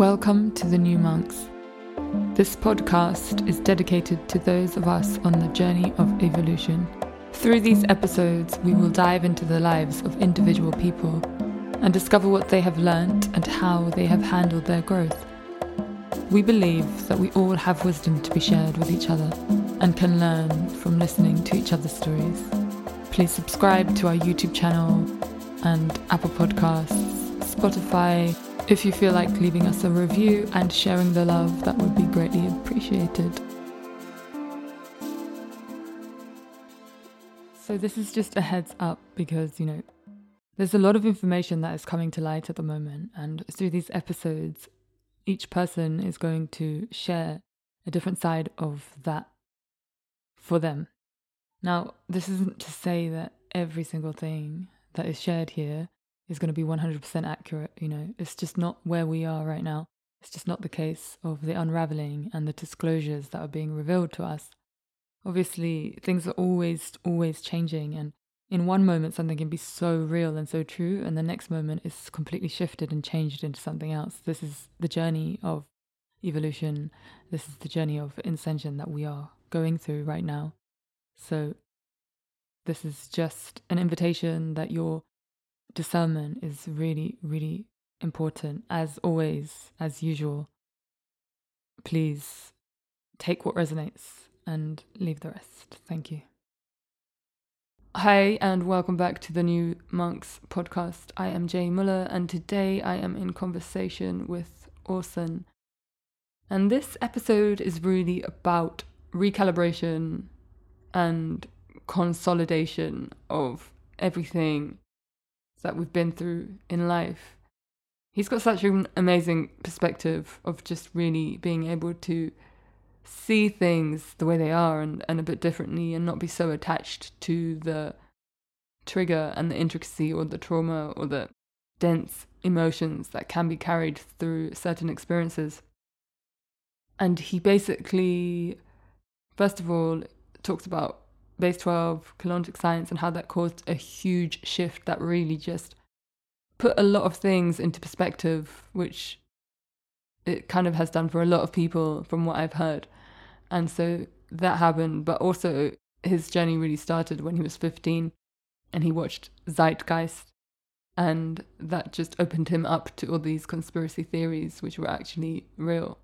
Welcome to the New Monks. This podcast is dedicated to those of us on the journey of evolution. Through these episodes, we will dive into the lives of individual people and discover what they have learnt and how they have handled their growth. We believe that we all have wisdom to be shared with each other and can learn from listening to each other's stories. Please subscribe to our YouTube channel and Apple Podcasts, Spotify. If you feel like leaving us a review and sharing the love, that would be greatly appreciated. So, this is just a heads up because, you know, there's a lot of information that is coming to light at the moment, and through these episodes, each person is going to share a different side of that for them. Now, this isn't to say that every single thing that is shared here is going to be 100% accurate. You know, it's just not where we are right now. It's just not the case of the unraveling and the disclosures that are being revealed to us. Obviously, things are always, always changing. And in one moment, something can be so real and so true, and the next moment is completely shifted and changed into something else. This is the journey of evolution. This is the journey of ascension that we are going through right now. So, this is just an invitation that your discernment is really, really important. As always, as usual, please take what resonates and leave the rest. Thank you. Hi, and welcome back to the New Monks podcast. I am Jay Muller, and today I am in conversation with Awsun. And this episode is really about recalibration and consolidation of everything that we've been through in life. He's got such an amazing perspective of just really being able to see things the way they are and, and a bit differently and not be so attached to the trigger and the intricacy or the trauma or the dense emotions that can be carried through certain experiences. And he basically, first of all, talks about base 12 Keylontic science and how that caused a huge shift that really just put a lot of things into perspective, which it kind of has done for a lot of people from what I've heard. And so that happened, but also his journey really started when he was 15 and he watched Zeitgeist. And that just opened him up to all these conspiracy theories, which were actually real.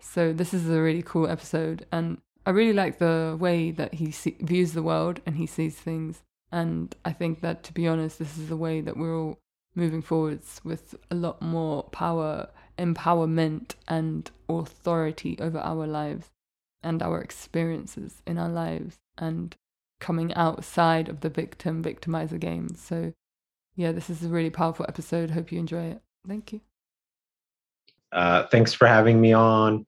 So, this is a really cool episode. And I really like the way that he see- views the world and he sees things. And I think that, to be honest, this is the way that we're all moving forwards with a lot more power, empowerment, and authority over our lives and our experiences in our lives and coming outside of the victim victimizer game. So, yeah, this is a really powerful episode. Hope you enjoy it. Thank you. Uh, thanks for having me on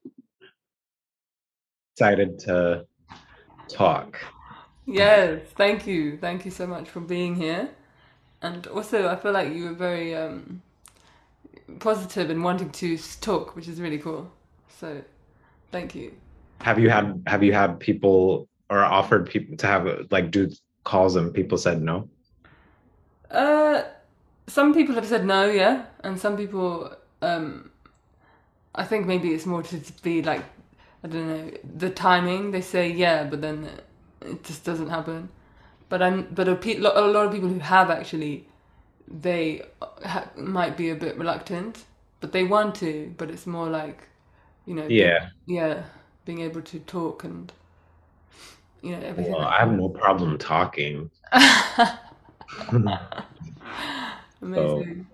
excited to talk. Yes, thank you. Thank you so much for being here. And also, I feel like you were very um, positive in wanting to talk, which is really cool. So, thank you. Have you had Have you had people or offered people to have like do calls and people said no? Uh, some people have said no, yeah, and some people, um, I think maybe it's more to be like I don't know the timing. They say yeah, but then it just doesn't happen. But I'm but a, pe- a lot of people who have actually, they ha- might be a bit reluctant, but they want to. But it's more like, you know, yeah, yeah, being able to talk and you know everything. Well, I have no problem talking. Amazing.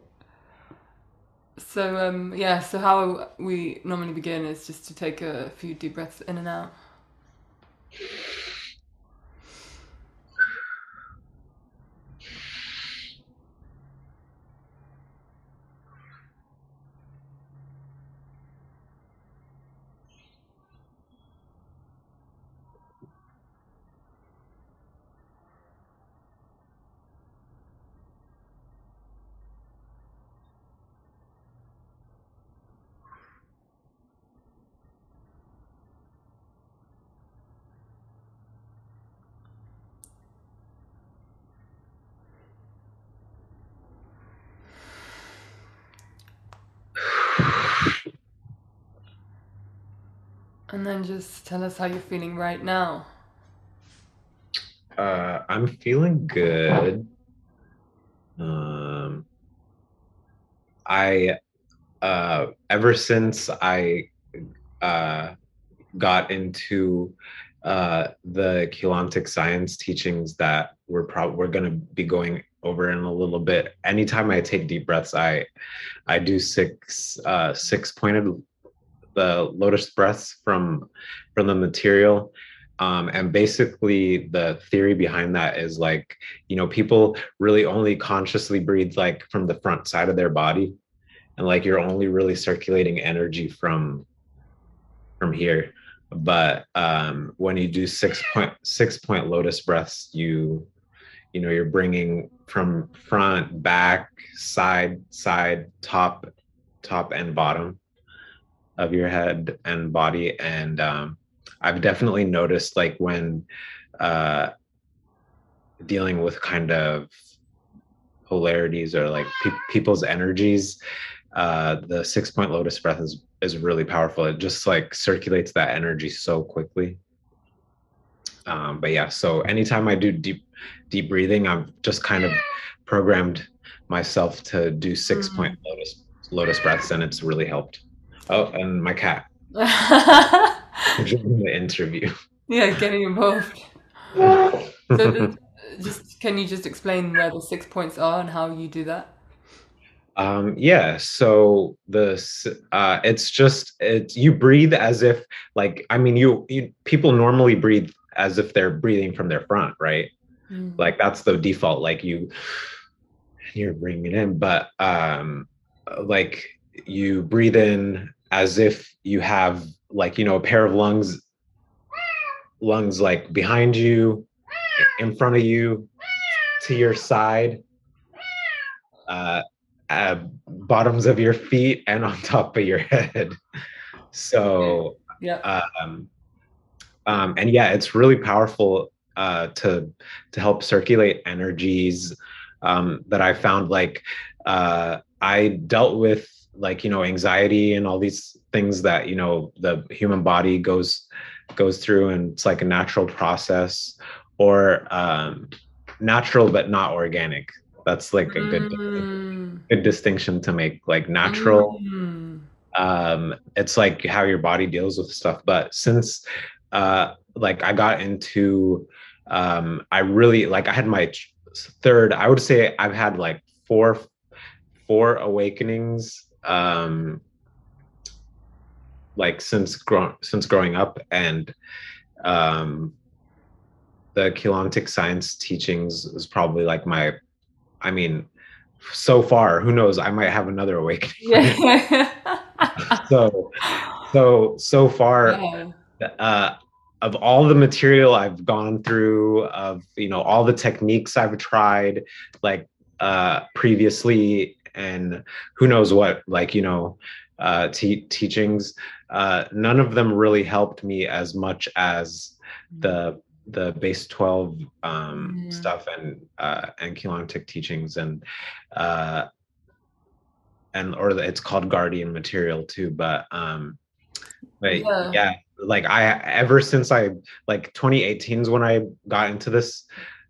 So um, yeah, so how we normally begin is just to take a few deep breaths in and out. And then just tell us how you're feeling right now. Uh, I'm feeling good. Um, I uh, ever since I uh, got into uh, the Keylontic science teachings that we're probably we're going to be going over in a little bit. Anytime I take deep breaths, I I do six uh, six pointed the lotus breaths from from the material. Um, and basically the theory behind that is like you know people really only consciously breathe like from the front side of their body. And like you're only really circulating energy from from here. But um when you do six point six point lotus breaths you you know you're bringing from front back side side top top and bottom of your head and body and um i've definitely noticed like when uh dealing with kind of polarities or like pe- people's energies uh the six point lotus breath is is really powerful. It just like circulates that energy so quickly. Um but yeah so anytime i do deep deep breathing i've just kind of programmed myself to do 6 Mhm. point lotus lotus breaths and it's really helped oh and my cat during the interview yeah, getting involved. So the, just can you just explain where the six points are and how you do that? Um, yeah, so the uh, it's just it's you breathe as if like I mean you, you people normally breathe as if they're breathing from their front, right? Mm. Like that's the default. Like you you're bringing it in, but um, like you breathe in as if you have like you know a pair of lungs lungs like behind you in front of you to your side uh, uh bottoms of your feet and on top of your head so yeah. um um and yeah it's really powerful uh to to help circulate energies um that i found like uh i dealt with like you know anxiety and all these things that you know the human body goes goes through and it's like a natural process or um natural but not organic that's like a good Mm. good distinction to make like natural Mm. um it's like how your body deals with stuff but since uh like i got into um i really like i had my third i would say i've had like four four awakenings um like since grow since growing up and um the Keylontic science teachings is probably like my i mean so far who knows i might have another awakening Yeah. so so so far Yeah. uh of all the material i've gone through of you know all the techniques i've tried like uh previously and who knows what like you know uh te- teachings uh none of them really helped me as much as the the base 12 um Yeah. stuff and uh and Keylontic teachings and uh and or the- it's called guardian material too but um but Yeah. yeah. like i ever since i like 2018 is when i got into this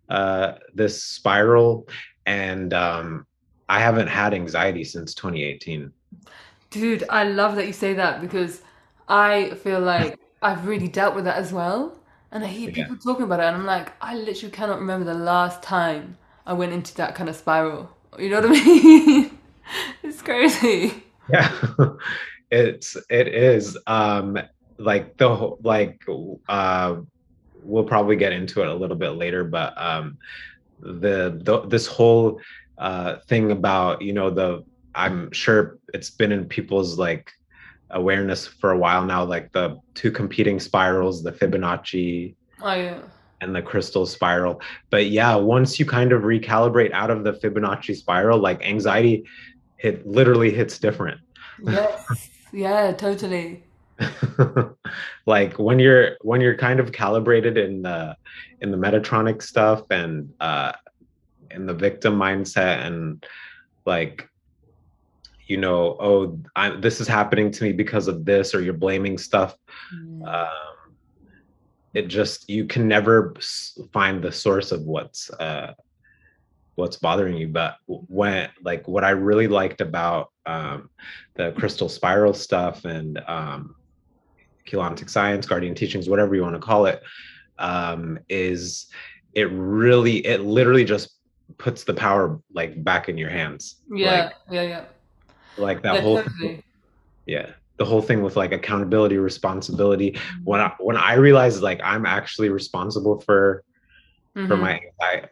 uh this spiral and um i haven't had anxiety since 2018 Dude, I love that you say that because I feel like I've really dealt with that as well. And I hear Yeah. people talking about it, and I'm like, I literally cannot remember the last time I went into that kind of spiral. You know what I mean? It's crazy. yeah it's it is um like the whole like uh we'll probably get into it a little bit later but um the, the this whole uh thing about you know the i'm sure it's been in people's like awareness for a while now like the two competing spirals the fibonacci Oh, yeah. and the crystal spiral. But yeah, once you kind of recalibrate out of the Fibonacci spiral, like anxiety it literally hits different. Yes. Yeah, totally. like when you're when you're kind of calibrated in the in the Metatronic stuff and uh in the victim mindset and like you know oh I, this is happening to me because of this or you're blaming stuff Mm. um, it just you can never find the source of what's uh, what's bothering you but when like what i really liked about um, the crystal spiral stuff and um, Keylontic science guardian teachings whatever you want to call it um, is it really it literally just puts the power like back in your hands Yeah, like, yeah, yeah. like that Yeah, whole totally. yeah the whole thing with like accountability responsibility Mm. when I, when I realized like I'm actually responsible for for Mhm. my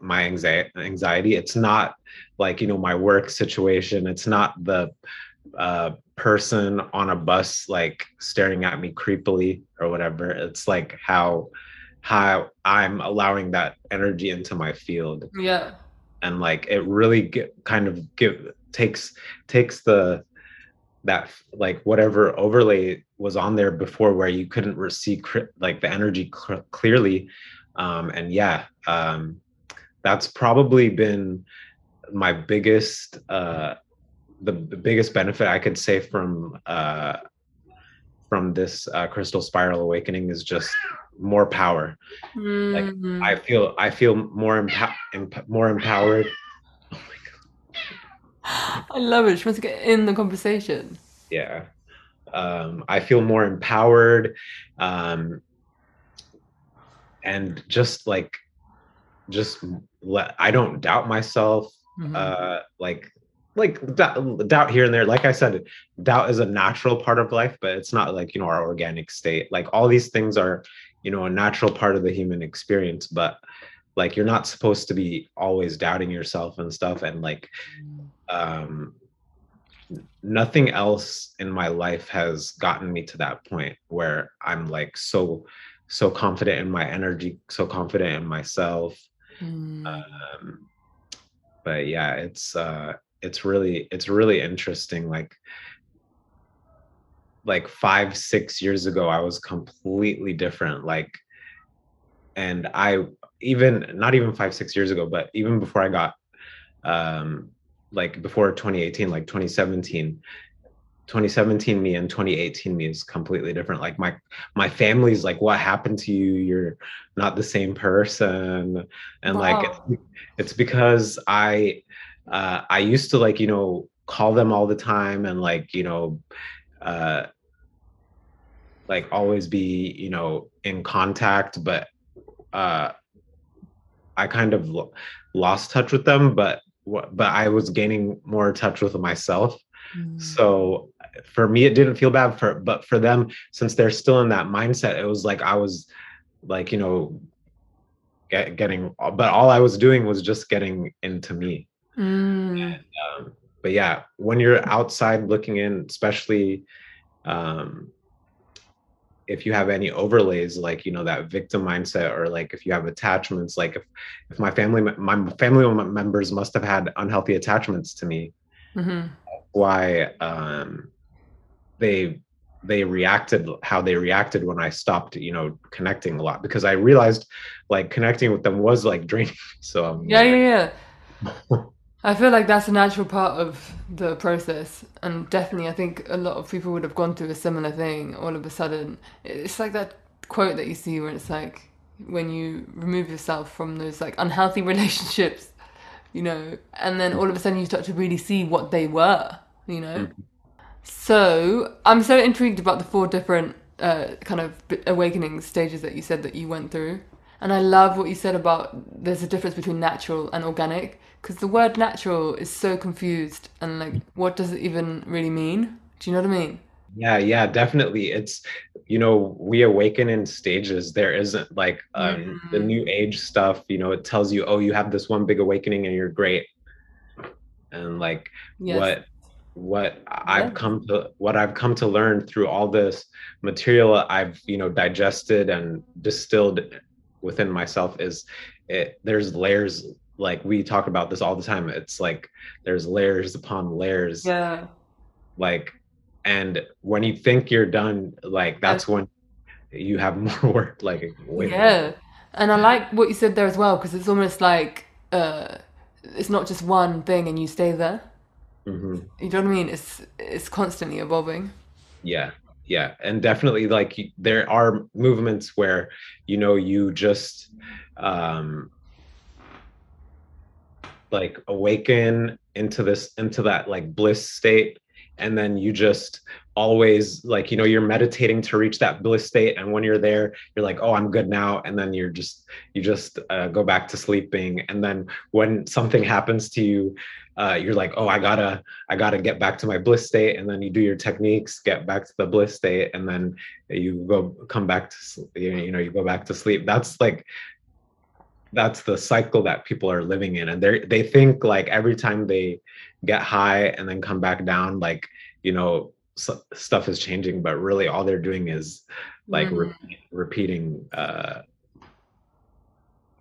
my anxiety anxiety it's not like you know my work situation it's not the uh person on a bus like staring at me creepily or whatever it's like how how i'm allowing that energy into my field Yeah. And like it really get, kind of give takes takes the that like whatever overlay was on there before where you couldn't see like the energy cl- clearly um and yeah um that's probably been my biggest uh the, the biggest benefit i could say from uh from this uh, crystal spiral awakening is just more power Mm. i feel i feel more empo- emp- more empowered oh my god I love it. She wants to get in the conversation. yeah um i feel more empowered um and just like just let i don't doubt myself Mhm. uh like like doubt, doubt here and there like i said doubt is a natural part of life but it's not like you know our organic state like all these things are you know a natural part of the human experience but like you're not supposed to be always doubting yourself and stuff and like um nothing else in my life has gotten me to that point where i'm like so so confident in my energy so confident in myself Mm. um but yeah it's uh it's really it's really interesting like like five six years ago i was completely different like and i even not even five six years ago but even before i got um like before 2018 like 2017 2017 me and 2018 me is completely different. Like my my family's like what happened to you? You're not the same person. And like Wow. it's, it's because i uh i used to like you know call them all the time and like you know uh like always be you know in contact but uh i kind of lo- lost touch with them but but i was gaining more touch with myself Mm. so for me it didn't feel bad for but for them since they're still in that mindset it was like i was like you know get, getting but all i was doing was just getting into me Mm. um, but yeah when you're outside looking in especially um if you have any overlays like you know that victim mindset or like if you have attachments like if if my family my family members must have had unhealthy attachments to me Mhm. why um they they reacted how they reacted when i stopped you know connecting a lot because i realized like connecting with them was like draining so um, Yeah, yeah, yeah. I feel like that's a natural part of the process, and definitely, I think a lot of people would have gone through a similar thing. All of a sudden, it's like that quote that you see where it's like, when you remove yourself from those like unhealthy relationships, you know, and then all of a sudden you start to really see what they were, you know. So I'm so intrigued about the four different uh, kind of awakening stages that you said that you went through, and I love what you said about there's a difference between natural and organic because the word natural is so confused and like what does it even really mean? Do you know what I mean? yeah yeah definitely it's you know we awaken in stages there isn't like um the Mm. new age stuff you know it tells you oh you have this one big awakening and you're great and like Yes. what what i've come to what i've come to learn through all this material i've you know digested and distilled within myself is it there's layers like we talk about this all the time it's like there's layers upon layers Yeah. like and when you think you're done like that's when you have more work like. Yeah. And I like what you said there as well because it's almost like uh, it's not just one thing and you stay there. hmm You know what I mean? It's it's constantly evolving. Yeah, yeah, and definitely like there are movements where you know you just um like awaken into this into that like bliss state and then you just always like you know you're meditating to reach that bliss state and when you're there you're like oh i'm good now and then you're just you just uh, go back to sleeping and then when something happens to you uh, you're like oh i gotta i gotta get back to my bliss state and then you do your techniques get back to the bliss state and then you go come back to you know, you go back to sleep. That's like that's the cycle that people are living in and they they think like every time they get high and then come back down like you know s stuff is changing but really all they're doing is like Mm. repeat, repeating uh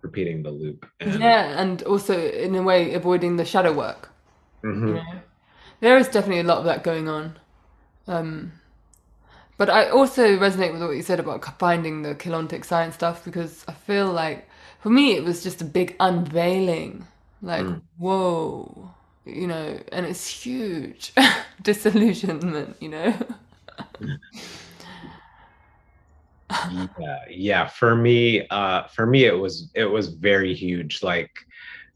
repeating the loop and Yeah, and also in a way avoiding the shadow work. Mhm. You know? There is definitely a lot of that going on. Um, but I also resonate with what you said about finding the Keylontic science stuff because I feel like for me it was just a big unveiling. Like, Mm. whoa, you know, and it's huge disillusionment, you know? yeah yeah for me uh for me it was it was very huge like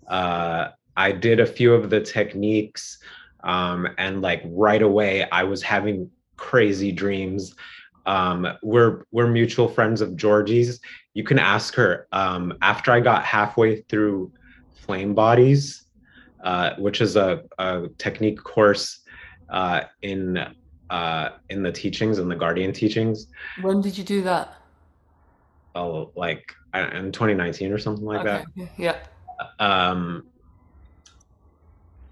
uh i did a few of the techniques um and like right away i was having crazy dreams um we're we're mutual friends of georgie's you can ask her um after i got halfway through flame bodies uh which is a, a technique course uh in uh in the teachings in the guardian teachings When did you do that? oh, like in 2019 or something like Okay, yeah. Um,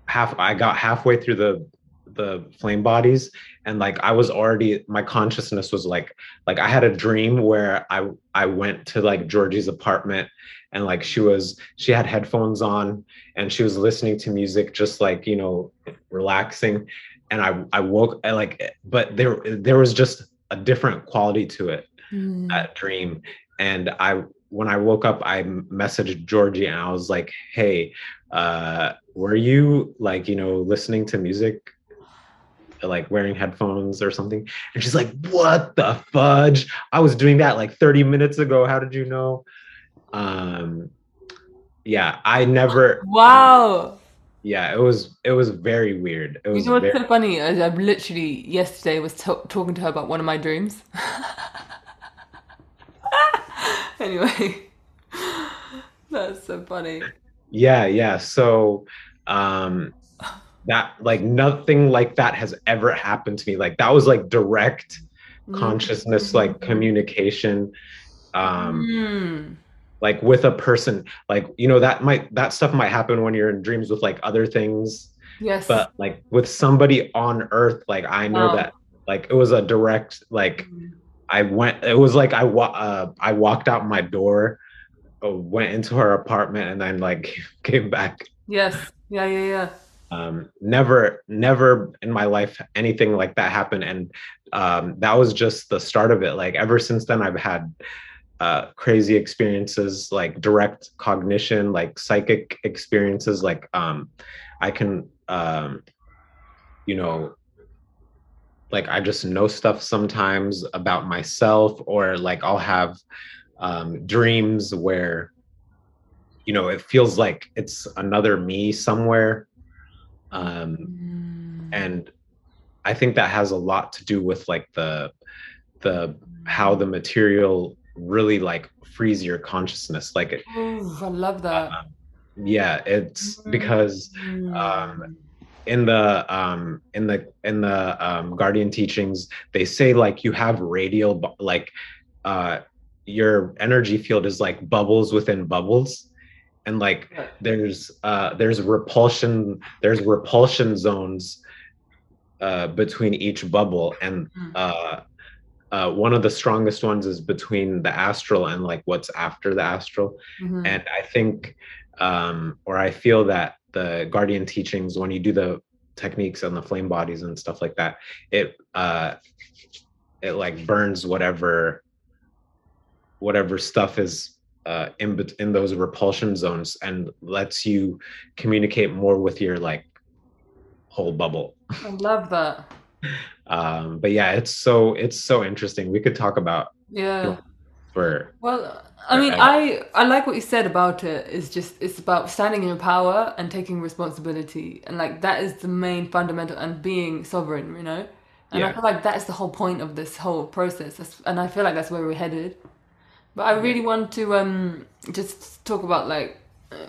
half I got halfway through the the flame bodies, and like I was already my consciousness was like like I had a dream where I I went to like Georgie's apartment and like she was she had headphones on and she was listening to music just like you know relaxing. And I I woke I like but there there was just a different quality to it Mm. that dream. And i when i woke up i messaged georgie and i was like hey uh were you like you know listening to music like wearing headphones or something and she's like what the fudge i was doing that like 30 minutes ago how did you know um yeah i never Wow. yeah it was it was very weird it You was know what's very so funny? I, I literally yesterday was t talking to her about one of my dreams. anyway, that's so funny. Yeah, yeah. So um that like nothing like that has ever happened to me. Like that was like direct consciousness like communication um Mm. like with a person like you know that might that stuff might happen when you're in dreams with like other things Yes. but like with somebody on earth like I know Wow. that like it was a direct like Mm. I went. It was like I wa- uh, I walked out my door, uh, went into her apartment, and then like came back. Yes. Yeah, yeah, yeah. Um, never, never in my life anything like that happened, and um, that was just the start of it. Like ever since then, I've had uh, crazy experiences, like direct cognition, like psychic experiences. Like um, I can, um, you know, like I just know stuff sometimes about myself, or like I'll have um, dreams where, you know, it feels like it's another me somewhere. Um, Mm. and I think that has a lot to do with like the the how the material really like frees your consciousness. Like, it, Ooh, I love that. um, yeah, it's because Mm. um, in the um in the in the um guardian teachings they say like you have radial like uh your energy field is like bubbles within bubbles and like there's uh there's repulsion there's repulsion zones uh between each bubble and Mm. uh uh one of the strongest ones is between the astral and like what's after the astral Mhm. and i think um or i feel that the guardian teachings when you do the techniques on the flame bodies and stuff like that it uh it like burns whatever whatever stuff is uh in in those repulsion zones and lets you communicate more with your like whole bubble. I love that. Um, but yeah, it's so it's so interesting. We could talk about Yeah. for Well, I mean, I I like what you said about it. Is just it's about standing in your power and taking responsibility, and like that is the main fundamental, and being sovereign. You know, and I feel like that's the whole point of this whole process. That's, and I feel like that's where we're headed. But I really want to um just talk about like uh,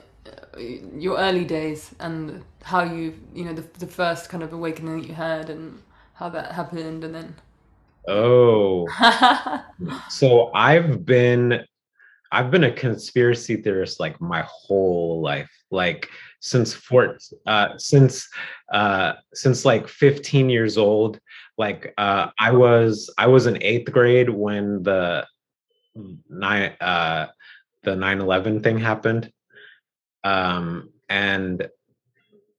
your early days and how you you know the the first kind of awakening that you had and how that happened, and then. oh so I've been I've been a conspiracy theorist like my whole life. Like since fort uh since uh since like 15 years old. Like uh I was I was in eighth grade when the nine uh the 9-11 thing happened. Um and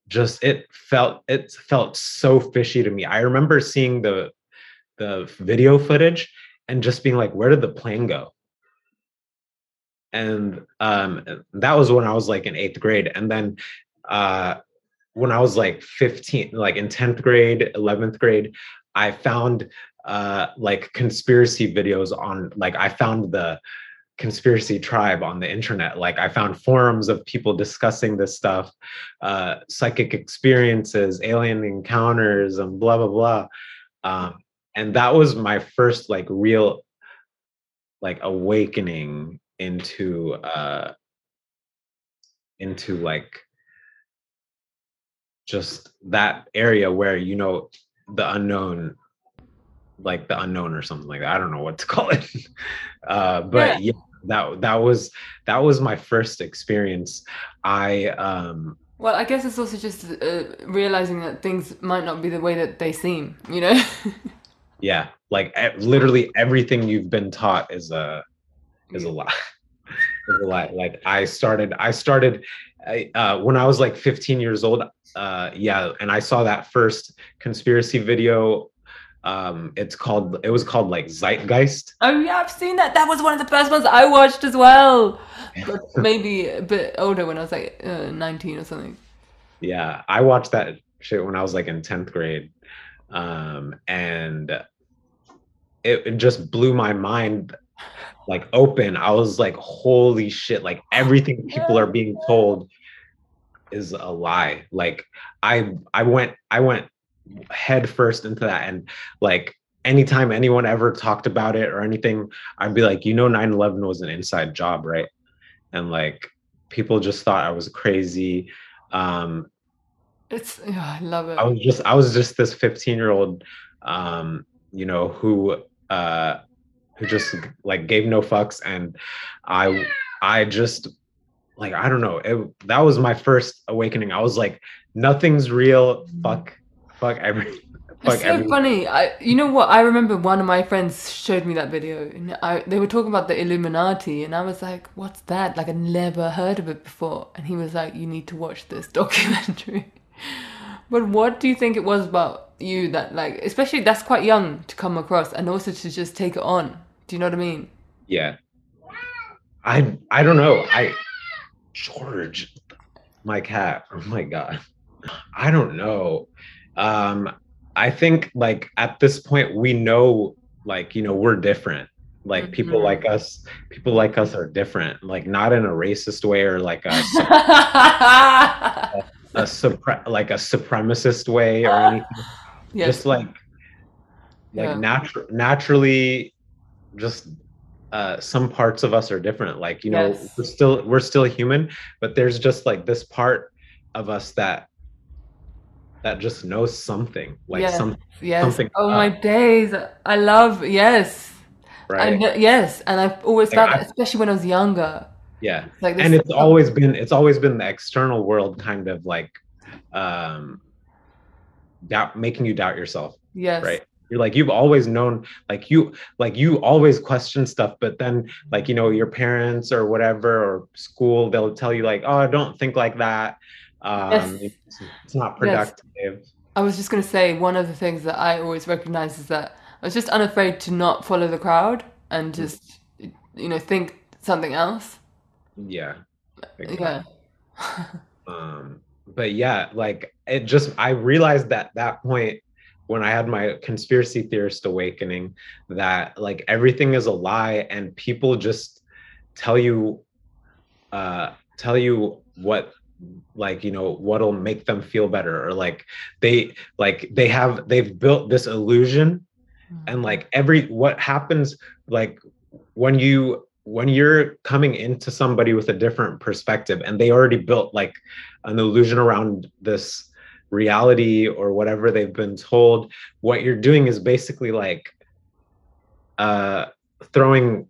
just it felt it felt so fishy to me. I remember seeing the the video footage and just being like, where did the plane go? And um, that was when I was like in eighth grade. And then uh, when I was like 15, like in 10th grade, 11th grade, I found uh, like conspiracy videos on, like, I found the conspiracy tribe on the internet. Like, I found forums of people discussing this stuff, uh, psychic experiences, alien encounters, and blah, blah, blah. Um, and that was my first like real like awakening into uh into like just that area where you know the unknown like the unknown or something like that. I don't know what to call it. Uh but yeah. that that was that was my first experience. I um Well, I guess it's also just uh, realizing that things might not be the way that they seem, you know? yeah like literally everything you've been taught is a is a lie. Is a lie. Like i started i started uh, when i was like 15 years old uh yeah and i saw that first conspiracy video um it's called it was called like zeitgeist oh, yeah, I've seen that. That was one of the first ones I watched as well. But maybe a bit older when I was like uh, 19 or something. yeah i watched that shit when i was like in 10th grade um and it, it just blew my mind like open i was like holy shit like everything people are being told is a lie like i i went i went head first into that. And like anytime anyone ever talked about it or anything i'd be like you know 9-11 was an inside job right? And like people just thought i was crazy. Um It's, yeah, I love it. I was just I was just this 15 year old um you know who uh who just like gave no fucks. And I I just like I don't know. It, that was my first awakening. I was like nothing's real. Fuck fuck every fuck It's so every funny. I, you know what? I remember one of my friends showed me that video. And I, they were talking about the Illuminati, and I was like, "What's that?" Like I never heard of it before. And he was like, "You need to watch this documentary." but what do you think it was about you that, like, especially that's quite young to come across, and also to just take it on? Do you know what I mean? yeah I I don't know I George my cat oh my god I don't know um I think like at this point we know like you know we're different like people Mhm. like us people like us are different like not in a racist way or like a a supre- like a supremacist way or anything yes. just like like Yeah. natural naturally just uh some parts of us are different like you know Yes. we're still we're still human but there's just like this part of us that that just knows something like Yes. some yes. something Oh up. my days! I love yes. right uh, yes, and I've always Like, felt I- that, especially when I was younger. yeah Like this, and it's always been it's always been the external world kind of like um doubt making you doubt yourself yes, right you're like you've always known like you like you always question stuff but then like you know your parents or whatever or school they'll tell you like oh don't think like that um Yes. it's, not productive I was just gonna say one of the things that I always recognize is that I was just unafraid to not follow the crowd and Mm-hmm. just you know think something else. yeah Yeah, um but yeah, like it just I realized that that point when I had my conspiracy theorist awakening that like everything is a lie and people just tell you uh tell you what like you know what'll make them feel better or like they like they have they've built this illusion and mm-hmm. like every what happens like when you when you're coming into somebody with a different perspective and they already built like an illusion around this reality or whatever they've been told what you're doing is basically like uh throwing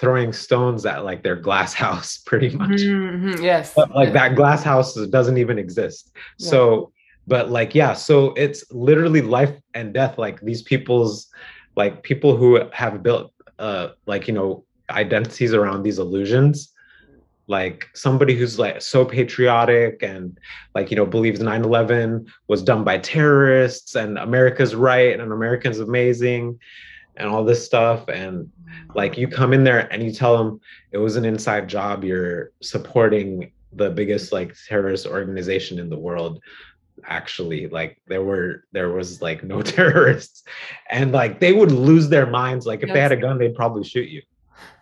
throwing stones at like their glass house pretty much. Mm-hmm, yes but like that glass house doesn't even exist. Yeah. so but like yeah so it's literally life and death like these people's like people who have built uh like you know identities around these illusions. Like somebody who's like so patriotic and like you know believes 9-11 was done by terrorists and america's right and america's amazing and all this stuff and like you come in there and you tell them it was an inside job you're supporting the biggest like terrorist organization in the world actually like there were there was like no terrorists and like they would lose their minds like if yes. they had a gun they'd probably shoot you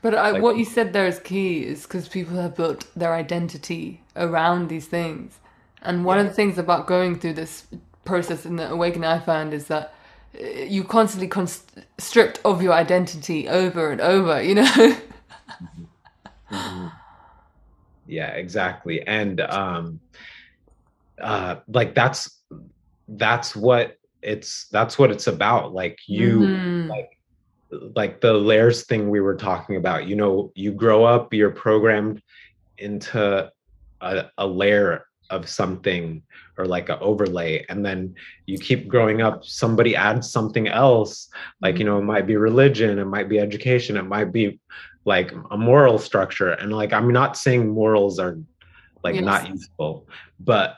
but I, like, what you said there is key is because people have built their identity around these things and one yeah. of the things about going through this process in the awakening i found is that you constantly const- stripped of your identity over and over you know mm-hmm. Mm-hmm. yeah exactly and um uh like that's that's what it's that's what it's about like you mm-hmm. like like the layers thing we were talking about you know you grow up you're programmed into a, a layer of something or like an overlay and then you keep growing up somebody adds something else like you know it might be religion it might be education it might be like a moral structure and like i'm not saying morals are like yes. not useful but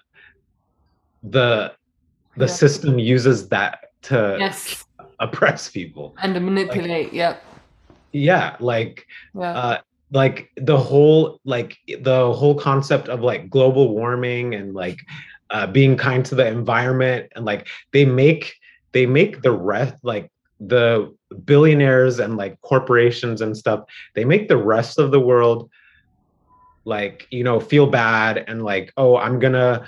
the the yeah. system uses that to yes. oppress people and to manipulate like, yep yeah like yeah. uh like the whole like the whole concept of like global warming and like uh being kind to the environment and like they make they make the rest like the billionaires and like corporations and stuff they make the rest of the world like you know feel bad and like oh i'm gonna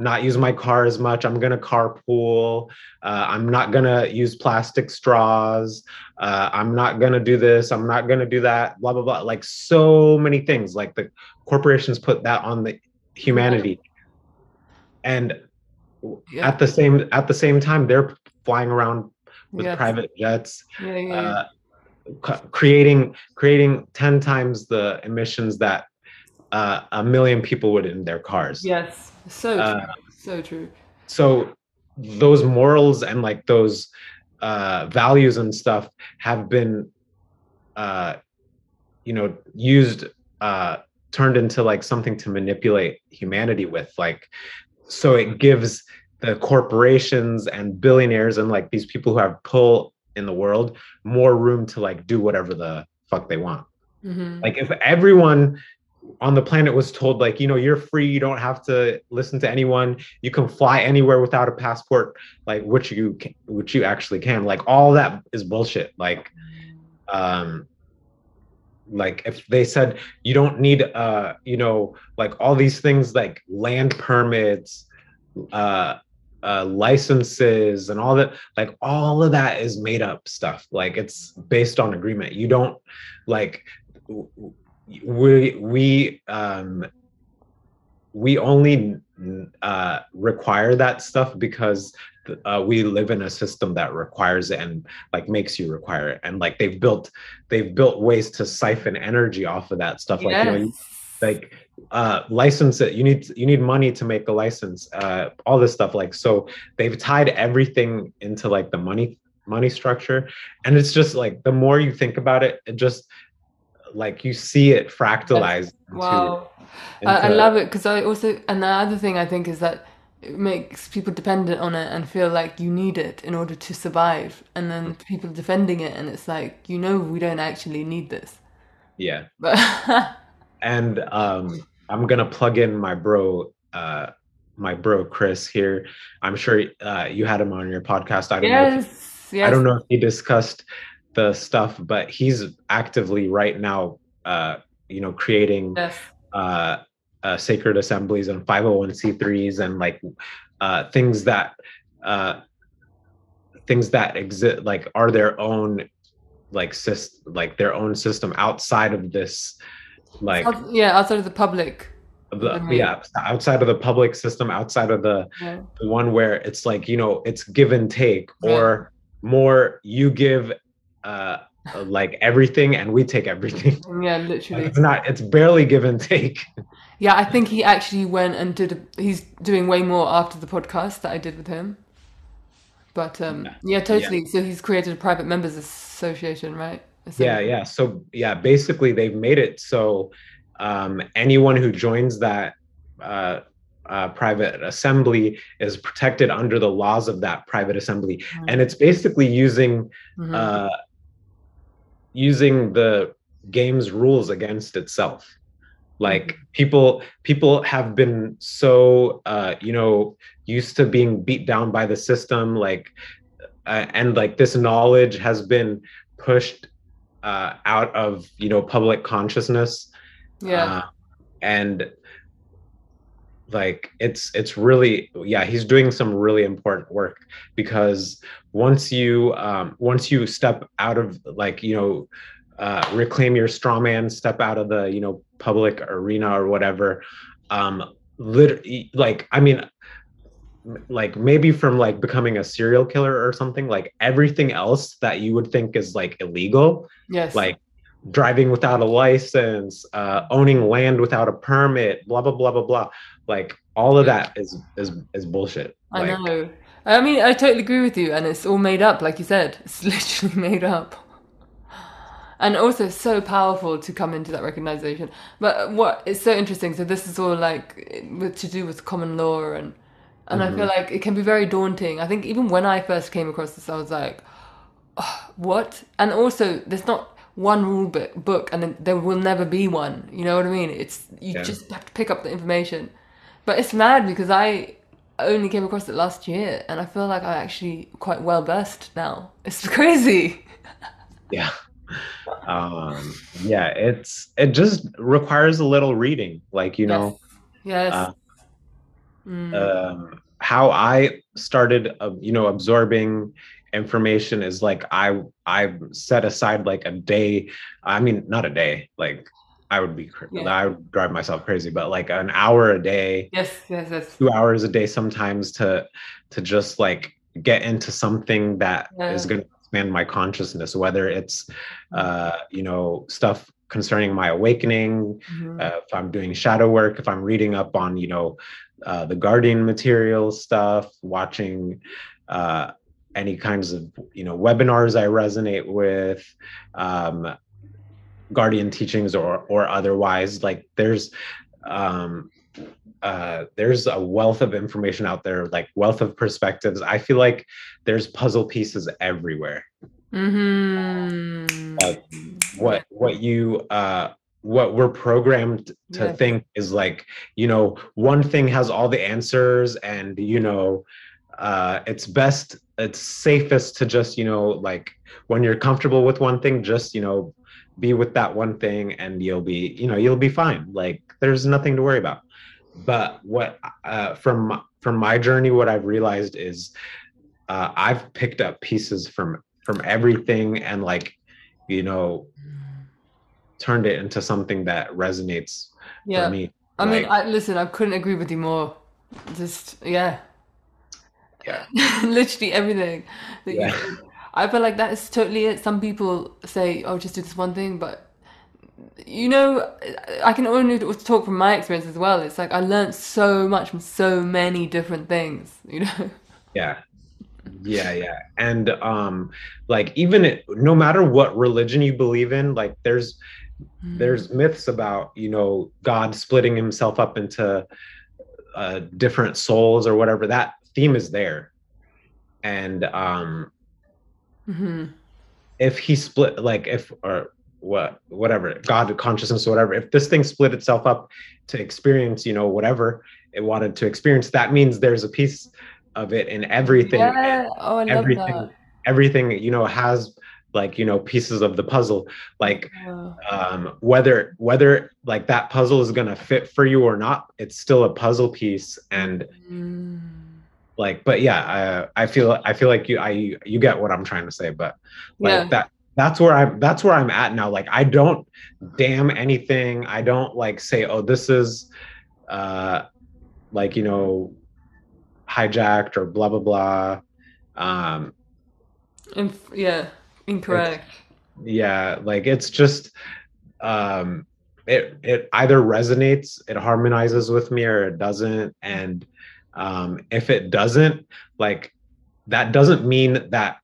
not use my car as much. I'm to carpool. Uh, I'm not to use plastic straws. Uh, I'm not to do this. I'm not to do that. Blah, blah, blah. Like so many things. Like the corporations put that on the humanity. And yeah. at the same at the same time, they're flying around with yes. private jets, yeah, yeah, uh, creating creating 10 times the emissions that uh, a million people would in their cars. Yes so uh, true. so true. So those morals and like those uh, values and stuff have been, uh, you know, used, uh, turned into like something to manipulate humanity with. Like, so it gives the corporations and billionaires and like these people who have pull in the world more room to like do whatever the fuck they want. Mm-hmm. Like if everyone on the planet was told like you know you're free you don't have to listen to anyone you can fly anywhere without a passport like which you can, which you actually can like all that is bullshit like um like if they said you don't need uh you know like all these things like land permits uh uh licenses and all that like all of that is made up stuff. Like it's based on agreement. You don't like we we um we only uh, require that stuff because uh, we live in a system that requires it and like makes you require it and like they've built they've built ways to siphon energy off of that stuff like you know like uh license it you need you need money to make a license uh all this stuff like so they've tied everything into like the money money structure and it's just like the more you think about it it just like you see it fractalized. Wow. Into, I, I love it because I also, and the other thing I think is that it makes people dependent on it and feel like you need it in order to survive. And then people defending it, and it's like, you know, we don't actually need this. Yeah. But and um, I'm going to plug in my bro, uh, my bro Chris here. I'm sure uh, you had him on your podcast. I don't yes, know. If, yes. I don't know if he discussed the stuff, but he's actively right now, uh, you know, creating Yes. uh, uh, sacred assemblies and 501c3s and like uh, things that uh, things that exist like are their own like syst- like their own system outside of this like yeah, outside of the public. the, yeah outside of the public system outside of the, Yeah. the one where it's like you know it's give and take or more you give uh like everything and we take everything Yeah, literally. it's not it's barely give and take Yeah, I think he actually went and did. A, he's doing way more after the podcast that I did with him. But um, Yeah. yeah, totally. So he's created a private members association, right? yeah yeah so yeah basically they've made it so um anyone who joins that uh uh, private assembly is protected under the laws of that private assembly and it's basically using Mhm. uh, using the game's rules against itself like people people have been so uh, you know used to being beat down by the system like uh, and like this knowledge has been pushed uh, out of you know public consciousness. Yeah, uh, and like it's it's really yeah he's doing some really important work because once you um once you step out of like you know uh reclaim your straw man step out of the you know public arena or whatever um literally like i mean like maybe from like becoming a serial killer or something like everything else that you would think is like illegal yes, like driving without a license, uh, owning land without a permit, blah blah blah blah blah. Like all of that is is is bullshit. I Like, know. I mean, I totally agree with you, and it's all made up, like you said. It's literally made up. And also so powerful to come into that recognition. But what is so interesting, so this is all like with to do with common law and and I feel mm-hmm. like it can be very daunting. I think even when I first came across this, I was like, "Oh, what? And also, there's not one rule book, book and there will never be one. You know what I mean? It's you Yeah. just have to pick up the information. But it's mad because I only came across it last year, and I feel like I'm actually quite well versed now. It's crazy. yeah. Um, yeah, it's it just requires a little reading. Like you know, Yes. Uh, Mm. um, how I started, uh, you know, absorbing information is like I I set aside like a day. I mean, not a day. Like I would be, Yeah. I would drive myself crazy, but like an hour a day, yes. Yes. Yes. two hours a day, sometimes to to just like get into something that is Yeah. going to expand my consciousness, whether it's, uh, you know, stuff concerning my awakening, Mhm. uh, if I'm doing shadow work, if I'm reading up on, you know, uh, the guardian material stuff, watching uh, any kinds of, you know, webinars I resonate with, um, guardian teachings or or otherwise. Like there's um, uh, there's a wealth of information out there, like wealth of perspectives. I feel like there's puzzle pieces everywhere. Mhm. Uh, what what you uh what we're programmed to Yeah. think is like you know one thing has all the answers and you know uh it's best it's safest to just you know like when you're comfortable with one thing just you know be with that one thing and you'll be you know you'll be fine like there's nothing to worry about but what uh from from my journey what i've realized is uh i've picked up pieces from from everything and like you know turned it into something that resonates Yeah. for me I mean, I listen. I couldn't agree with you more. Just yeah. Yeah. Literally everything. Yeah. I feel like that is totally it. Some people say, "Oh, just do this one thing," but you know, I can only talk from my experience as well. It's like I learned so much from so many different things. You know. yeah yeah yeah and um like even it, no matter what religion you believe in like there's there's myths about you know god splitting himself up into uh different souls or whatever that theme is there and um hmm if he split like if or what whatever god consciousness or whatever if this thing split itself up to experience you know whatever it wanted to experience that means there's a piece of it in everything Yeah. Oh, I love everything that. everything you know has like you know pieces of the puzzle like um whether whether like that puzzle is going to fit for you or not it's still a puzzle piece and mm. like but yeah i i feel i feel like you i you get what i'm trying to say but like Yeah. that that's where i'm that's where i'm at now like i don't damn anything i don't like say oh this is uh like you know hijacked or blah blah blah um Inf- yeah. Incorrect. yeah like it's just um it it either resonates it harmonizes with me or it doesn't and um if it doesn't like that doesn't mean that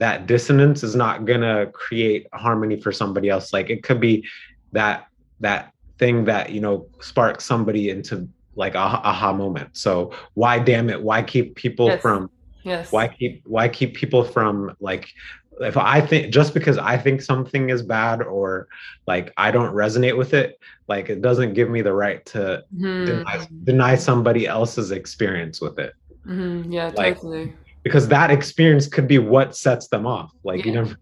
that dissonance is not gonna create harmony for somebody else like it could be that that thing that you know sparks somebody into like a aha moment so why damn it why keep people Yes. from Yes. why keep why keep people from like if i think just because i think something is bad or like i don't resonate with it like it doesn't give me the right to Mhm. deny, deny somebody else's experience with it Mhm. Yeah, like- totally. Because that experience could be what sets them off like you Yeah. never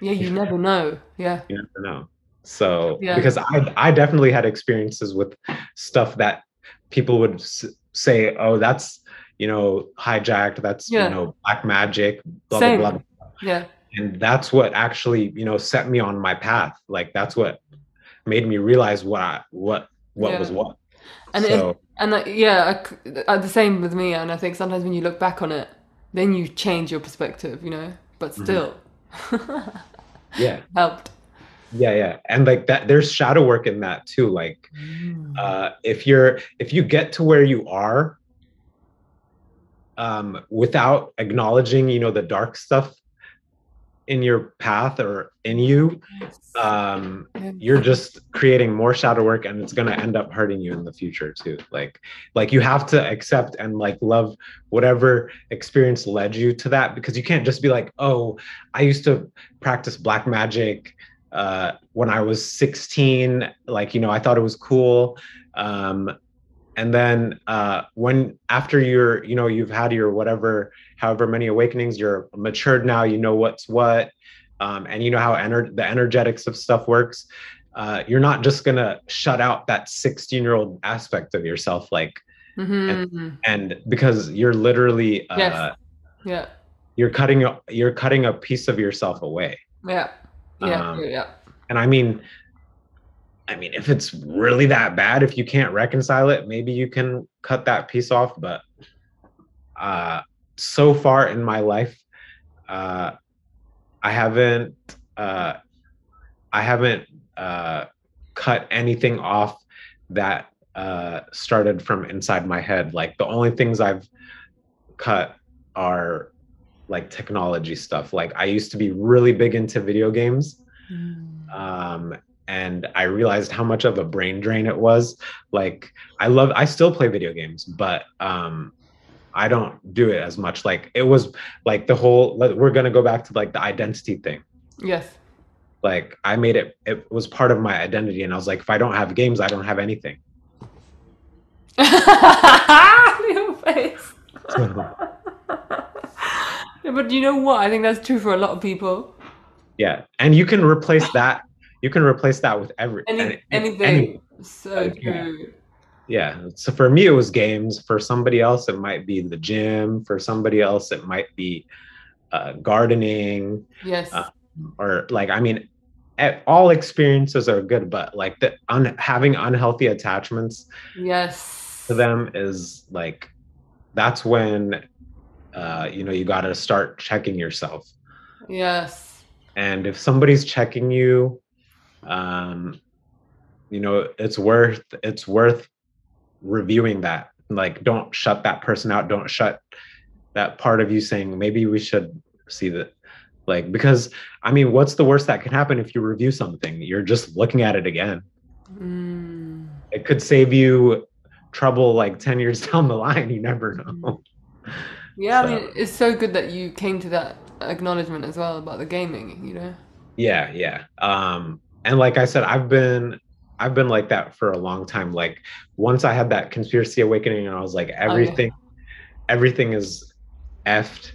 Yeah, you never know. Yeah. you never know so Yeah. because i i definitely had experiences with stuff that people would s- say oh that's you know hijacked that's Yeah. you know black magic blah Same. blah blah Yeah. and that's what actually you know set me on my path like that's what made me realize what I, what what Yeah. was what And it- And yeah, I c- uh, the same with me. And I think sometimes when you look back on it, then you change your perspective, you know. But Mm-hmm. still, yeah helped. yeah yeah and like that there's shadow work in that too like uh if you're if you get to where you are um without acknowledging you know the dark stuff in your path or in you um you're just creating more shadow work and it's going to end up hurting you in the future too. Like like you have to accept and like love whatever experience led you to that because you can't just be like oh i used to practice black magic uh when i was 16 like you know i thought it was cool. Um and then uh when after you're you know you've had your whatever however many awakenings you're matured now you know what's what um, and you know how ener- the energetics of stuff works uh, you're not just gonna shut out that 16 year old aspect of yourself like Mhm. and because you're literally uh, Yes. Yeah. you're cutting a, you're cutting a piece of yourself away Yeah. Yeah. Um, yeah. Yeah. and i mean i mean if it's really that bad if you can't reconcile it maybe you can cut that piece off but uh so far in my life uh i haven't uh i haven't uh cut anything off that uh started from inside my head like the only things i've cut are like technology stuff like i used to be really big into video games Mm. um, and I realized how much of a brain drain it was. Like I love, I still play video games, but um, I don't do it as much. Like it was like the whole. We're gonna go back to like the identity thing. Yes. Like I made it. It was part of my identity, and I was like, if I don't have games, I don't have anything. Your face. But you know what? I think that's true for a lot of people. yeah, and you can replace that. You can replace that with every Any, any- anything. any- so true. Yeah so for me it was games for somebody else it might be the gym for somebody else it might be uh, gardening Yes. uh, or like i mean all experiences are good but like the un- having unhealthy attachments yes. to them is like that's when uh, you know you got to start checking yourself Yes. and if somebody's checking you um you know it's worth it's worth reviewing that. Like don't shut that person out. Don't shut that part of you saying maybe we should see that like because i mean what's the worst that can happen if you review something? You're just looking at it again. Mm. it could save you trouble like 10 years down the line. You never know. Yeah, I mean, it's so good that you came to that acknowledgement as well about the gaming, you know? Yeah, yeah. Um, and like I said, I've been I've been like that for a long time. Like once I had that conspiracy awakening and I was like, everything, oh, yeah. everything is effed.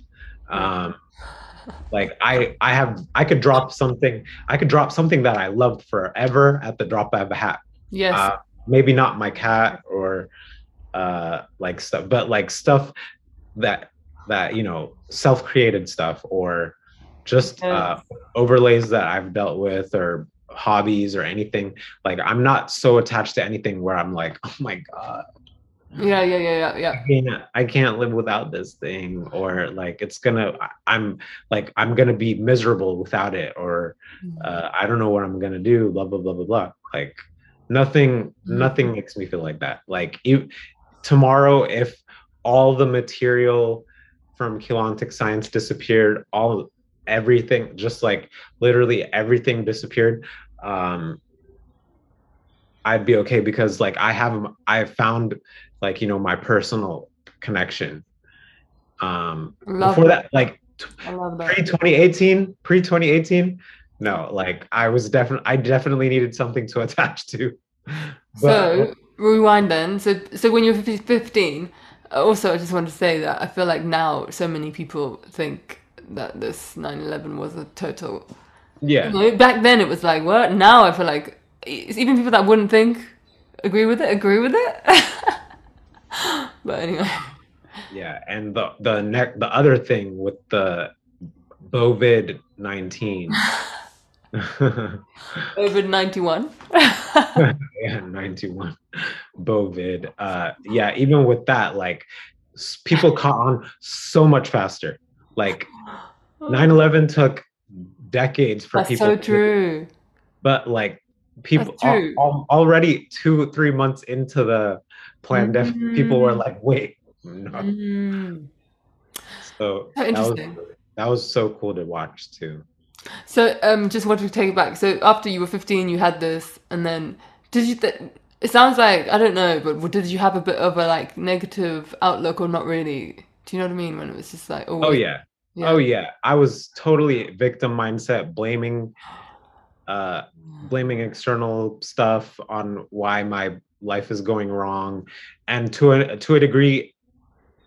Um, like I I have I could drop something I could drop something that I loved forever at the drop of a hat. Yes. Uh, maybe not my cat or uh like stuff, but like stuff that that you know self-created stuff or just uh, overlays that I've dealt with or hobbies or anything. Like I'm not so attached to anything where I'm like, oh my god. Yeah, yeah, yeah, yeah, yeah. I can't, I can't live without this thing, or like it's gonna. I'm like I'm gonna be miserable without it, or mm-hmm. uh, I don't know what I'm gonna do. Blah blah blah blah blah. Like nothing, mm-hmm. nothing makes me feel like that. Like you, tomorrow, if all the material from Keylontic Science disappeared, all everything, just like literally everything disappeared, um, I'd be okay because like I have I found like you know my personal connection. Um, Love before that, like pre 2018, pre 2018, no, like I was definitely I definitely needed something to attach to. But, so rewind then. So so when you were 15, also I just want to say that I feel like now so many people think that this 9/11 was a total yeah. You know, back then it was like what? Now I feel like even people that wouldn't think agree with it, agree with it. but anyway. Yeah, and the the neck the other thing with the COVID nineteen. COVID ninety one. yeah, ninety one. Bovid. Uh, yeah, even with that, like people caught on so much faster. Like 9-11 took decades for That's people. so true. But like people al- al- already two three months into the pandemic, mm-hmm. people were like, "Wait, no." Mm-hmm. So that was, that was so cool to watch too. So um, just wanted to take it back. So after you were fifteen, you had this, and then did you? Th- it sounds like I don't know, but did you have a bit of a like negative outlook or not really? Do you know what I mean? When it was just like, oh, oh yeah, yeah. Oh yeah, I was totally victim mindset, blaming, uh, blaming external stuff on why my life is going wrong, and to a to a degree,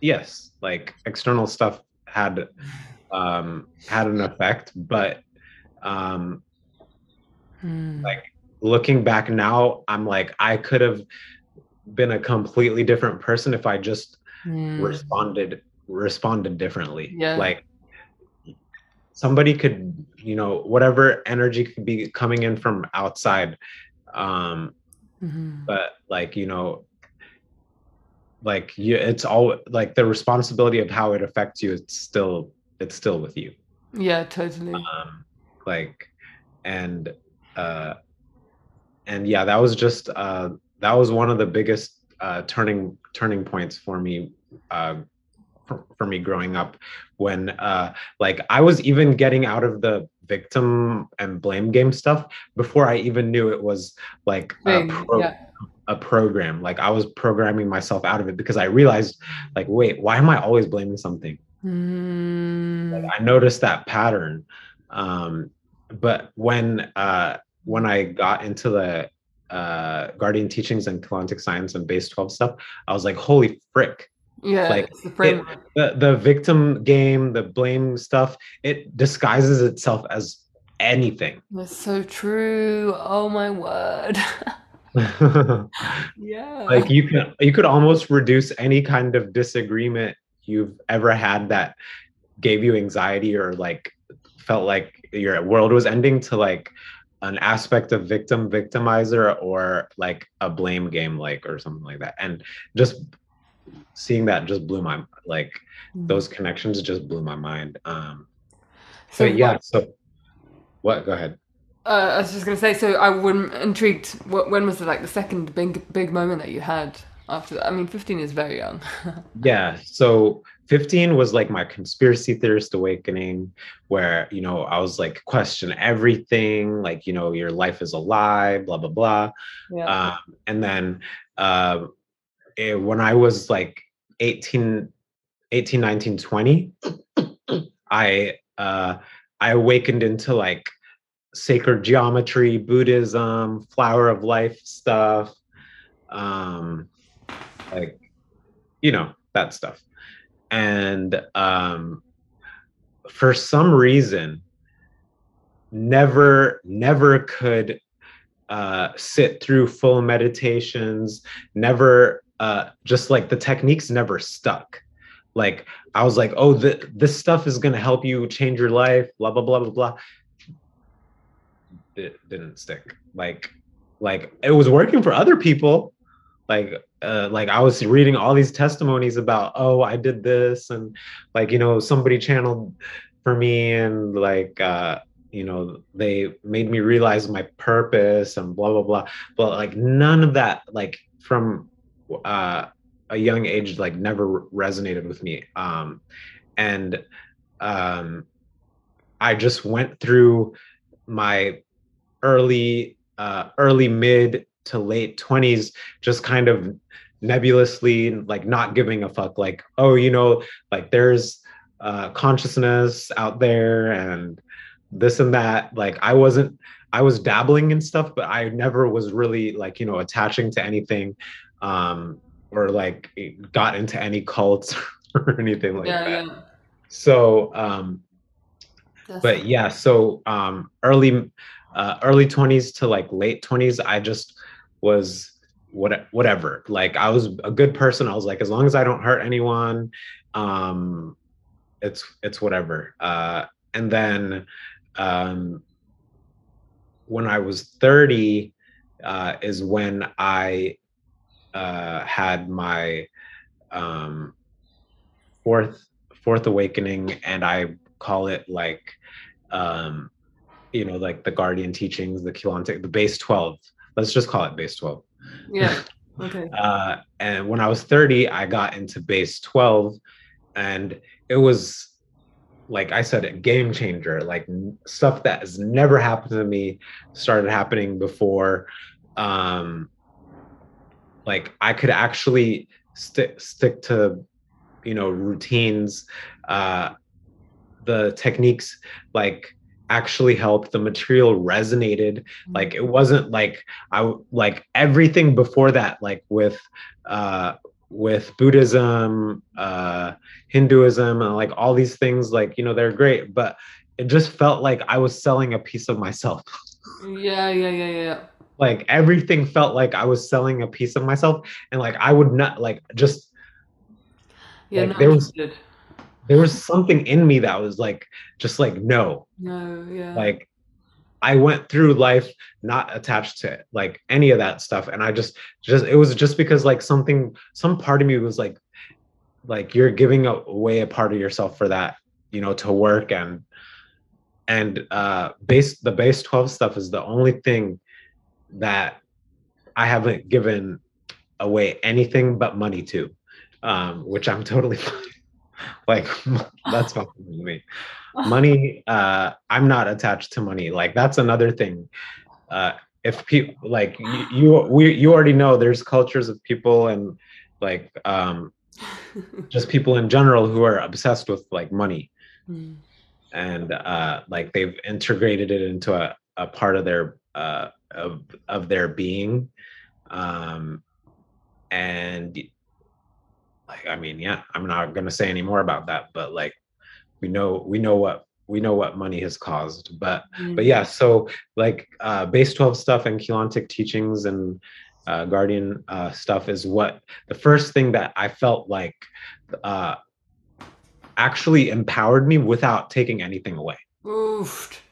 yes, like external stuff had um had an effect, but um, hmm. like looking back now, I'm like I could have been a completely different person if I just hmm. responded responded differently. Yeah. Like somebody could you know whatever energy could be coming in from outside um mm-hmm. but like you know like you it's all like the responsibility of how it affects you it's still it's still with you yeah totally um like and uh and yeah that was just uh that was one of the biggest uh turning turning points for me uh for, for me growing up when uh like I was even getting out of the victim and blame game stuff before I even knew it was like a, pro- yeah. a program. Like I was programming myself out of it because I realized like wait, why am I always blaming something? Mm. Like, I noticed that pattern. Um but when uh when I got into the uh guardian teachings and Keylontic science and base 12 stuff, I was like, holy frick yeah, like it, the the victim game, the blame stuff, it disguises itself as anything. That's so true. Oh my word. yeah. Like you can you could almost reduce any kind of disagreement you've ever had that gave you anxiety or like felt like your world was ending to like an aspect of victim victimizer or like a blame game like or something like that and just seeing that just blew my like mm-hmm. those connections just blew my mind. Um, so yeah, what, so what? Go ahead. Uh, I was just gonna say. So I was intrigued. What, when was the, like the second big big moment that you had after that? I mean, fifteen is very young. yeah. So 15 was like my conspiracy theorist awakening where you know i was like question everything like you know your life is a lie blah blah blah yeah. um, and then uh, it, when I was like 18, 18, 19, 20, I uh, I awakened into like sacred geometry, Buddhism, flower of life stuff, um, like you know that stuff. And um, for some reason, never never could uh, sit through full meditations. Never uh, just like the techniques never stuck. Like I was like, oh, this stuff is gonna help you change your life. Blah blah blah blah blah it didn't stick. Like, like it was working for other people. Like, uh, like I was reading all these testimonies about, oh, I did this, and like you know, somebody channeled for me, and like, uh, you know, they made me realize my purpose and blah blah blah. But like none of that, like from uh, a young age, like never resonated with me. Um, and um, I just went through my early uh, early mid to late 20s just kind of nebulously like not giving a fuck. Like oh you know like there's uh, consciousness out there and this and that. Like i wasn't i was dabbling in stuff but i never was really like you know attaching to anything um or like got into any cults or anything like yeah, that. yeah. so um That's but yeah so um early uh, early 20s to like late 20s i just was what whatever. Like i was a good person. I was like as long as i don't hurt anyone um it's it's whatever. Uh and then um when i was 30 uh is when i uh had my um fourth fourth awakening and i call it like um you know, like the Guardian teachings, the Keylontic, the base 12. Let's just call it base 12. Yeah. Okay. uh, and when I was 30, I got into base 12 and it was like I said, a game changer, like stuff that has never happened to me started happening before. Um, like I could actually stick stick to, you know, routines, uh, the techniques like actually helped the material resonated. Mm-hmm. like it wasn't like i like everything before that like with uh with buddhism uh hinduism and like all these things like you know they're great but it just felt like i was selling a piece of myself. Yeah yeah yeah yeah like everything felt like i was selling a piece of myself and like i would not like just yeah like, there was there was something in me that was like just like no. No yeah. Like i went through life not attached to it, like any of that stuff and i just just it was just because like something some part of me was like like you're giving away a part of yourself for that you know to work and and uh base the base 12 stuff is the only thing that i haven't given away anything but money to um which i'm totally fine. Like that's fine with me. Money uh i'm not attached to money. Like that's another thing. Uh if people like you, you we you already know there's cultures of people and like um just people in general who are obsessed with like money. Mm. and uh like they've integrated it into a, a part of their uh of of their being um and like i mean yeah i'm not going to say any more about that but like we know we know what we know what money has caused but mm-hmm. but yeah so like uh base 12 stuff and Keylontic teachings and uh, guardian uh, stuff is what the first thing that i felt like uh actually empowered me without taking anything away Oof.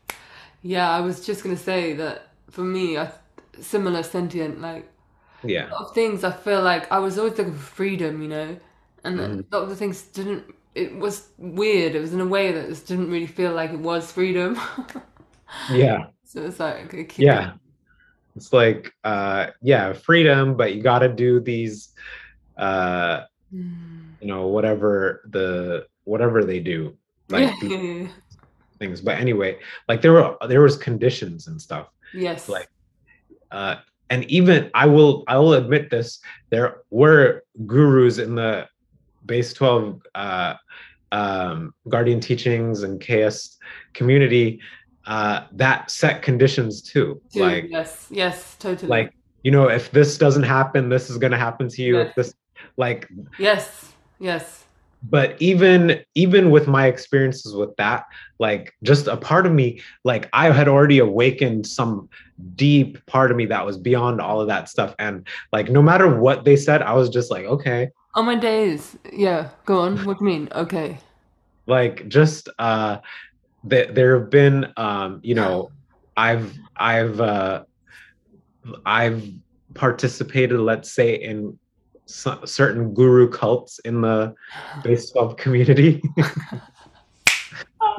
yeah i was just gonna say that for me a similar sentient like yeah. of things i feel like i was always looking for freedom you know? And mm. a lot of the things didn't it was weird. It was in a way that just didn't really feel like it was freedom. Yeah. So it's like yeah. it's like uh yeah freedom but you got to do these uh mm. you know whatever the whatever they do like things. But anyway like there were there was conditions and stuff yes like uh and even i will i will admit this there were gurus in the base 12 uh, um, guardian teachings and ks community uh, that set conditions too. Too, like yes, yes, totally. like you know, if this doesn't happen, this is gonna happen to you. Yes. If this like yes, yes, but even even with my experiences with that like just a part of me like i had already awakened some deep part of me that was beyond all of that stuff and like no matter what they said i was just like okay on my days. Yeah, go on. What do you mean? Okay. like just uh th- there have been um you know i've i've uh i've participated let's say in so- certain guru cults in the base 12 community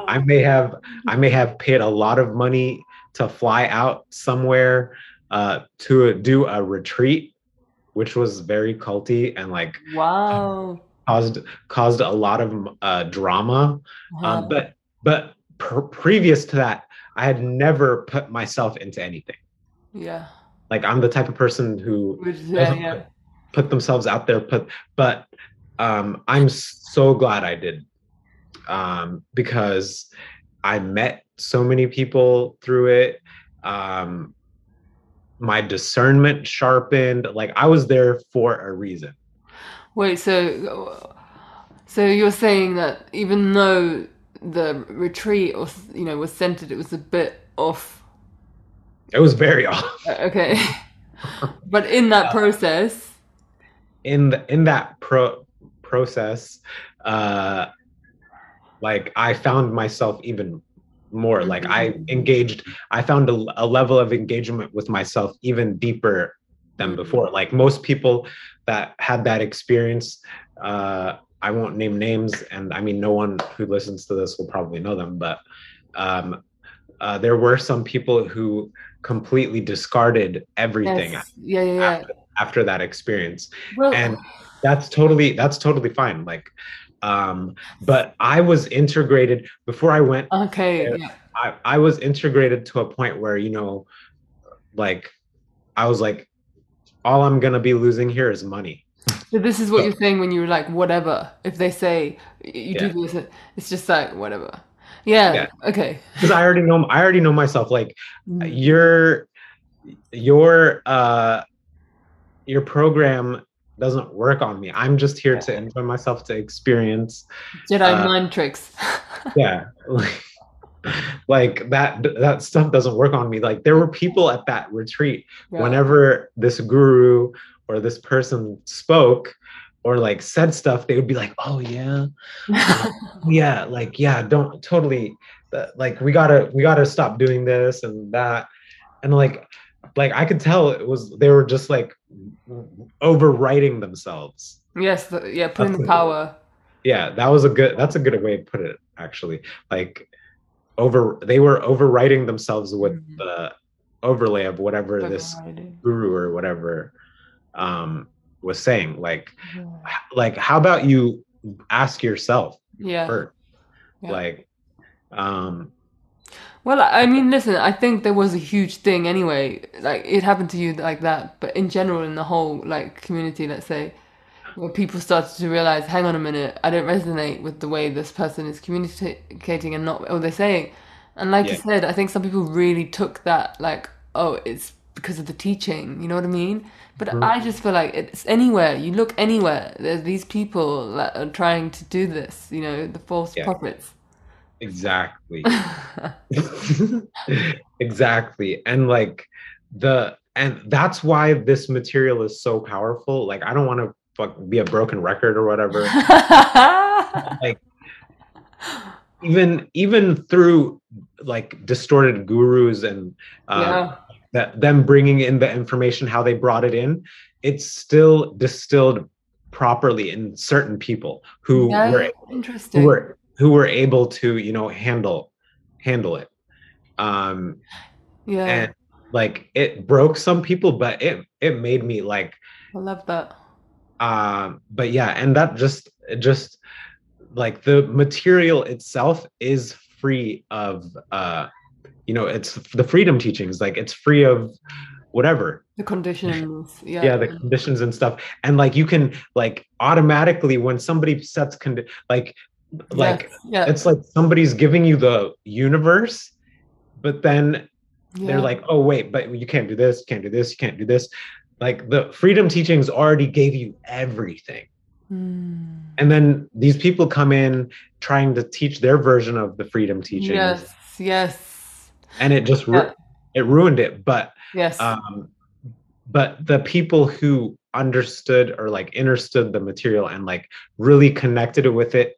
I may have I may have paid a lot of money to fly out somewhere uh, to do a retreat, which was very culty and like Wow. caused caused a lot of uh, drama. Uh-huh. Um, but but pr- previous to that, I had never put myself into anything. yeah. Like I'm the type of person who Which, yeah. Put, themselves out there. Put but um, I'm so glad I did um, because I met so many people through it. Um, my discernment sharpened. Like I was there for a reason. Wait, so so you're saying that even though the retreat or you know was centered, it was a bit off. It was very off. Uh, Okay, but in that process, in the, in that pro process. Uh, like I found myself even more. Like I engaged. I found a, a level of engagement with myself even deeper than Mhm. before. Like most people that had that experience, uh, I won't name names, and I mean no one who listens to this will probably know them, but um, uh, there were some people who completely discarded everything yes, yeah, yeah, yeah. after that experience Well, and that's totally that's totally fine like um but i was integrated before i went okay, Yeah. yeah. I, I was integrated to a point where you know like i was like all i'm gonna be losing here is money So this is what So- you're saying when you're like, whatever. If they say you Yeah. do this, it's just like whatever. Yeah. Yeah. Okay. because i already know i already know myself like Mm. your your uh your program doesn't work on me. I'm just here to enjoy myself to experience Jedi uh, mind tricks. yeah like, like that that stuff doesn't work on me. Like there were people at that retreat Yeah. whenever this guru or this person spoke or like said stuff they would be like oh yeah. Yeah like yeah don't totally uh, like we gotta we gotta stop doing this and that. And like like i could tell it was they were just like overwriting themselves yes. The, yeah. Putting the power. yeah that was a good that's a good way to put it actually like over they were overwriting themselves with Mhm. the overlay of whatever this guru or whatever um was saying like Yeah. like how about you ask yourself Yeah. first Yeah. like um Well, I mean, listen, I think there was a huge thing anyway. Like it happened to you like that, but in general, in the whole like community, let's say, where people started to realize, hang on a minute, I don't resonate with the way this person is communicating and not what they're saying. And like you said, I think some people really took that like, oh, it's because of the teaching. You know what I mean? But Mhm. I just feel like it's anywhere. You look anywhere. There's these people that are trying to do this. You know, the false Yeah. prophets. Exactly exactly and like the and that's why this material is so powerful like i don't want to fuck be a broken record or whatever like even even through like distorted gurus and uh, yeah. that them bringing in the information how they brought it in it's still distilled properly in certain people who were interesting. who were who were able to you know handle handle it um yeah, and like it broke some people but it it made me like I love that. um but yeah and that just just like the material itself is free of uh you know it's the freedom teachings like it's free of whatever The conditions. Yeah. yeah the conditions and stuff and like you can like automatically when somebody sets condi- like like Yes, yeah. it's like somebody's giving you the universe but then they're like oh wait but you can't do this you can't do this you can't do this like the freedom teachings already gave you everything Mm. and then these people come in trying to teach their version of the freedom teachings Yes, yes, and it just ru- Yeah. it ruined it but yes. um but the people who understood or like understood the material and like really connected with it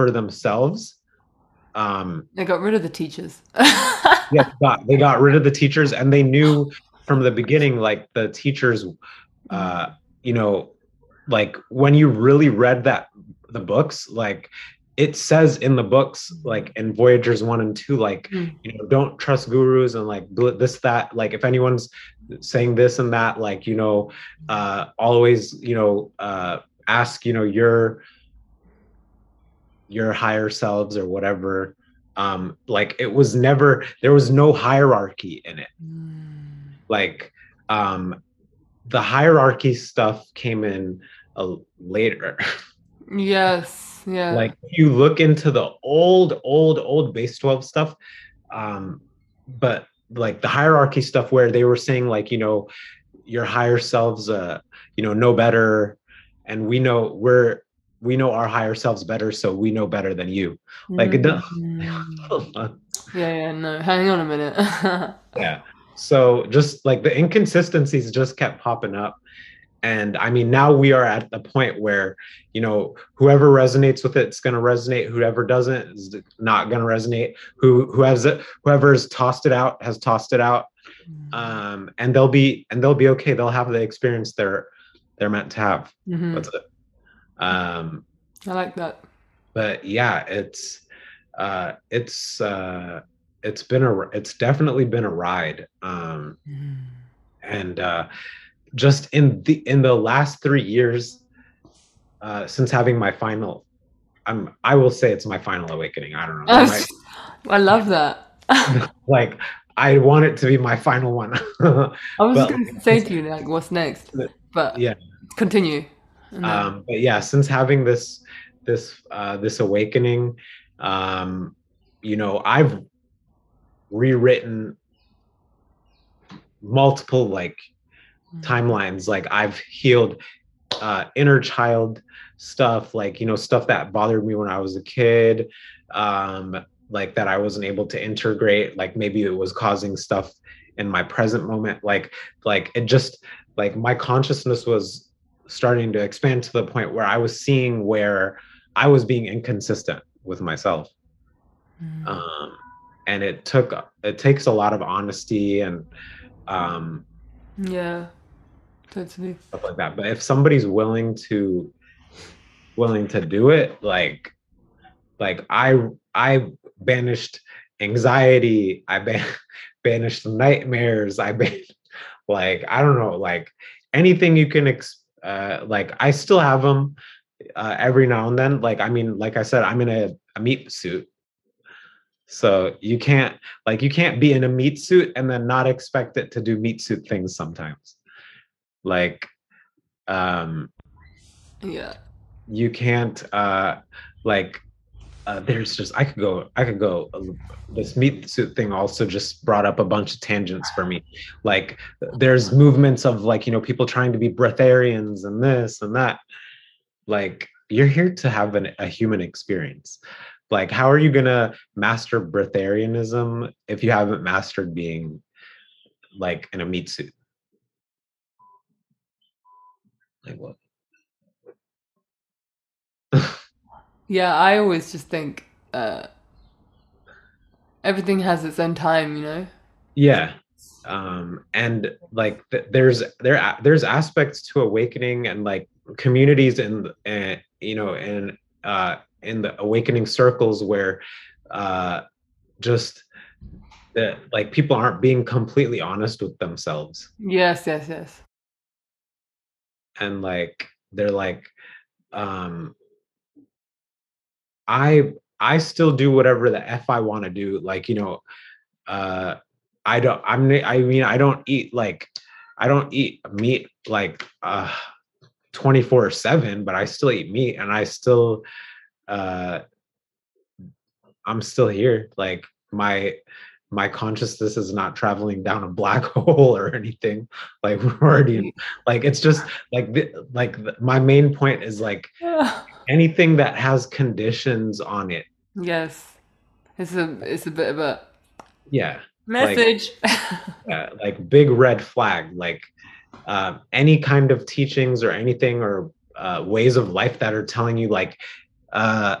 for themselves um they got rid of the teachers. yeah got, they got rid of the teachers and they knew from the beginning like the teachers uh you know like when you really read that the books like it says in the books like in voyagers 1 and 2 like Mm. you know don't trust gurus and like this that like if anyone's saying this and that like you know uh always you know uh ask you know your your higher selves or whatever um like it was never there was no hierarchy in it Mm. like um the hierarchy stuff came in a later Yes, yeah. like if you look into the old old old base 12 stuff um but like the hierarchy stuff where they were saying like you know your higher selves uh you know know better and we know we're we know our higher selves better so we know better than you. Like it does Mm. Yeah, yeah, no. Hang on a minute. yeah. So just like the inconsistencies just kept popping up. And i mean now we are at the point where you know whoever resonates with it's going to resonate whoever doesn't is not going to resonate. Who who has it whoever's tossed it out has tossed it out. Um and they'll be and they'll be okay. They'll have the experience they're they're meant to have. Mhm. that's it um I like that. but yeah it's uh it's uh it's been a it's definitely been a ride um Mm. and uh, just in the in the last three years uh, since having my final i'm i will say it's my final awakening i don't know I might- I love that. Like i want it to be my final one I was just going to say to you, like, what's next? But Yeah. continue. Then- um but yeah since having this this uh this awakening um you know i've rewritten multiple like Mm. timelines. Like i've healed uh inner child stuff like you know stuff that bothered me when i was a kid um like that i wasn't able to integrate. Like maybe it was causing stuff in my present moment. Like like it just like my consciousness was starting to expand to the point where i was seeing where i was being inconsistent with myself Mm. um and it took it takes a lot of honesty and um yeah, totally. stuff like that. But if somebody's willing to willing to do it, like like I I banished anxiety, I ban- banished nightmares, I ban like I don't know, like anything you can ex- uh like I still have them uh every now and then. Like I mean, like I said, I'm in a, a meat suit. So you can't like you can't be in a meat suit and then not expect it to do meat suit things sometimes like um Yeah. you can't uh like uh, there's just i could go i could go this meat suit thing also just brought up a bunch of tangents for me. Like there's movements of like you know people trying to be breatharians and this and that. Like you're here to have an, a human experience. Like how are you gonna master breatharianism if you haven't mastered being like in a meat suit? Like what Yeah, I always just think uh, everything has its own time, you know? yeah um and like th- there's there there's aspects to awakening and like communities and uh, you know and uh in the awakening circles where uh just that like people aren't being completely honest with themselves Yes, yes, yes. and like they're like um i i still do whatever the f i want to do like you know uh i don't i'm i mean i don't eat like i don't eat meat like uh 24 7 but i still eat meat and i still uh i'm still here. Like my my consciousness is not traveling down a black hole or anything like we're already like it's just like the, like the, my main point is like anything that has conditions on it. Yes. It's a it's a bit of a yeah message. Like, like big red flag like uh, any kind of teachings or anything or uh, ways of life that are telling you like uh,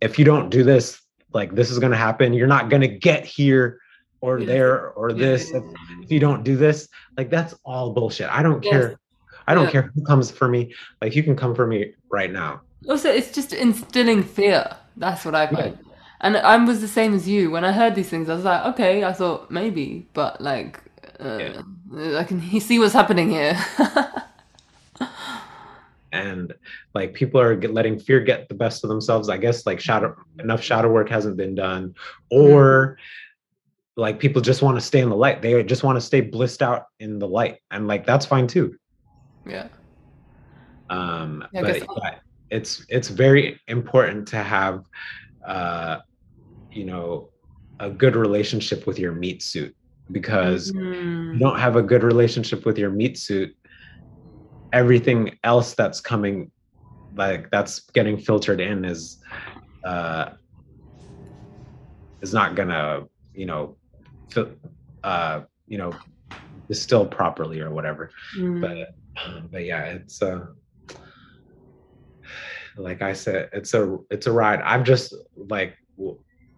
if you don't do this like this is going to happen. You're not going to get here or yeah. there or this if, if, you don't do this. Like that's all bullshit. I don't yes. care. I don't yeah. care who comes for me. Like you can come for me right now. Also it's just instilling fear. That's what i find. And i was the same as you. When i heard these things i was like okay. I thought maybe but like uh, i can see what's happening here and like people are letting fear get the best of themselves i guess like shadow enough shadow work hasn't been done. Or like people just want to stay in the light. They just want to stay blissed out in the light. And like that's fine too. Yeah. Um yeah, but, but it's it's very important to have uh you know a good relationship with your meat suit. Because mm-hmm. you don't have a good relationship with your meat suit everything else that's coming like that's getting filtered in is uh is not gonna you know uh you know distill properly or whatever mm. but but yeah it's uh like i said it's a it's a ride i've just like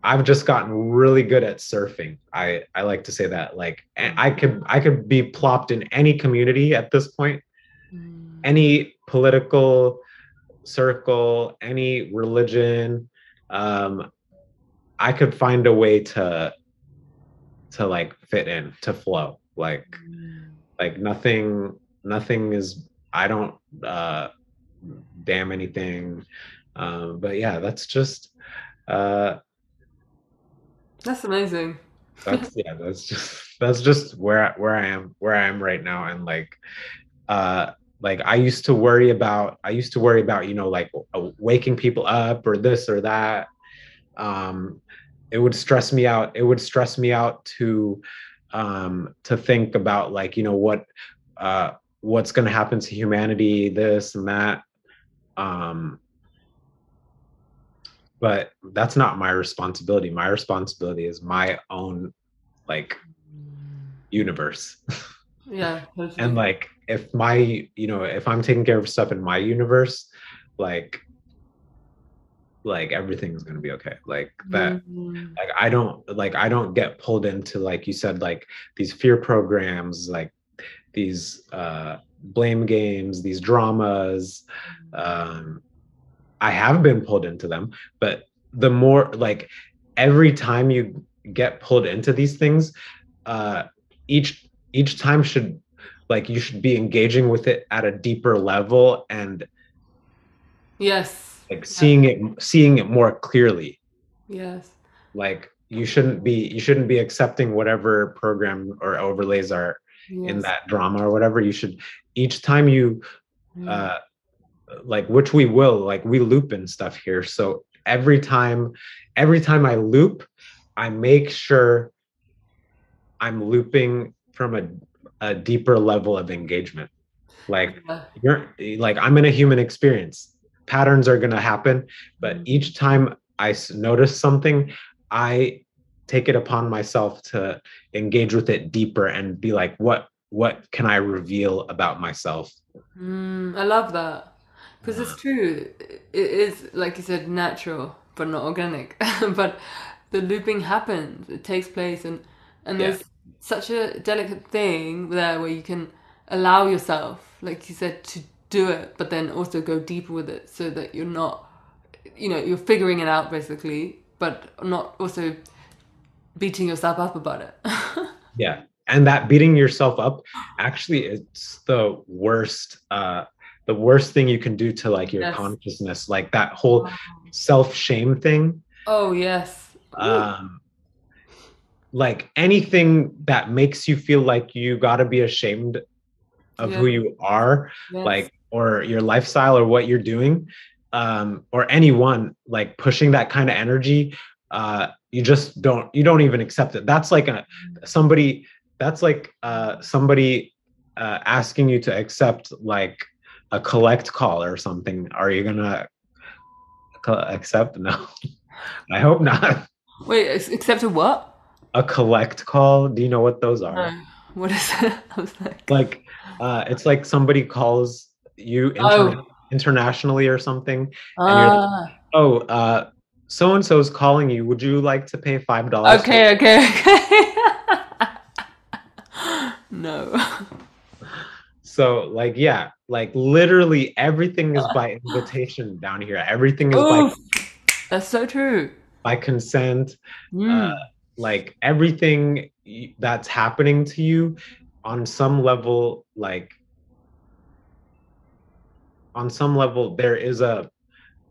i've just gotten really good at surfing i i like to say that like i could i could be plopped in any community at this point. Any political circle, any religion, um, I could find a way to to like fit in, to flow. Like mm. like nothing nothing is I don't uh damn anything. Um, but yeah, that's just uh that's amazing. that's yeah, that's just that's just where where I am where I am right now and like uh like i used to worry about i used to worry about you know like waking people up or this or that. Um it would stress me out it would stress me out to um to think about like you know what uh what's going to happen to humanity this and that. Um but that's not my responsibility. My responsibility is my own like universe. Yeah and like if my you know if i'm taking care of stuff in my universe like like everything's gonna be okay like that mm-hmm. like i don't like i don't get pulled into like you said like these fear programs like these uh blame games these dramas um i have been pulled into them but the more like every time you get pulled into these things uh each each time should like you should be engaging with it at a deeper level and yes. like seeing it seeing it more clearly. Yes. Like you shouldn't be you shouldn't be accepting whatever program or overlays are yes. in that drama or whatever. You should each time you mm. uh like which we will like we loop and stuff here. So every time every time i loop i make sure i'm looping from a, a deeper level of engagement. Like you're like i'm in a human experience. Patterns are going to happen but mm-hmm. each time i notice something i take it upon myself to engage with it deeper and be like what what can i reveal about myself? Mm, i love that. Because it's true. It is like you said natural but not organic. But the looping happens. It takes place and and there's yeah such a delicate thing there where you can allow yourself, like you said, to do it, but then also go deeper with it so that you're not, you know, you're figuring it out basically, but not also beating yourself up about it. yeah. And that beating yourself up actually it's the worst uh the worst thing you can do to like your yes. consciousness like that whole self shame thing oh yes um like anything that makes you feel like you got to be ashamed of yeah. who you are yes. like or your lifestyle or what you're doing um or anyone like pushing that kind of energy uh you just don't you don't even accept it that's like a somebody that's like uh somebody uh asking you to accept like a collect call or something are you gonna accept no i hope not Wait, accept a what? A collect call do you know what those are No. What is was like, like uh it's like somebody calls you interna- oh, internationally or something and you're like, ah, oh uh so and so is calling you would you like to pay five dollars okay, okay, okay. no. so like yeah like literally everything is by invitation down here everything is by that's so true. by consent Mm. uh, like everything that's happening to you on some level like on some level there is a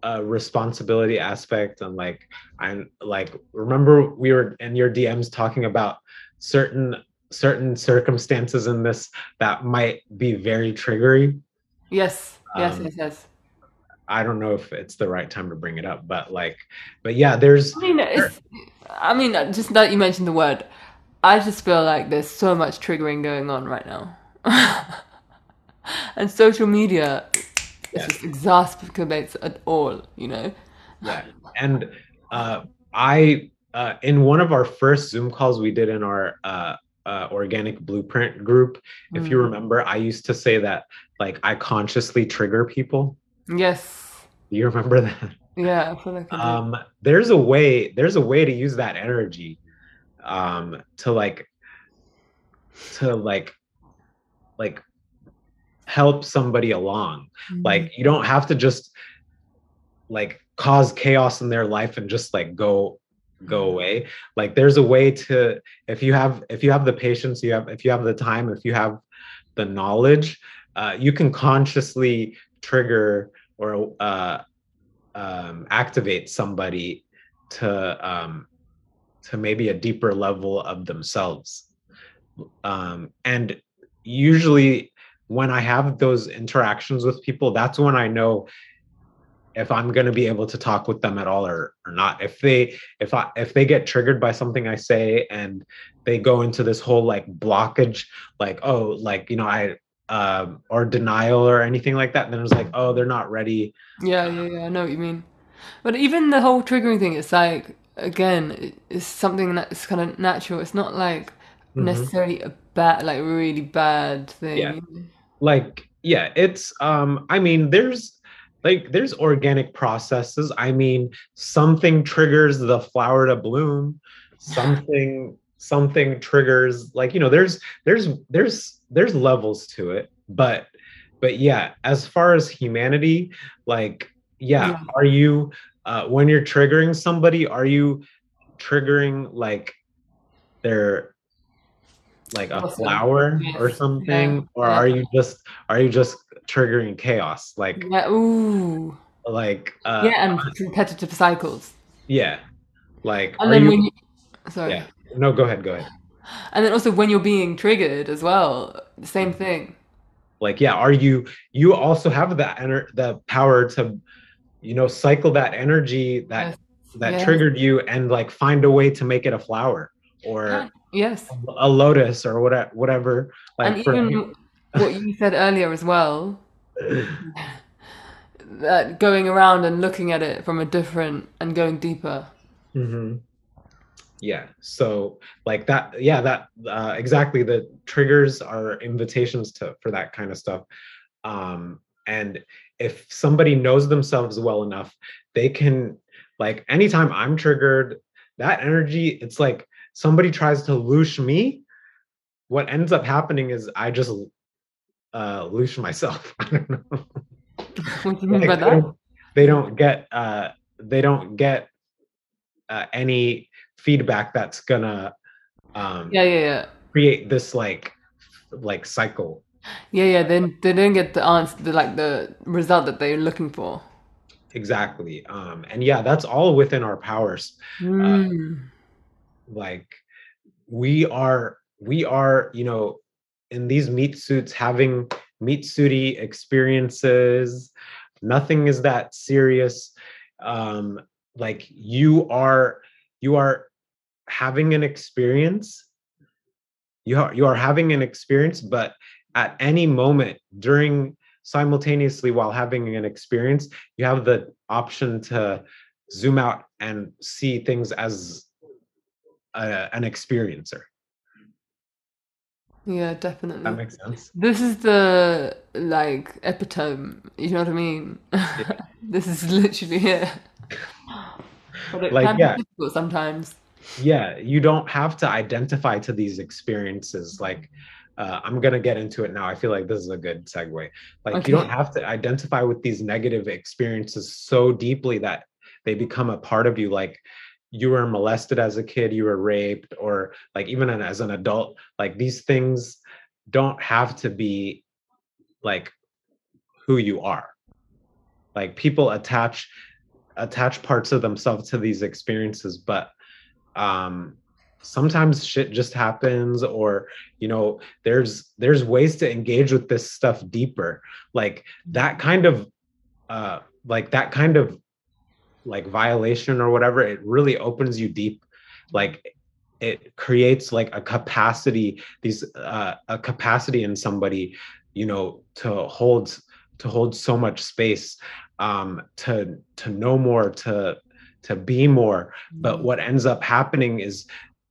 a responsibility aspect and like i'm like remember we were in your dms talking about certain certain circumstances in this that might be very triggery yes, yes, um, yes, yes. i don't know if it's the right time to bring it up but like but yeah there's I mean, it's, I mean, uh, just that you mentioned the word, I just feel like there's so much triggering going on right now, and social media Yeah. it just exacerbates it all. You know. yeah and uh i uh in one of our first zoom calls we did in our uh uh, organic blueprint group if you Mm. remember i used to say that like i consciously trigger people Yes. do you remember that Yeah, I feel like um there's a way there's a way to use that energy um to like to like like help somebody along Mhm. like you don't have to just like cause chaos in their life and just like go go Mhm. away like there's a way to if you have if you have the patience you have if you have the time if you have the knowledge uh, you can consciously trigger or uh, um, activate somebody to um, to maybe a deeper level of themselves. Um, and usually when i have those interactions with people that's when i know if i'm going to be able to talk with them at all or, or not. If they if i if they get triggered by something i say and they go into this whole like blockage like oh like you know i um or denial or anything like that then it's like oh they're not ready Yeah, yeah, yeah. I know what you mean. But even the whole triggering thing, it's like again, it's something that's kind of natural. It's not like Mhm. necessarily a bad, like really bad thing. Yeah. like yeah it's um i mean there's like there's organic processes i mean something triggers the flower to bloom something something triggers like you know there's there's there's there's levels to it but but yeah as far as humanity like yeah, Yeah. are you uh when you're triggering somebody are you triggering like their like a flower or something Yeah. or Yeah. are you just are you just triggering chaos like Yeah. Ooh. like uh yeah, and repetitive cycles. yeah like And then you, when you, sorry. yeah no go ahead go ahead And then also when you're being triggered as well, the same thing. like yeah are you you also have that ener- the power to you know cycle that energy that Yes. that Yes. triggered you and like find a way to make it a flower or Yeah. Yes. a lotus or whatever whatever like and even what you said earlier as well, that going around and looking at it from a different and going deeper. hmm Yeah. So like that, yeah, that uh, exactly. The triggers are invitations to for that kind of stuff. Um, and if somebody knows themselves well enough, they can like anytime I'm triggered, that energy, it's like somebody tries to loosh me. What ends up happening is I just uh loosh myself. I don't know. What do you mean Like, by they that? don't- they don't get uh they don't get uh, any feedback that's gonna um Yeah, yeah, yeah. create this like like cycle Yeah, yeah. Then they don't get the answer, the, like the result that they're looking for. exactly um and yeah that's all within our powers Mm. like we are we are you know in these meat suits having meat suity experiences nothing is that serious um like you are you are having an experience you are you are having an experience but at any moment during simultaneously while having an experience you have the option to zoom out and see things as a, an experiencer Yeah, definitely. that makes sense This is the like epitome. You know what I mean? this is literally it. But it Like, can yeah. be difficult sometimes. Yeah you don't have to identify to these experiences like uh, i'm going to get into it now i feel like this is a good segue. Like you don't have to identify with these negative experiences so deeply that they become a part of you like you were molested as a kid you were raped or like even as an adult like these things don't have to be like who you are. Like people attach attach parts of themselves to these experiences but um sometimes shit just happens or you know there's there's ways to engage with this stuff deeper. Like that kind of uh like that kind of like violation or whatever it really opens you deep. Like it creates like a capacity these uh a capacity in somebody you know to hold to hold so much space um to to know more to to be more. But what ends up happening is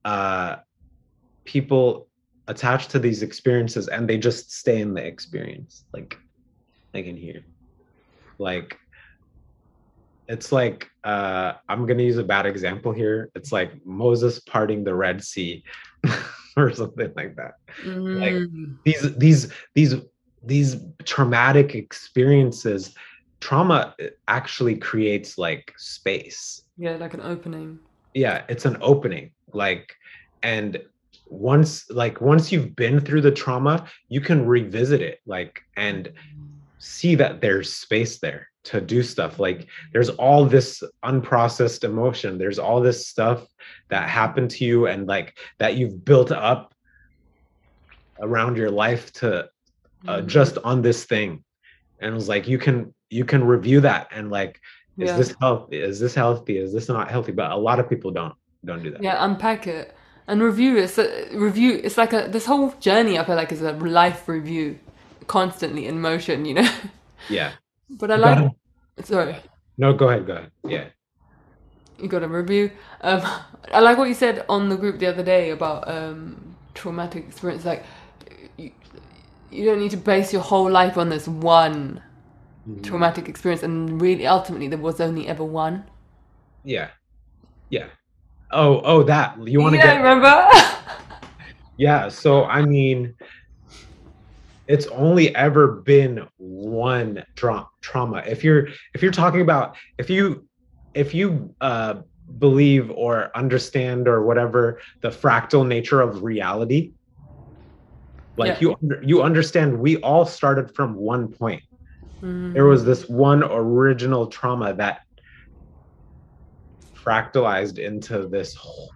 uh people attach to these experiences and they just stay in the experience like like in here. Like it's like uh i'm gonna use a bad example here. It's like moses parting the red sea or something like that. Mm. these these these these traumatic experiences trauma actually creates like space yeah, like an opening. yeah it's an opening like and once like once you've been through the trauma you can revisit it like and see that there's space there to do stuff like there's all this unprocessed emotion there's all this stuff that happened to you and like that you've built up around your life to uh, Mm. just on this thing and it was like you can you can review that and like is Yeah. this healthy is this healthy is this not healthy but a lot of people don't don't do that Yeah, unpack it and review it. So review. It's like a this whole journey. I feel like is a life review, constantly in motion. You know. yeah But I You like. gotta- Sorry. no go ahead go ahead yeah You got a review. Um, I like what you said on the group the other day about um, traumatic experience. Like, you don't need to base your whole life on this one Mhm. traumatic experience, and really, ultimately, there was only ever one. yeah yeah oh oh that you want to yeah, get remember? yeah so i mean it's only ever been one tra- trauma if you're if you're talking about if you if you uh believe or understand or whatever the fractal nature of reality like Yeah. you you understand we all started from one point Mm, there was this one original trauma that fractalized into this whole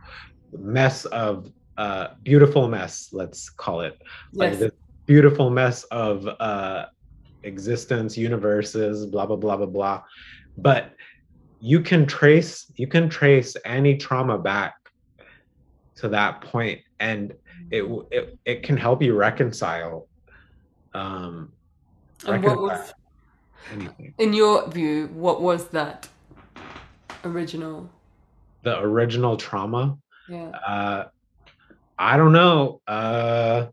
mess of uh beautiful mess let's call it like yes. this beautiful mess of uh existence universes blah blah blah blah blah but you can trace you can trace any trauma back to that point and it it, it can help you reconcile um reconcile was, anything in your view, what was that original? the original trauma Yeah. uh i don't know uh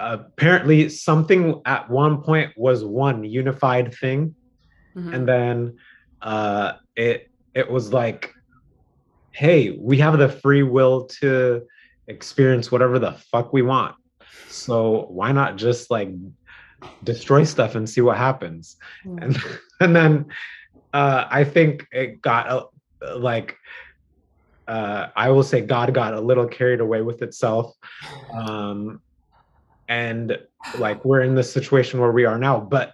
apparently something at one point was one unified thing Mhm. and then uh it it was like hey we have the free will to experience whatever the fuck we want so why not just like destroy stuff and see what happens Mm. and and then uh i think it got uh, like uh i will say god got a little carried away with itself um and like we're in the situation where we are now but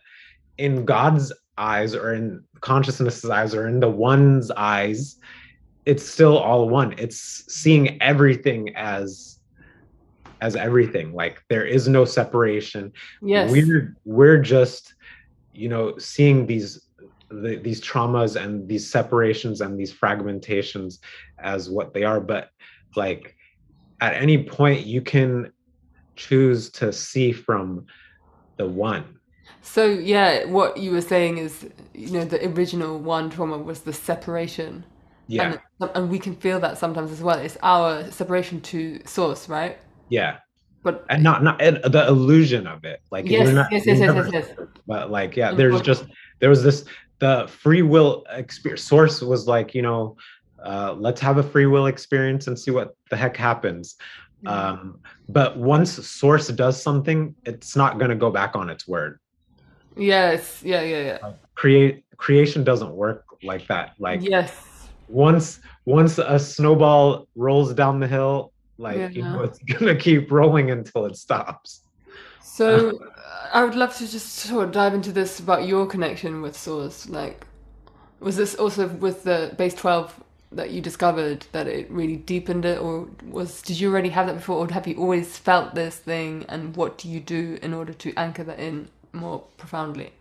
in god's eyes or in consciousness's eyes or in the one's eyes it's still all one. It's seeing everything as as everything. Like there is no separation. Yes. we're we're just you know seeing these the, these traumas and these separations and these fragmentations as what they are. But like at any point you can choose to see from the one. So yeah what you were saying is you know the original one trauma was the separation yeah. and, and we can feel that sometimes as well. It's our separation to source right? Yeah. But and not not and the illusion of it. Like yes not, yes yes, yes, yes, yes. but like yeah there's just there was this the free will experience source was like you know uh let's have a free will experience and see what the heck happens. Um but once source does something it's not going to go back on its word. Yes. Yeah yeah yeah. Create creation doesn't work like that. Like yes once once a snowball rolls down the hill like Yeah, you know no. it's gonna keep rolling until it stops So I would love to just sort of dive into this about your connection with Source. Like, was this also with the base twelve that you discovered that it really deepened it, or was did you already have that before, or have you always felt this thing? And what do you do in order to anchor that in more profoundly?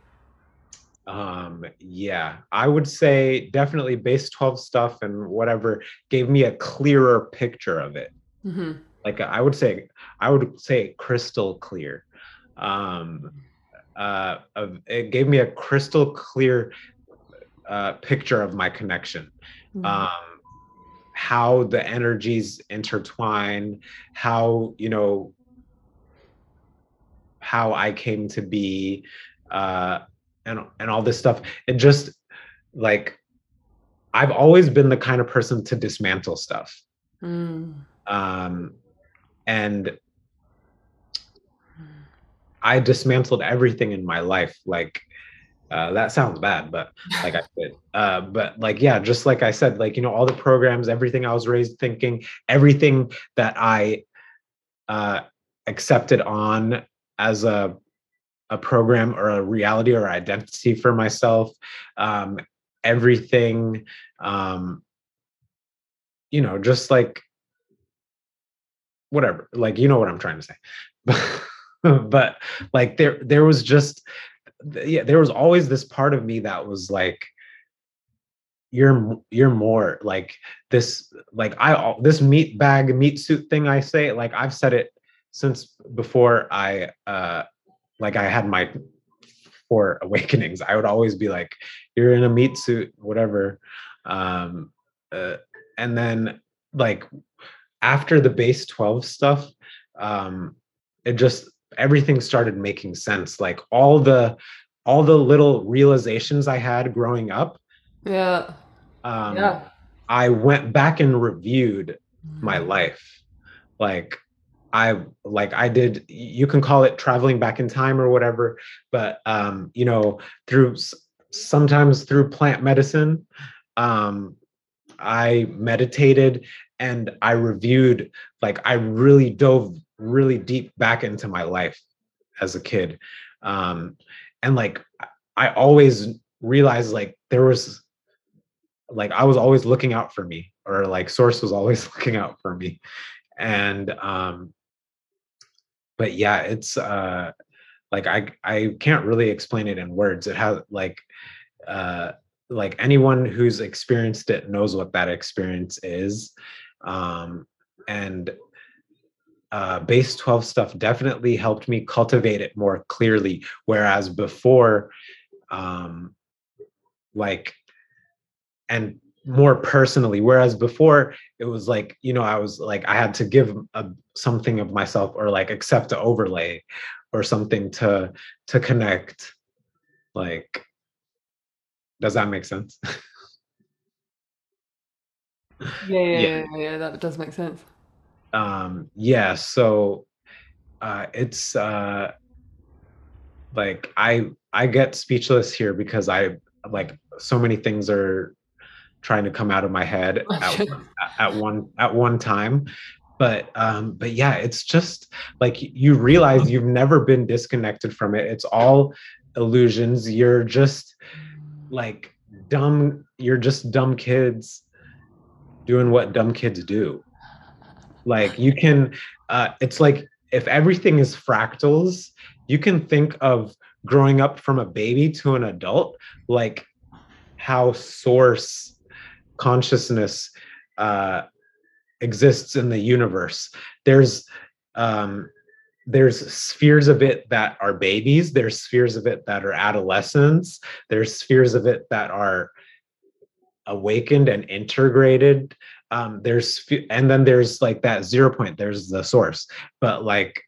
Um yeah i would say definitely base 12 stuff and whatever gave me a clearer picture of it. Hmm like i would say i would say crystal clear. Um uh of, it gave me a crystal clear uh picture of my connection. Mm-hmm. um how the energies intertwine how you know how i came to be uh and and all this stuff it just like i've always been the kind of person to dismantle stuff Mm. um and i dismantled everything in my life like uh, that sounds bad but like i said uh, but like yeah just like i said like you know all the programs everything i was raised thinking everything that i uh, accepted on as a a program or a reality or identity for myself um, everything um, you know just like whatever like you know what i'm trying to say. But like there there was just yeah there was always this part of me that was like you're you're more like this like i this meat bag meat suit thing i say like i've said it since before i uh like i had my four awakenings. I would always be like you're in a meat suit whatever. Um uh, and then like after the base 12 stuff um it just everything started making sense. Like all the all the little realizations i had growing up Yeah. um yeah. i went back and reviewed my life. Like i like i did you can call it traveling back in time or whatever but um you know through sometimes through plant medicine um i meditated and i reviewed like i really dove really deep back into my life as a kid um and like i always realized like there was like I was always looking out for me or like source was always looking out for me and um but yeah it's uh like I I can't really explain it in words it has like uh like anyone who's experienced it knows what that experience is um and uh base 12 stuff definitely helped me cultivate it more clearly whereas before um like and more personally whereas before it was like you know i was like i had to give a, something of myself or like accept the overlay or something to to connect like does that make sense Yeah, yeah, Yeah. yeah, yeah, yeah, that does make sense. um yeah so uh it's uh like i i get speechless here because i like so many things are trying to come out of my head at, at one at one time. But um but yeah it's just like you realize you've never been disconnected from it. It's all illusions. You're just like dumb you're just dumb kids doing what dumb kids do. Like you can uh it's like if everything is fractals you can think of growing up from a baby to an adult like how source consciousness uh, exists in the universe. There's um, there's spheres of it that are babies. There's spheres of it that are adolescents. There's spheres of it that are awakened and integrated. Um, there's and then there's like that zero point. There's the source, but like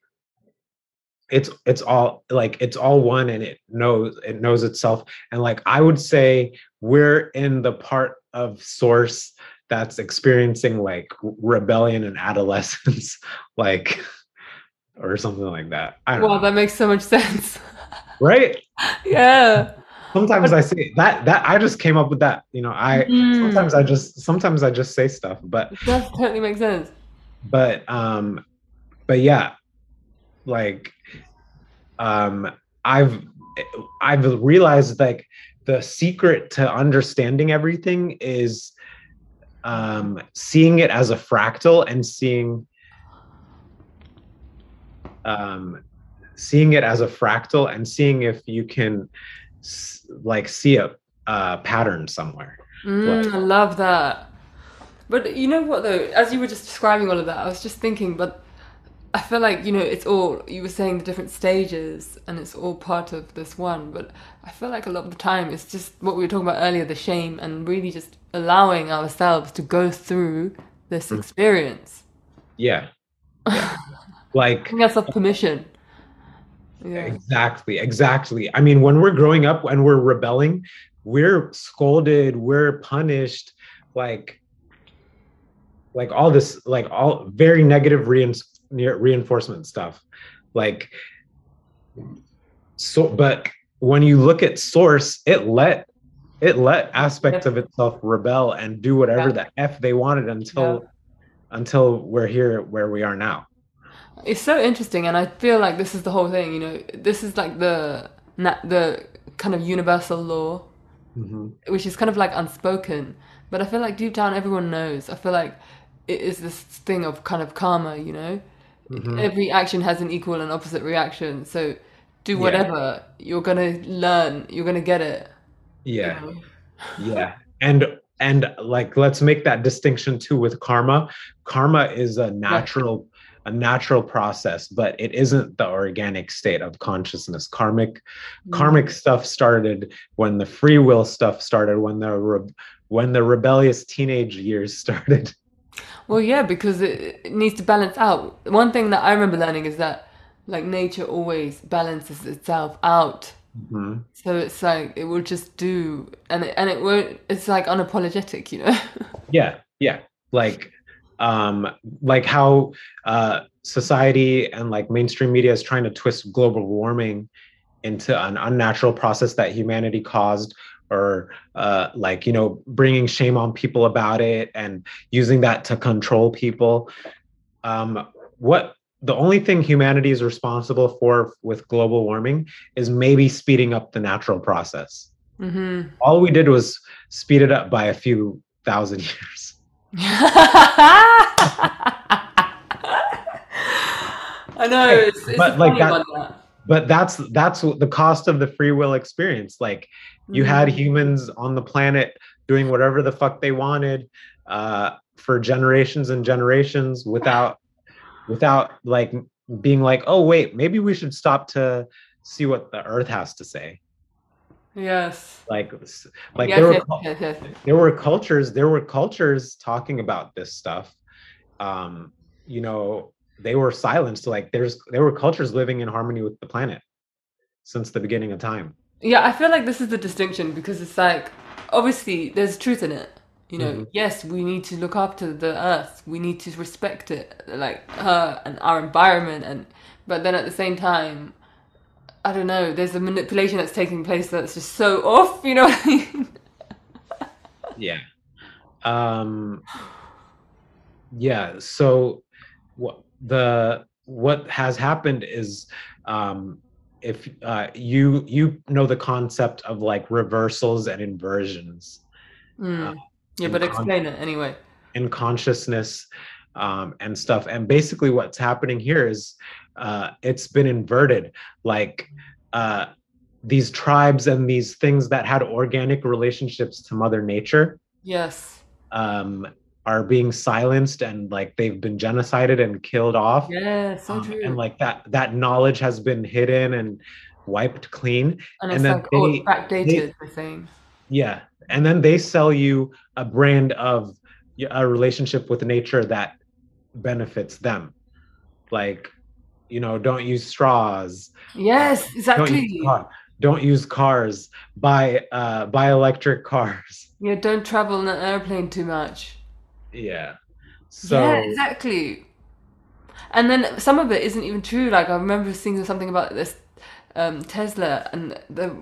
it's it's all like it's all one and it knows it knows itself and like i would say we're in the part of source that's experiencing like rebellion and adolescence like or something like that. I don't well know. that makes so much sense. Right? Yeah. Sometimes i say that that i just came up with that you know i mm. sometimes i just sometimes i just say stuff but that totally makes sense. But um but yeah like um i've i've realized like the secret to understanding everything is um, seeing it as a fractal and seeing um, seeing it as a fractal and seeing if you can like see a, a pattern somewhere. Mm, I love that. But you know what though, as you were just describing all of that, I was just thinking, but I feel like you know it's all you were saying the different stages and it's all part of this one. But I feel like a lot of the time it's just what we were talking about earlier, the shame and really just allowing ourselves to go through this mm. experience. Yeah. yeah. like giving ourselves permission. Yeah. Exactly, exactly. I mean, when we're growing up and we're rebelling, we're scolded, we're punished, like like all this, like all very negative reinforcement reinforcement stuff. Like so but when you look at source it let it let aspects of itself rebel and do whatever yeah. the f they wanted until yeah. until we're here where we are now. It's so interesting and i feel like this is the whole thing you know? This is like the the kind of universal law mm-hmm. which is kind of like unspoken. But i feel like deep down everyone knows. I feel like it is this thing of kind of karma you know Mm-hmm. Every action has an equal and opposite reaction. So do whatever. Yeah. You're gonna learn. You're gonna get it. Yeah. You know? yeah. And and like let's make that distinction too with karma. Karma is a natural a natural process, but it isn't the organic state of consciousness. Karmic mm-hmm. karmic stuff started when the free will stuff started, when the re- when the rebellious teenage years started. Well, yeah, because it, it needs to balance out. One thing that I remember learning is that like nature always balances itself out. Mm-hmm. So it's like it will just do, and it, and it won't. It's like unapologetic, you know. yeah, yeah. Like, um, like how uh, society and like mainstream media is trying to twist global warming into an unnatural process that humanity caused or uh, like you know bringing shame on people about it and using that to control people um, what the only thing humanity is responsible for with global warming is maybe speeding up the natural process mm-hmm. all we did was speed it up by a few thousand years I know, it's, it's but like that, that, but that's that's the cost of the free will experience. Like you mm-hmm. had humans on the planet doing whatever the fuck they wanted uh, for generations and generations without without like being like, oh wait, maybe we should stop to see what the Earth has to say. Yes. Like like yes, there were yes, yes, there were cultures there were cultures talking about this stuff. Um, you know, they were silenced. Like there's there were cultures living in harmony with the planet since the beginning of time. Yeah, I feel like this is the distinction because it's like obviously there's truth in it. You know, mm-hmm. yes, we need to look after the earth. We need to respect it, like her and our environment, and but then at the same time, I don't know. There's a manipulation that's taking place that's just so off. You know what I mean? yeah. Um. Yeah. So, what the what has happened is um, if uh, you you know the concept of like reversals and inversions. Mm. Uh, yeah, but explain it anyway. In consciousness um, and stuff, and basically what's happening here is uh, it's been inverted. Like uh, these tribes and these things that had organic relationships to mother nature Yes. um, are being silenced and like they've been genocided and killed off Yeah, so Um, true. and like that that knowledge has been hidden and wiped clean and and it's then like oh, they- backdated, I think. yeah and then they sell you a brand of a relationship with nature that benefits them like you know don't use straws Yes, don't exactly. use, car, don't use cars buy uh buy electric cars Yeah, don't travel in an airplane too much. Yeah so yeah, exactly. And then some of it isn't even true. Like I remember seeing something about this um, Tesla, and the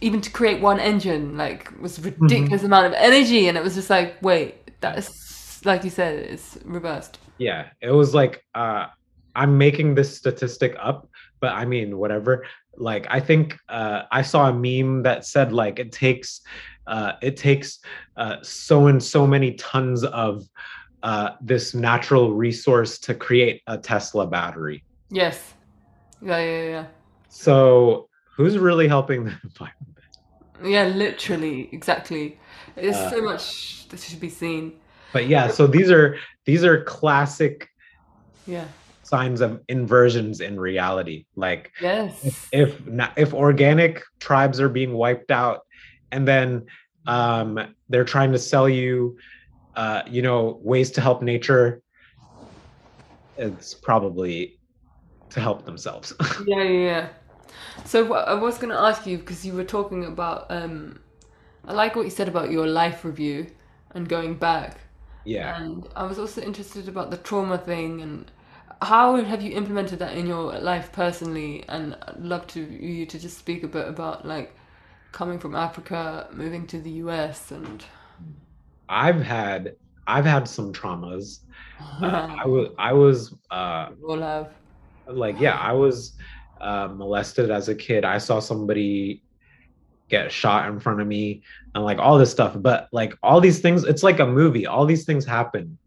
even to create one engine like was a Mm-hmm. ridiculous amount of energy, and it was just like, wait, that's like you said, it's reversed. yeah it was like uh i'm making this statistic up but i mean whatever like i think uh i saw a meme that said like it takes uh it takes uh so and so many tons of uh this natural resource to create a tesla battery Yes. Yeah, yeah, yeah. so who's really helping the environment Yeah, literally, exactly. There's Uh, so much that should be seen. but yeah so these are these are classic Yeah. signs of inversions in reality like Yes. if na- if organic tribes are being wiped out and then um they're trying to sell you uh you know ways to help nature it's probably to help themselves Yeah, yeah, yeah. So what I was going to ask you because you were talking about um I like what you said about your life review and going back. yeah And I was also interested about the trauma thing and how have you implemented that in your life personally? And I'd love to you to just speak a bit about like coming from Africa, moving to the US, and i've had i've had some traumas uh, i was i was uh we all have. like yeah i was uh, molested as a kid i saw somebody get shot in front of me and like all this stuff but like all these things it's like a movie all these things happen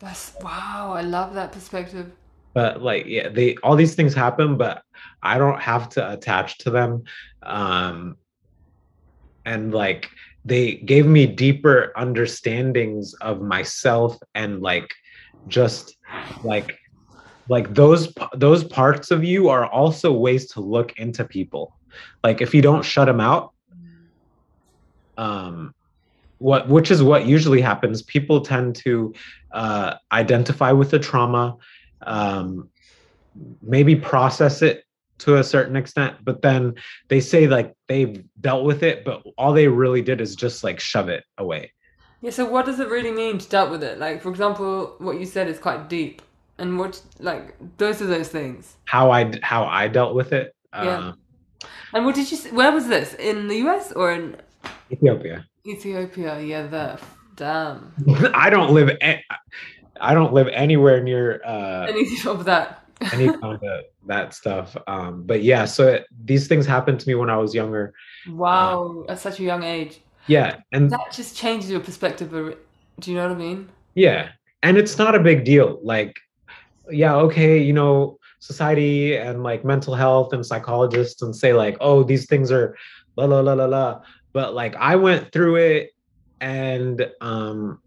That's wow. I love that perspective. but like yeah they all these things happen but i don't have to attach to them um and like they gave me deeper understandings of myself and like just like like those those parts of you are also ways to look into people. Like if you don't shut them out um what which is what usually happens. People tend to uh identify with the trauma um maybe process it to a certain extent but then they say like they've dealt with it but all they really did is just like shove it away Yeah, so what does it really mean to dealt with it? Like, for example, what you said is quite deep. And what, like, those are those things. how i how i dealt with it Yeah. uh, And what did you, where was this? In the US or in ethiopia Ethiopia? Yeah, the Damn. i don't live a- i don't live anywhere near uh Any of that. Any kind of that stuff um but yeah so it, these things happened to me when i was younger Wow, at such a young age. yeah and That just changes your perspective. Do you know what I mean? Yeah. And it's not a big deal. Like, yeah, okay, you know, society and like mental health and psychologists and say, like, oh, these things are la la la la la. But like I went through it and um,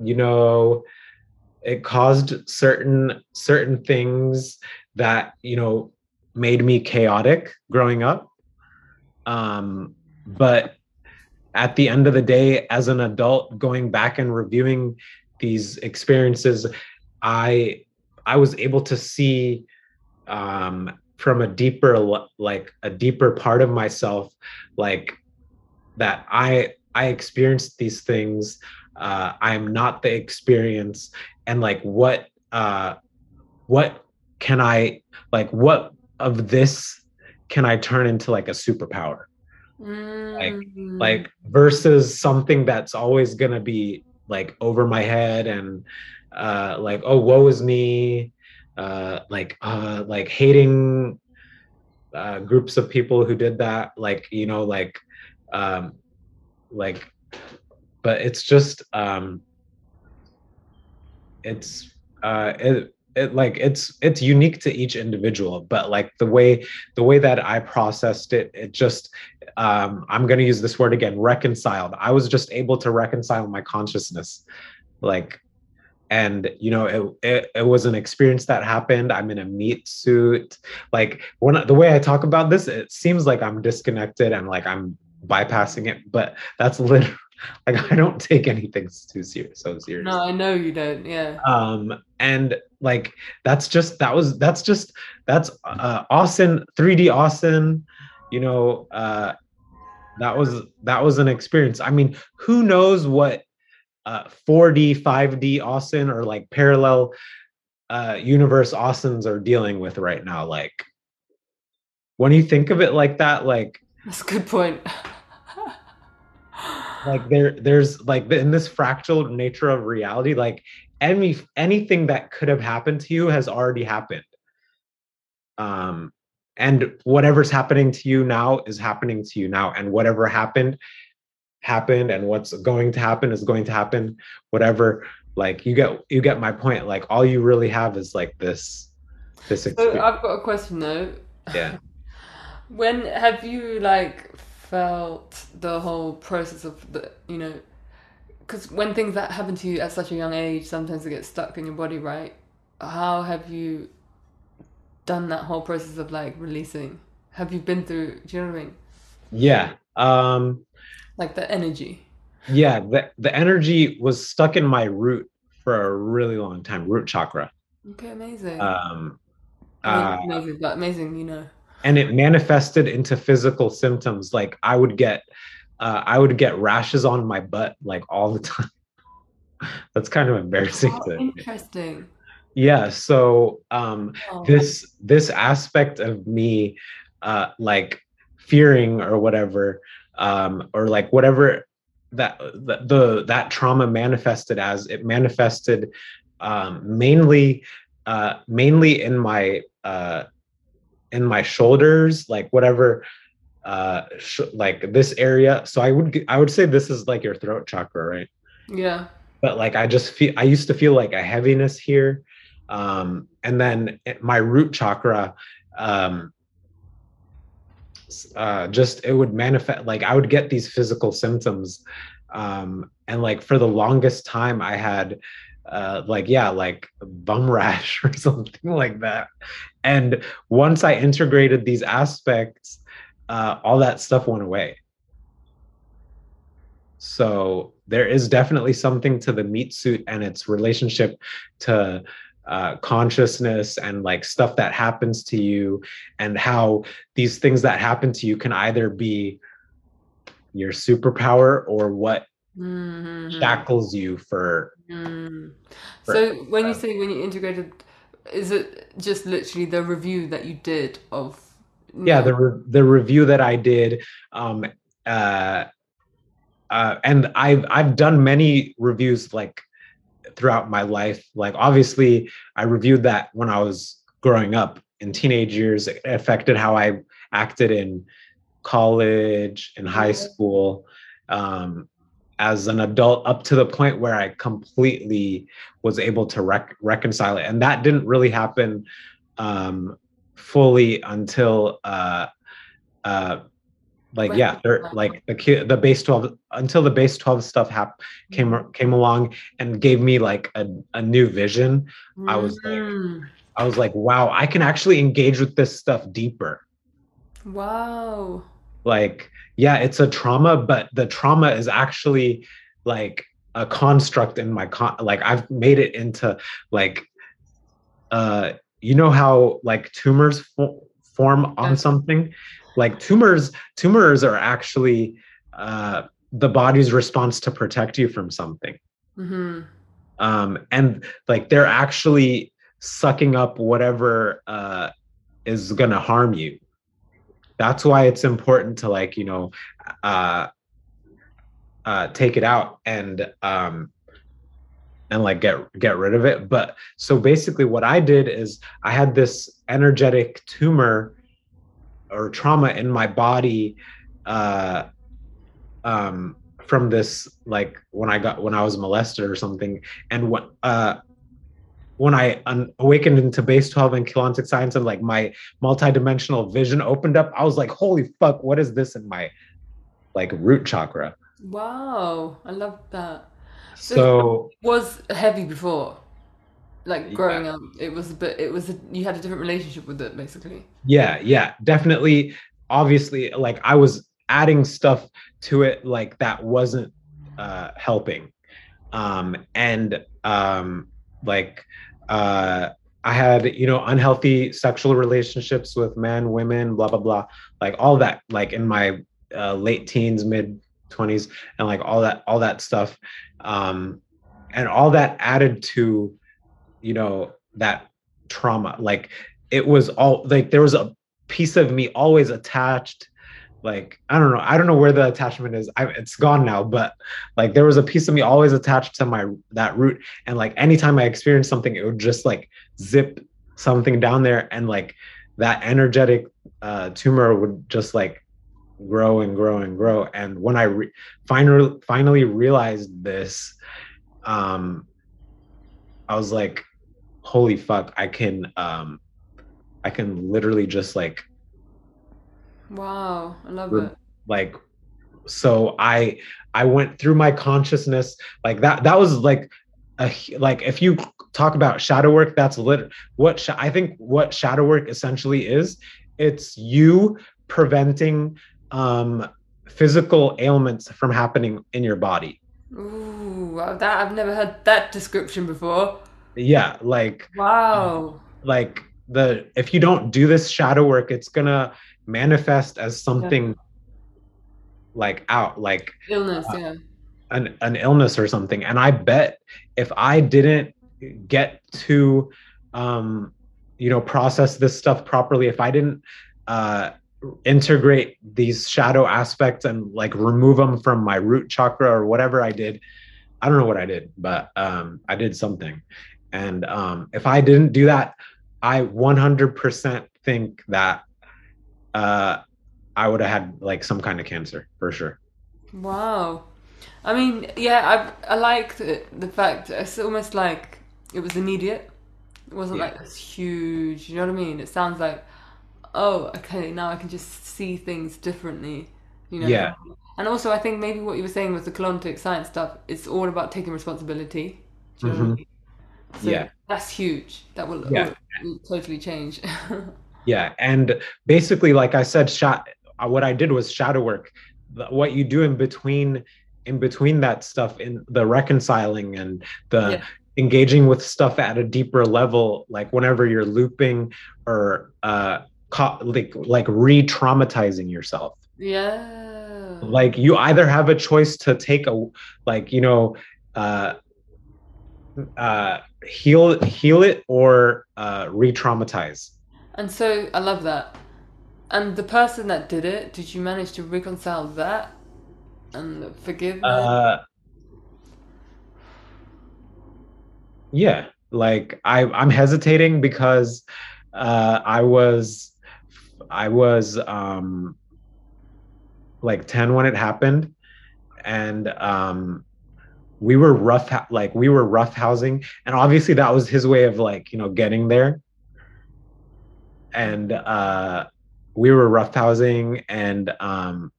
you know, it caused certain certain things that, you know, made me chaotic growing up. Um, but at the end of the day as an adult going back and reviewing these experiences i i was able to see um from a deeper like a deeper part of myself like that i i experienced these things uh i'm not the experience and like what uh what can i like what of this can i turn into like a superpower Mm. like versus something that's always gonna be like over my head and uh like oh woe is me uh like uh like hating uh groups of people who did that like you know like um like but it's just um it's uh it it like it's it's unique to each individual but like the way the way that i processed it it just um i'm going to use this word again reconciled. I was just able to reconcile my consciousness like and you know it, it, it was an experience that happened. I'm in a meat suit. Like when the way i talk about this it seems like i'm disconnected and like i'm bypassing it but that's literally like i don't take anything too serious so serious. No i know you don't yeah. Um and like that's just that was that's just that's uh austin 3d austin you know uh that was that was an experience. I mean who knows what uh 4d 5d austin or like parallel uh universe austins are dealing with right now like when you think of it like that like that's a good point like there there's like in this fractal nature of reality like any anything that could have happened to you has already happened. Um and whatever's happening to you now is happening to you now and whatever happened happened and what's going to happen is going to happen. Whatever like you get you get my point like all you really have is like this this so i've got a question though. Yeah. When have you like felt the whole process of the you know because when things that happen to you at such a young age sometimes it gets stuck in your body right? How have you done that whole process of like releasing? Have you been through do you know what i mean? Yeah um like the energy. yeah the, the energy was stuck in my root for a really long time root chakra. Okay amazing. Um uh, amazing but amazing you know and it manifested into physical symptoms. Like i would get uh, i would get rashes on my butt like all the time. That's kind of embarrassing oh, to interesting. Yeah so um oh. this this aspect of me uh like fearing or whatever um or like whatever that the, the that trauma manifested as it manifested um mainly uh mainly in my uh in my shoulders, like whatever, uh, sh- like this area. So I would I would say this is like your throat chakra, right? Yeah. But like I just feel I used to feel like a heaviness here, um, and then my root chakra, um, uh, just it would manifest like I would get these physical symptoms, um, and like for the longest time I had uh, like yeah like bum rash or something like that and once i integrated these aspects uh, all that stuff went away so there is definitely something to the meat suit and its relationship to uh, consciousness and like stuff that happens to you and how these things that happen to you can either be your superpower or what mm-hmm. shackles you for, mm. for so when you say when you integrated is it just literally the review that you did of yeah the re- the review that i did um uh uh and i've i've done many reviews like throughout my life. Like obviously i reviewed that when i was growing up in teenage years. It affected how i acted in college and high school um as an adult up to the point where I completely was able to rec- reconcile it. And that didn't really happen um, fully until uh, uh, like right. yeah, like the the base 12 until the base 12 stuff hap- came mm-hmm. came along and gave me like a, a new vision. Mm-hmm. I was like mm-hmm. I was like, wow, I can actually engage with this stuff deeper. Wow. Like yeah, it's a trauma, but the trauma is actually like a construct in my con like I've made it into like uh you know how like tumors fo- form on something? Like tumors tumors are actually uh the body's response to protect you from something. Mm-hmm. um and like they're actually sucking up whatever uh is gonna harm you that's why it's important to like you know uh uh take it out and um and like get get rid of it. But so basically what i did is i had this energetic tumor or trauma in my body uh um from this like when i got when i was molested or something. And what uh when I un- awakened into base 12 and Keylontic science and like my multidimensional vision opened up, I was like, holy fuck, what is this in my like root chakra? Wow, I love that. So it was heavy before, like growing yeah, up. It was a bit. It was a, you had a different relationship with it, basically. yeah, yeah, definitely. Obviously, like I was adding stuff to it like that wasn't uh helping. Um and um like uh I had, you know, unhealthy sexual relationships with men, women, blah blah blah, like all that, like in my uh, late teens, mid twenties, and like all that, all that stuff, um, and all that added to, you know, that trauma. Like it was all like there was a piece of me always attached like I don't know, I don't know where the attachment is. I, it's gone now, but like there was a piece of me always attached to my that root, and like anytime I experienced something, it would just like zip something down there, and like that energetic uh, tumor would just like grow and grow and grow. And when I re- finally finally realized this, um, I was like, holy fuck, I can um, I can literally just like Wow, I love it. like so i i went through my consciousness like that that was like a like if you talk about shadow work that's lit what sh- i think what shadow work essentially is it's you preventing um physical ailments from happening in your body Ooh, that I've never heard that description before. yeah like Wow. like the if you don't do this shadow work it's gonna manifest as Yeah. something like out like Illness, yeah. an, an illness or something and i bet if i didn't get to um you know process this stuff properly if i didn't uh integrate these shadow aspects and like remove them from my root chakra or whatever i did i don't know what i did but um i did something and um if i didn't do that i 100% think that uh i would have had like some kind of cancer for sure Wow. I mean, yeah, I I like the, the fact it's almost like it was immediate. It wasn't yeah like this huge, you know what I mean? It sounds like, oh, okay, now I can just see things differently, you know? yeah And also, I think maybe what you were saying with the Keylontic science stuff, it's all about taking responsibility. Do you know what I hmm? So yeah that's huge. That will, yeah will totally change. Yeah, and basically, like I said, shot. uh, What I did was shadow work. What you do in between, in between that stuff, in the reconciling and the Yeah. engaging with stuff at a deeper level, like whenever you're looping or uh, ca- like like re-traumatizing yourself. Yeah. Like you either have a choice to take a like you know. Uh, uh, heal heal it or uh, re-traumatize And so I love that. And the person that did it, did you manage to reconcile that and forgive uh yeah like i i'm hesitating because uh i was i was um like 10 when it happened. And um we were rough like we were rough housing and obviously that was his way of like you know getting there and uh we were rough housing and um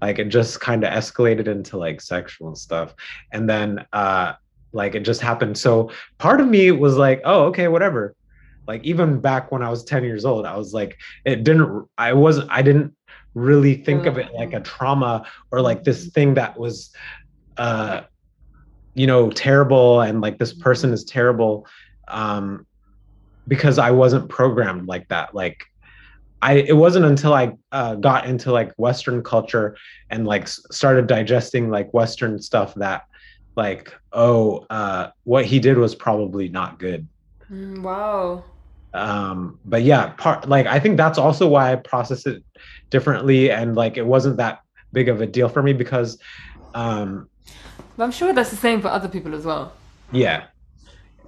like it just kind of escalated into like sexual stuff. And then uh like it just happened. So part of me was like oh okay whatever. Like even back when i was 10 years old i was like it didn't i wasn't i didn't really think of it like a trauma or like this thing that was uh you know terrible and like this person is terrible. Um because i wasn't programmed like that like I it wasn't until I uh, got into like Western culture and like started digesting like Western stuff that like oh uh, what he did was probably not good. Mm, wow. Um, but yeah, part like I think that's also why I process it differently and like it wasn't that big of a deal for me because um, But I'm sure that's the same for other people as well. yeah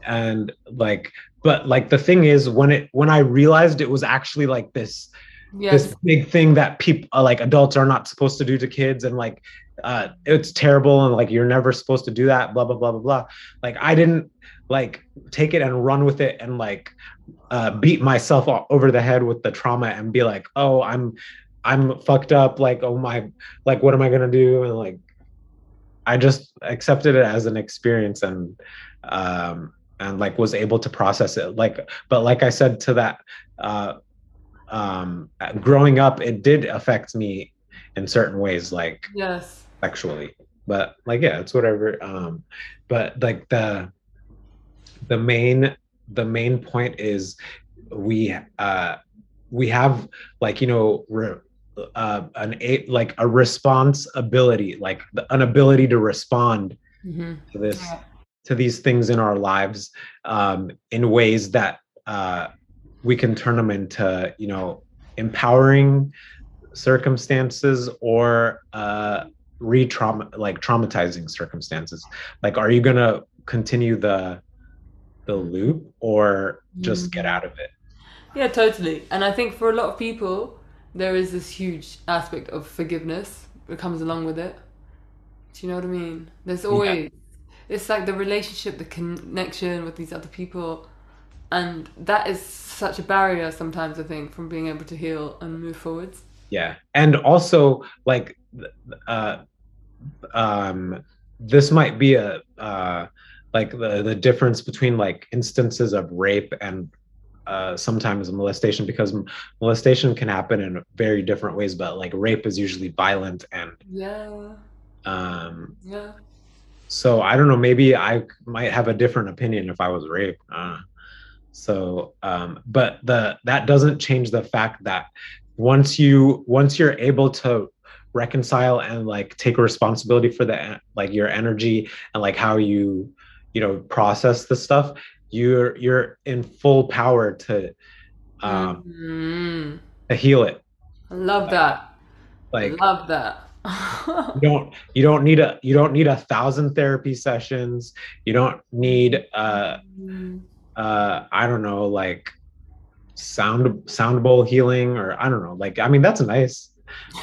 and like but like the thing is when it when I realized it was actually like this Yes. this big thing that people like adults are not supposed to do to kids and like uh, it's terrible and like you're never supposed to do that blah blah blah blah blah like i didn't like take it and run with it and like uh, beat myself over the head with the trauma and be like oh i'm i'm fucked up like oh my like what am i gonna do and like i just accepted it as an experience and um and like was able to process it like but like i said to that uh um growing up it did affect me in certain ways like yes sexually but like yeah it's whatever um but like the the main the main point is we uh we have like you know re, uh, an a like a response ability like an ability to respond mm-hmm. to this yeah. To these things in our lives um in ways that uh we can turn them into you know empowering circumstances or uh re-trauma like traumatizing circumstances. Like are you gonna continue the the loop or just get out of it? Yeah totally. And i think for a lot of people there is this huge aspect of forgiveness that comes along with it. Do you know what i mean? There's always yeah. It's like the relationship the connection with these other people. And that is such a barrier sometimes i think from being able to heal and move forwards. Yeah. And also like uh um this might be a uh like the the difference between like instances of rape and uh, sometimes molestation because molestation can happen in very different ways but like rape is usually violent and yeah. um yeah so i don't know maybe i might have a different opinion if i was raped uh, so um but the that doesn't change the fact that once you once you're able to reconcile and like take responsibility for the like your energy and like how you you know process the stuff you're you're in full power to um mm-hmm. to heal it. I love that. Like I love that you don't you don't need a you don't need a thousand therapy sessions you don't need uh uh i don't know like sound sound bowl healing or i don't know like i mean that's nice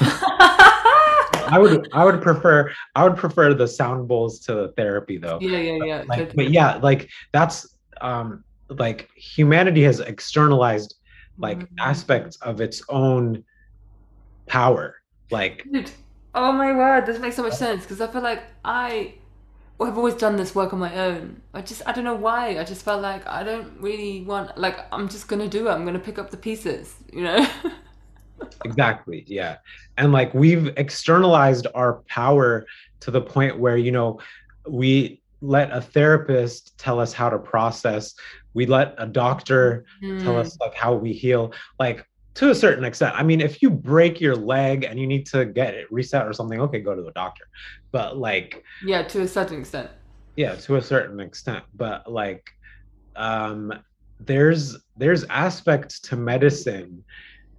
I would I would prefer I would prefer the sound bowls to the therapy though. Yeah, yeah, yeah. Like, but yeah, like that's um like humanity has externalized like mm-hmm. aspects of its own power. Like oh my word, this makes so much sense because I feel like I well, I've always done this work on my own. I just I don't know why. I just felt like I don't really want like I'm just gonna do it. I'm gonna pick up the pieces, you know. exactly yeah and like we've externalized our power to the point where you know we let a therapist tell us how to process we let a doctor mm. tell us like how we heal like to a certain extent. I mean if you break your leg and you need to get it reset or something okay go to the doctor. But like yeah to a certain extent. Yeah to a certain extent. But like um there's there's aspects to medicine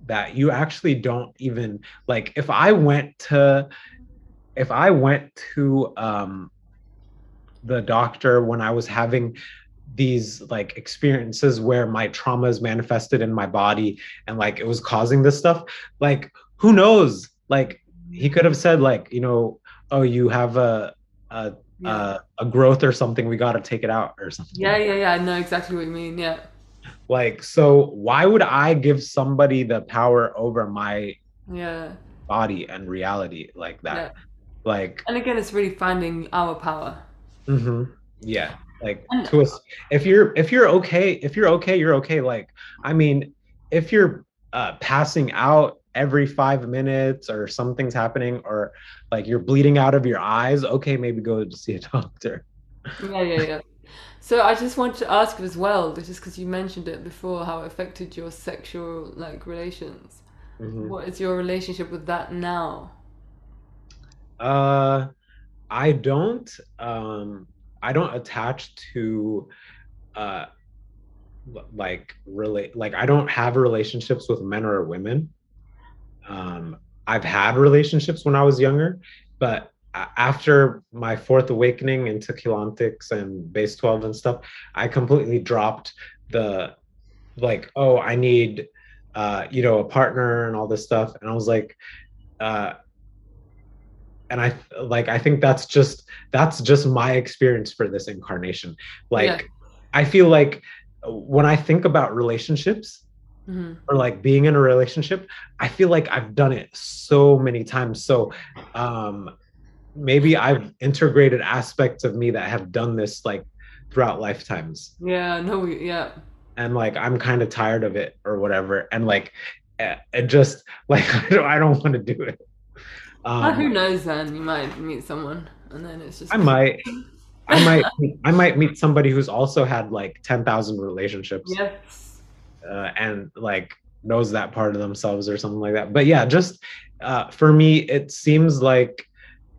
that you actually don't even like if i went to if i went to um the doctor when i was having these like experiences where my trauma is manifested in my body and like it was causing this stuff like who knows like he could have said like you know oh you have a a yeah. a, a growth or something we got to take it out or something yeah yeah yeah i know exactly what you mean yeah like, so why would I give somebody the power over my yeah body and reality like that? Yeah. Like, and again, it's really finding our power. Mm-hmm. Yeah, like to us. If you're if you're okay, if you're okay, you're okay. Like, I mean, if you're uh, passing out every five minutes or something's happening or like you're bleeding out of your eyes okay maybe go to see a doctor yeah yeah yeah so I just want to ask as well, just because you mentioned it before, how it affected your sexual like relations. Mm-hmm. What is your relationship with that now? Uh, I don't. Um, I don't attach to, uh, like relate. Like I don't have relationships with men or women. Um, I've had relationships when I was younger, but after my fourth awakening into Keylontics and base 12 and stuff, I completely dropped the like, oh, I need uh, you know, a partner and all this stuff. And I was like, uh and i like i think that's just that's just my experience for this incarnation like Yeah. i feel like when i think about relationships Mhm. or like being in a relationship i feel like i've done it so many times so um maybe i've integrated aspects of me that have done this like throughout lifetimes Yeah, no, yeah. and like i'm kind of tired of it or whatever and like eh, it just like i don't, I don't want to do it Ah, who um, knows then? You might meet someone and then it's just i might i might i might meet somebody who's also had like 10,000 relationships Yes. uh, and like knows that part of themselves or something like that but yeah just uh, for me it seems like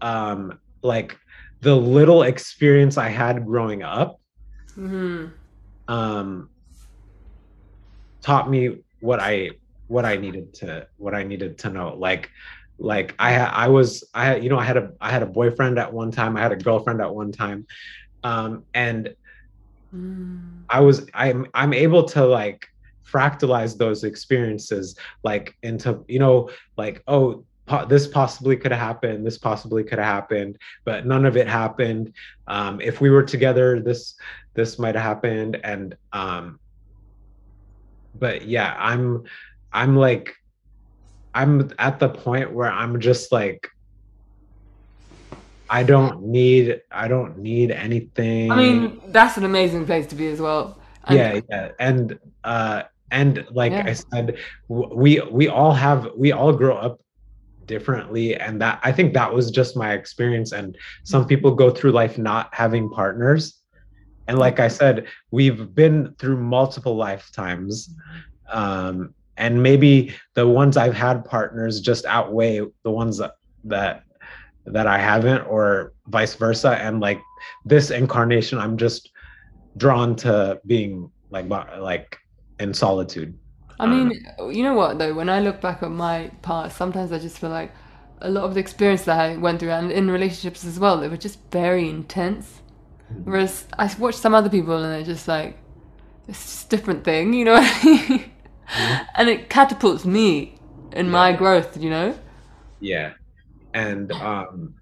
um like the little experience i had growing up hmm um taught me what i what i needed to what i needed to know like like i i was i you know i had a i had a boyfriend at one time i had a girlfriend at one time. Um and Mm. I was I'm I'm able to like fractalize those experiences like into you know like oh po- this possibly could have happened this possibly could have happened but none of it happened. Um if we were together this this might have happened. And um but yeah I'm I'm like I'm at the point where I'm just like I don't need I don't need anything. I mean, that's an amazing place to be as well. And- yeah yeah. And uh and like Yeah. i said we we all have we all grow up differently. And that i think that was just my experience. And some people go through life not having partners. And like i said we've been through multiple lifetimes. Um and maybe the ones i've had partners just outweigh the ones that that that i haven't or vice versa and like this incarnation i'm just drawn to being like like in solitude I mean, um, you know what though? When I look back at my past, sometimes I just feel like a lot of the experience that I went through, and in relationships as well, they were just very intense. Mm-hmm. Whereas I watch some other people, and they're just like, it's just a different thing, you know mean? And it catapults me in my growth, you know? yeah and um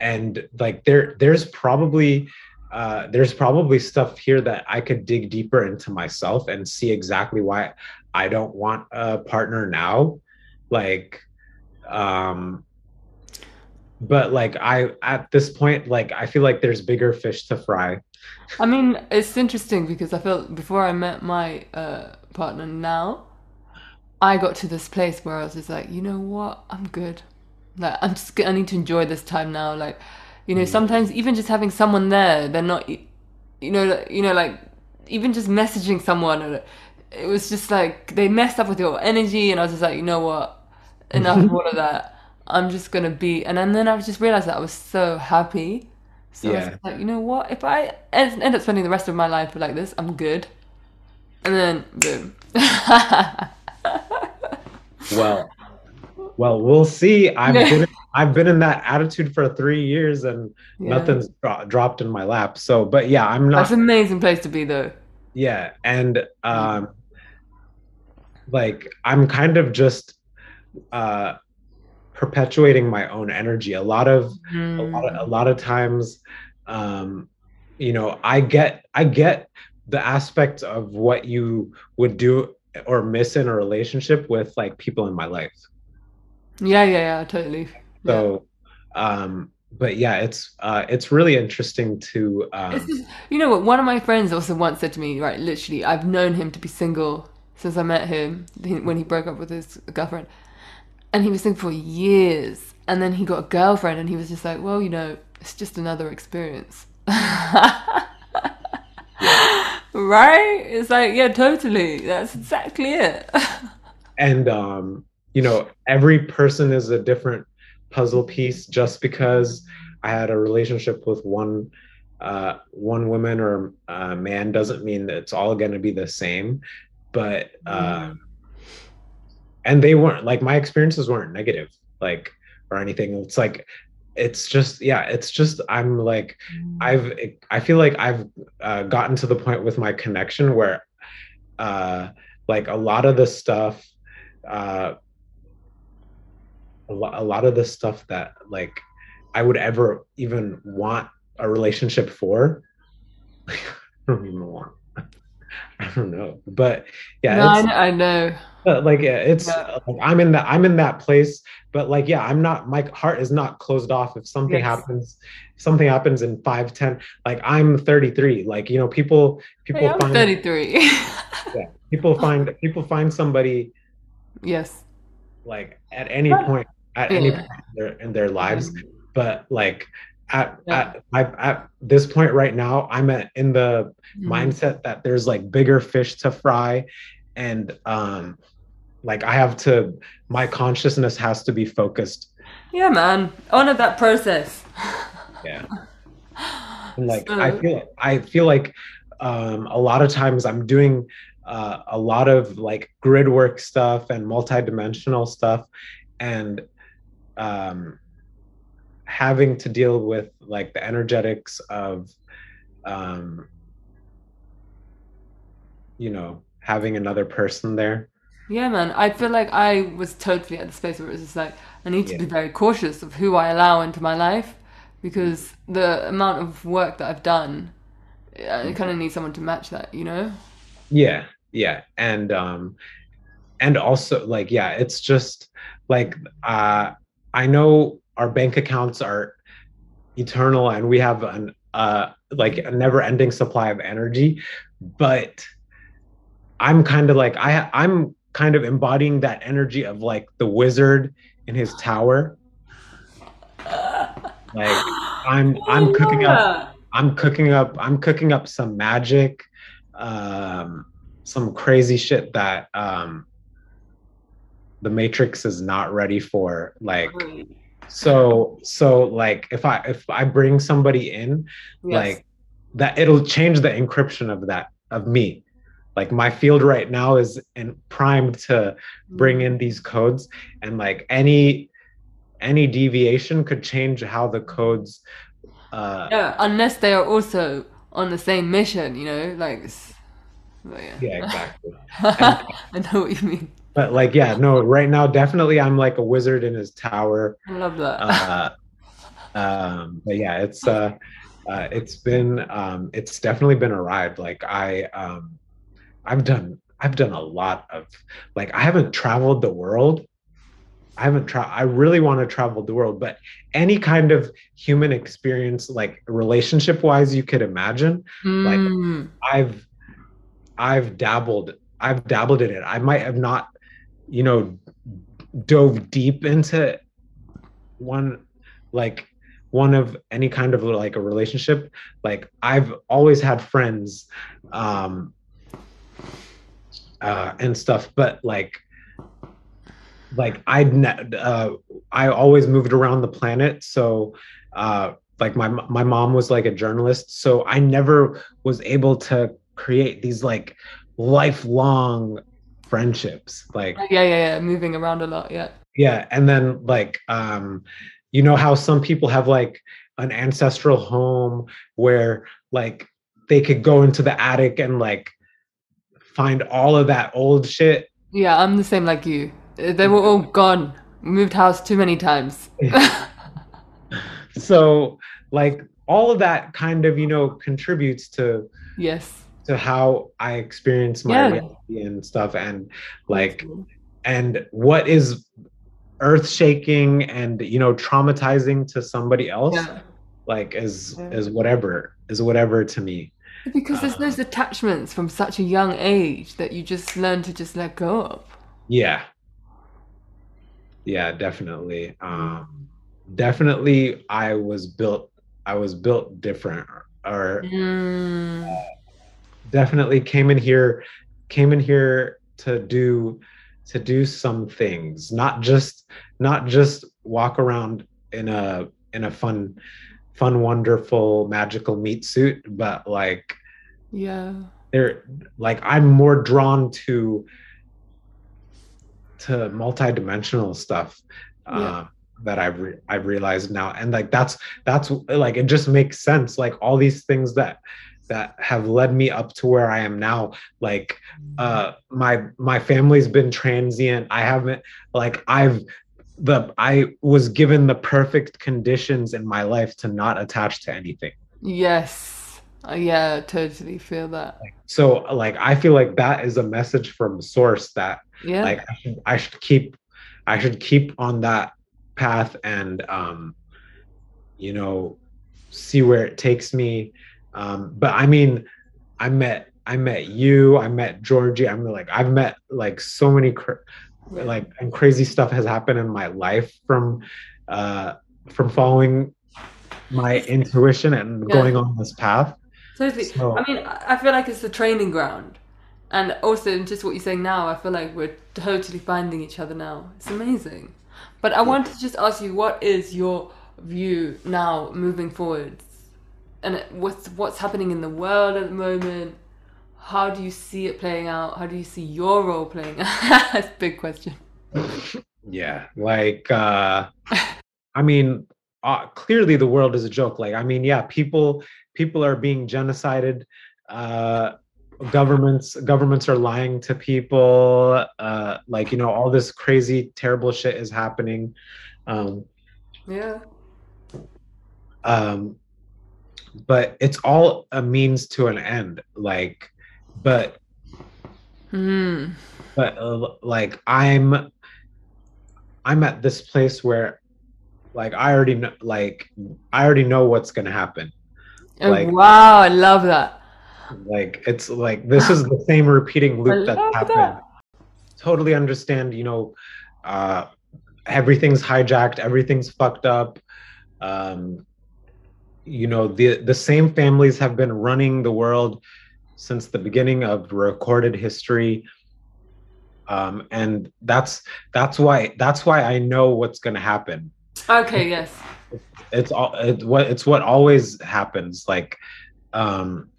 and like there there's probably uh there's probably stuff here that i could dig deeper into myself and see exactly why i don't want a partner now like um but like i at this point like i feel like there's bigger fish to fry I mean, it's interesting because I felt before I met my uh, partner now, I got to this place where I was just like, you know what, I'm good. Like, I'm just, I need to enjoy this time now. Like, you know, mm. sometimes even just having someone there, they're not, you know, you know, like even just messaging someone, uh, it was just like they messed up with your energy, and I was just like, you know what, enough of all of that. I'm just gonna be, and then, then I just realized that I was so happy. So I was Yeah. like, you know what? If I end end up spending the rest of my life like this, I'm good. And then boom. well well we'll see i've been i've been in that attitude for three years and Yeah. nothing's dro- dropped in my lap so but yeah i'm not That's an amazing place to be, though. yeah and um like i'm kind of just uh perpetuating my own energy a lot of a lot of, a lot of times um you know i get i get the aspects of what you would do or miss in a relationship with like people in my life Yeah, yeah, yeah, totally. so um but yeah it's uh it's really interesting to um you know what? One of my friends also once said to me, right, literally, I've known him to be single since I met him when he broke up with his girlfriend. And he was single for years. And then he got a girlfriend, and he was just like, well, you know, it's just another experience. right? It's like, yeah, totally. That's exactly it. and um you know every person is a different puzzle piece just because i had a relationship with one uh one woman or uh, man doesn't mean that it's all going to be the same but uh and they weren't like my experiences weren't negative like or anything it's like it's just yeah it's just i'm like I've I feel like I've uh, gotten to the point with my connection where uh like a lot of the stuff uh a, lo- a lot of the stuff that like I would ever even want a relationship for. I don't even want. I don't know, but yeah, no, I I know. but, like yeah, it's Yeah. Uh, like I'm in that I'm in that place, but like yeah, I'm not. My heart is not closed off. If something Yes. happens, something happens in five, ten. Like I'm 33. Like you know, people people Hey, I'm find 33. people find people find somebody yes. like at any point at any point in their, in their lives mm. but like at, Yeah. at at at this point right now i'm at, in the Mhm. mindset that there's like bigger fish to fry and um like i have to my consciousness has to be focused Yeah, man. Honor that process. yeah and like i So- feel i feel like um a lot of times i'm doing uh, a lot of like grid work stuff and multi-dimensional stuff and um having to deal with like the energetics of um you know having another person there Yeah, man. I feel like I was totally at the space where it was just like, I need to Yeah. be very cautious of who I allow into my life because the amount of work that I've done, I kind of need someone to match that, you know? yeah yeah and um and also like yeah it's just like uh i know our bank accounts are eternal and we have an uh like a never ending supply of energy. But i'm kind of like i i'm kind of embodying that energy of like the wizard in his tower. Like i'm i'm cooking up I'm cooking up I'm cooking up some magic, um, some crazy shit that um, the Matrix is not ready for. Like so so like if I if I bring somebody in, like that it'll change the encryption of that of me. Like my field right now is in, primed to bring in these codes and like any any deviation could change how the codes uh Yeah, unless they are also on the same mission, you know, like. yeah. yeah exactly I know what you mean. But like yeah no right now definitely i'm like a wizard in his tower. I love that. uh um but yeah it's uh uh it's been um it's definitely been a ride. Like i um i've done i've done a lot of like i haven't traveled the world. I haven't tried i really want to travel the world but any kind of human experience like relationship wise you could imagine. Like- Mm, I've I've dabbled I've dabbled in it. I might have not, you know, dove deep into one like one of any kind of like a relationship. Like I've always had friends um uh and stuff, but like like I'd ne- uh I always moved around the planet, so uh like my my mom was like a journalist, so I never was able to create these like lifelong friendships like yeah, yeah, yeah. Moving around a lot. Yeah. yeah and then like um you know how some people have like an ancestral home where like they could go into the attic and like find all of that old shit Yeah, I'm the same like you. They were all gone. Moved house too many times. so like all of that kind of you know contributes to yes. To how i experience my Yeah. reality and stuff and like and what is earth shaking and you know traumatizing to somebody else Yeah. like is Yeah. is whatever is whatever to me Because there's those Uh. attachments from such a young age that you just learn to just let go of. yeah yeah definitely um definitely i was built i was built different or Mm, definitely came in here came in here to do to do some things not just not just walk around in a in a fun fun wonderful magical meat suit but like yeah. they're like i'm more drawn to to multi-dimensional stuff Yeah. uh, that I've re- I've realized now, and like that's that's like it just makes sense. Like all these things that that have led me up to where I am now. Like uh, my my family's been transient. I haven't like I've the I was given the perfect conditions in my life to not attach to anything. Yes. Uh, yeah, totally feel that. So like I feel like that is a message from source that Yeah. like I should, I should keep I should keep on that path and um you know see where it takes me. Um but I mean I met I met you, I met Georgie, I'm like I've met like so many cr- Yeah. like and crazy stuff has happened in my life from uh from following my intuition and Yeah. going on this path Totally. So- I mean, I feel like it's the training ground. And also, in just what you're saying now, I feel like we're totally finding each other now. It's amazing. But I want to just ask you, what is your view now moving forwards? And it- what's what's happening in the world at the moment? How do you see it playing out? How do you see your role playing out? That's a big question. yeah like uh i mean uh, clearly the world is a joke like i mean yeah people people are being genocided uh governments governments are lying to people uh like you know all this crazy terrible shit is happening um Yeah. um but it's all a means to an end like but Hmm. but uh, like i'm i'm at this place where like i already know like i already know what's gonna happen Oh, Like- wow, I love that. like it's like this is the same repeating loop that happened that. totally understand you know uh everything's hijacked everything's fucked up um you know the the same families have been running the world since the beginning of recorded history. Um and that's that's why that's why i know what's going to happen. Okay, yes. it's all it, what it's what always happens like um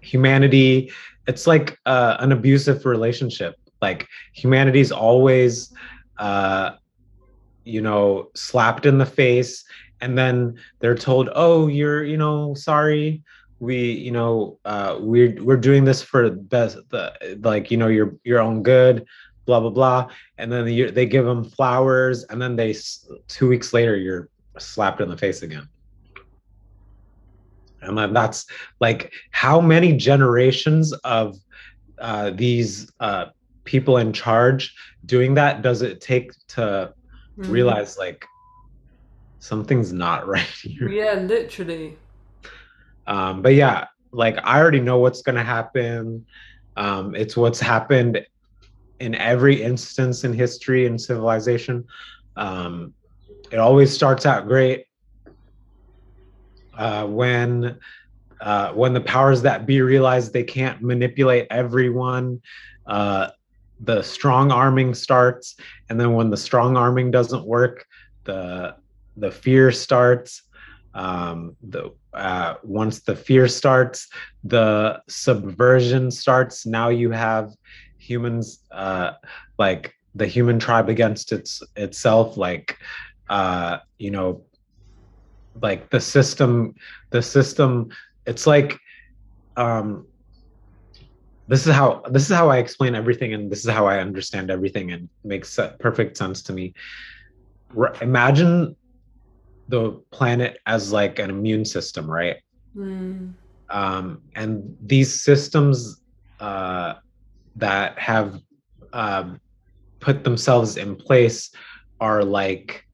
humanity it's like uh, an abusive relationship. Like humanity's always uh you know slapped in the face and then they're told oh you're you know sorry. We you know uh we're we're doing this for the best the like you know your your own good blah blah blah. And then you, they give them flowers and then they two weeks later you're slapped in the face again. And then that's like how many generations of uh, these uh, people in charge doing that does it take to Mhm. realize like something's not right here. Yeah, literally. um but yeah like i already know what's going to happen. Um it's what's happened in every instance in history and civilization. Um it always starts out great uh when uh when the powers that be realize they can't manipulate everyone uh the strong arming starts and then when the strong arming doesn't work the the fear starts um the uh once the fear starts the subversion starts. Now you have humans uh like the human tribe against its itself like uh you know like the system the system it's like um this is how this is how i explain everything and this is how i understand everything and makes perfect sense to me. Imagine the planet as like an immune system right Mm. um, and these systems uh, that have um, put themselves in place are like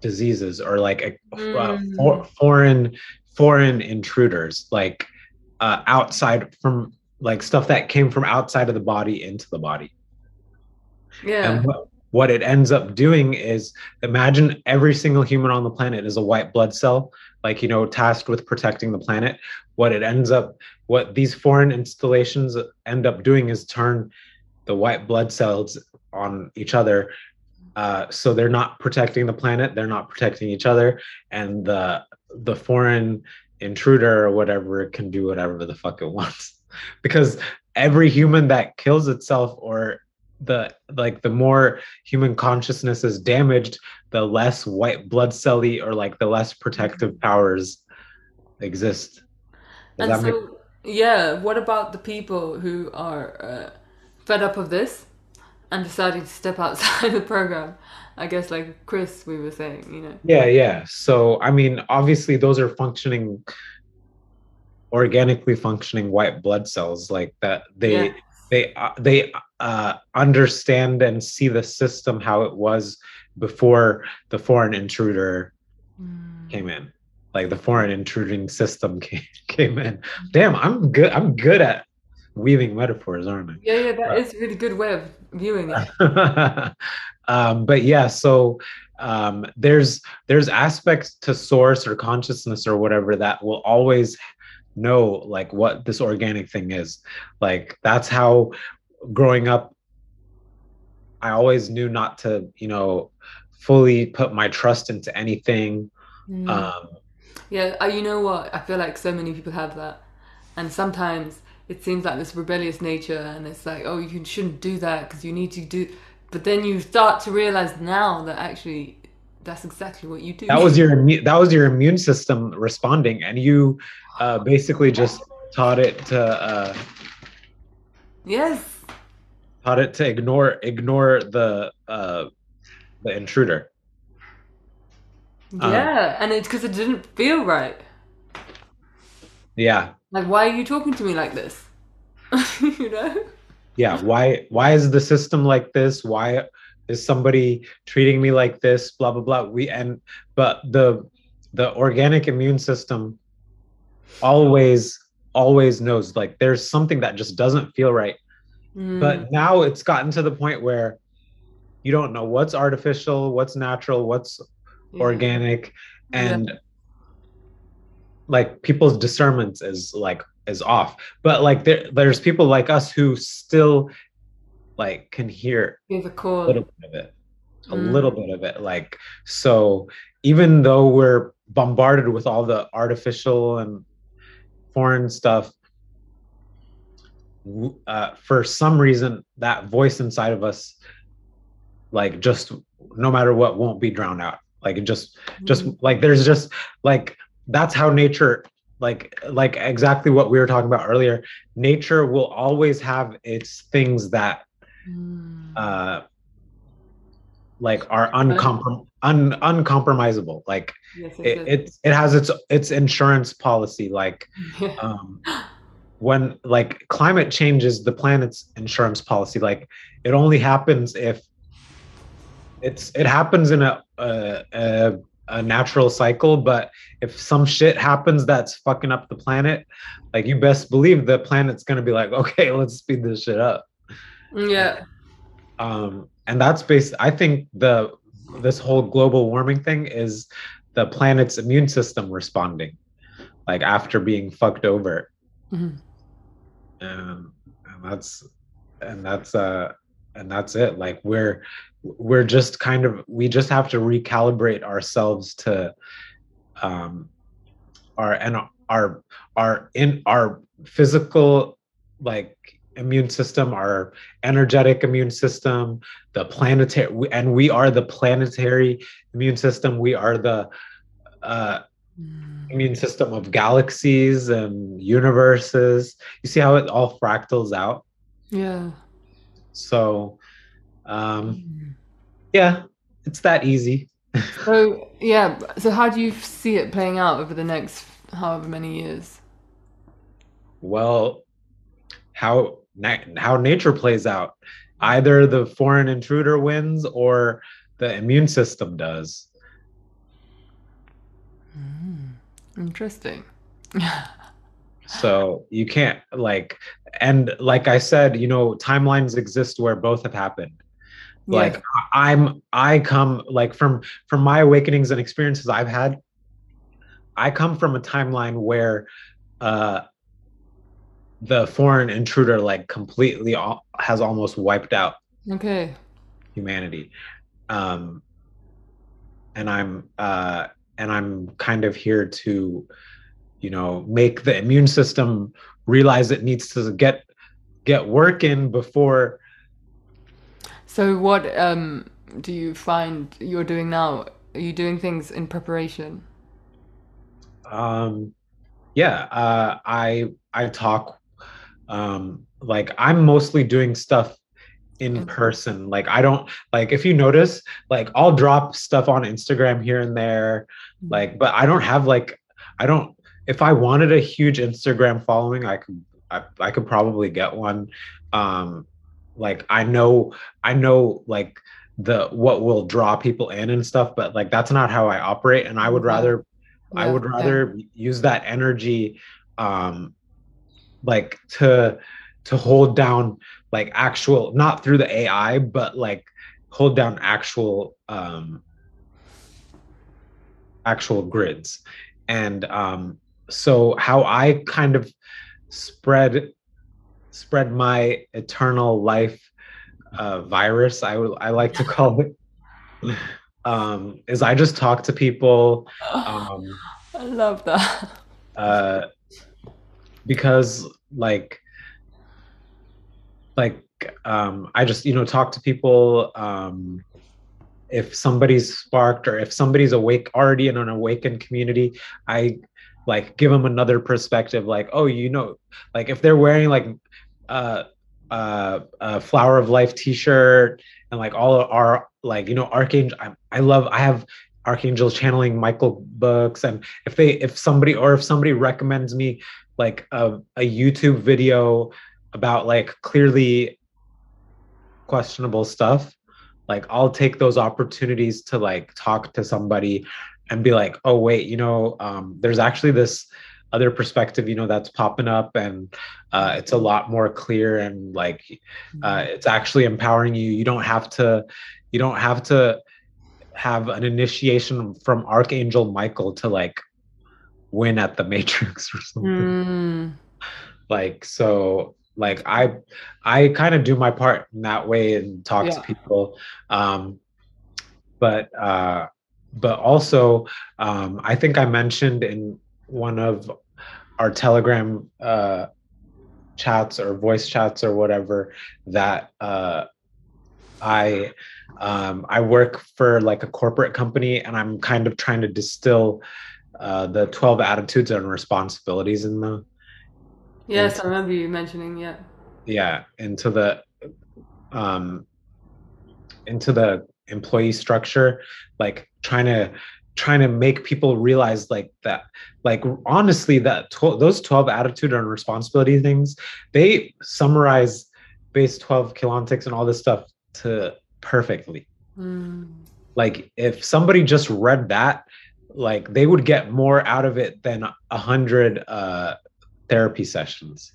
diseases or like uh, Mm. for, foreign foreign intruders like uh, outside from like stuff that came from outside of the body into the body Yeah. and what, what it ends up doing is imagine every single human on the planet is a white blood cell, like, you know, tasked with protecting the planet. What it ends up, what these foreign installations end up doing is turn the white blood cells on each other. Uh, so they're not protecting the planet, they're not protecting each other. And the the foreign intruder or whatever can do whatever the fuck it wants. because every human that kills itself or the like the more human consciousness is damaged the less white blood celly or like the less protective powers exist Does and that make- so, yeah, what about the people who are uh, fed up of this and deciding to step outside the program. I guess, like Chris, we were saying, you know. Yeah, yeah. So, I mean, obviously, those are functioning, organically functioning white blood cells, like that. They Yeah. they uh, they uh, understand and see the system how it was before the foreign intruder Mm. came in like the foreign intruding system came, came in damn i'm good i'm good at weaving metaphors aren't I? Yeah, yeah, that is a really good way of viewing it. um, but yeah so um, there's there's aspects to source or consciousness or whatever that will always know like what this organic thing is like that's how growing up i always knew not to you know fully put my trust into anything Mm. um, Yeah, uh, you know what? I feel like so many people have that, and sometimes it seems like this rebellious nature, and it's like, oh, you shouldn't do that because you need to do. But then you start to realize now that actually, that's exactly what you do. that was your immu- that was your immune system responding and you uh, basically just taught it to uh, yes. taught it to ignore ignore the uh, the intruder Um, Yeah, and it's because it didn't feel right. yeah Like, why are you talking to me like this? you know? yeah why why is the system like this why is somebody treating me like this blah blah blah we and but the the organic immune system always always knows like there's something that just doesn't feel right Mm. but now it's gotten to the point where you don't know what's artificial what's natural what's Yeah. organic Yeah. and like people's discernment is like is off but like there there's people like us who still like can hear a a little bit of it a Mm. little bit of it like so even though we're bombarded with all the artificial and foreign stuff uh, for some reason that voice inside of us like just no matter what won't be drowned out like it just just Mm. like there's just like that's how nature like like exactly what we were talking about earlier nature will always have its things that Mm. uh like are uncomprom- un- uncompromisable like yes, it, it it has its its insurance policy like um when like climate change is the planet's insurance policy like it only happens if it's it happens in a a, a, a natural cycle but if some shit happens that's fucking up the planet like you best believe the planet's gonna be like okay let's speed this shit up yeah. um and that's based i think the this whole global warming thing is the planet's immune system responding like after being fucked over Mhm. and, and that's and that's uh and that's it like we're we're just kind of we just have to recalibrate ourselves to um our and our our in our physical like immune system our energetic immune system the planetary and we are the planetary immune system we are the uh Mm. immune system of galaxies and universes. You see how it all fractals out? Yeah. So, um, Mm. yeah, it's that easy. So yeah. So how do you see it playing out over the next however many years? Well, how na- how nature plays out, either the foreign intruder wins or the immune system does. Mm. Interesting. So you can't like, and like I said, you know, timelines exist where both have happened. like Yes. I- i'm i come like from from my awakenings and experiences i've had i come from a timeline where uh the foreign intruder like completely al- has almost wiped out Okay. humanity um and i'm uh and i'm kind of here to you know make the immune system realize it needs to get get working before So what um do you find you're doing now? Are you doing things in preparation? um yeah uh i i talk um like i'm mostly doing stuff in Mhm. person. Like I don't like if you notice, like I'll drop stuff on Instagram here and there, like but I don't have like I don't if I wanted a huge Instagram following, I could I, I could probably get one. Um like I know I know like the what will draw people in and stuff, but like that's not how I operate and I would Yeah. rather I Yeah, would yeah. rather use that energy um like to to hold down like actual not through the AI but like hold down actual um actual grids and um so how I kind of spread spread my eternal life uh virus I I like to call it um is I just talk to people um I love that. uh because like like um i just you know talk to people um if somebody's sparked or if somebody's awake already in an awakened community i like give them another perspective like oh you know like if they're wearing like uh uh a flower of life t-shirt and like all our like you know archangel I, I love i have archangel channeling michael books and if they if somebody or if somebody recommends me like a, a youtube video about like clearly questionable stuff like i'll take those opportunities to like talk to somebody and be like oh wait you know um, there's actually this other perspective you know that's popping up and uh, it's a lot more clear and like uh, it's actually empowering you. You don't have to you don't have to have an initiation from archangel michael to like win at the matrix or something Mm. like so like i i kind of do my part in that way and talk Yeah. to people um but uh but also um i think i mentioned in one of our telegram uh chats or voice chats or whatever that uh i um i work for like a corporate company and i'm kind of trying to distill uh the 12 attitudes and responsibilities in the Yes, I remember you mentioning, yeah. yeah into the um into the employee structure like trying to trying to make people realize like that like honestly that tw- those 12 attitude and responsibility things they summarize base 12 Keylontics and all this stuff to perfectly Mm. like if somebody just read that like they would get more out of it than a hundred uh therapy sessions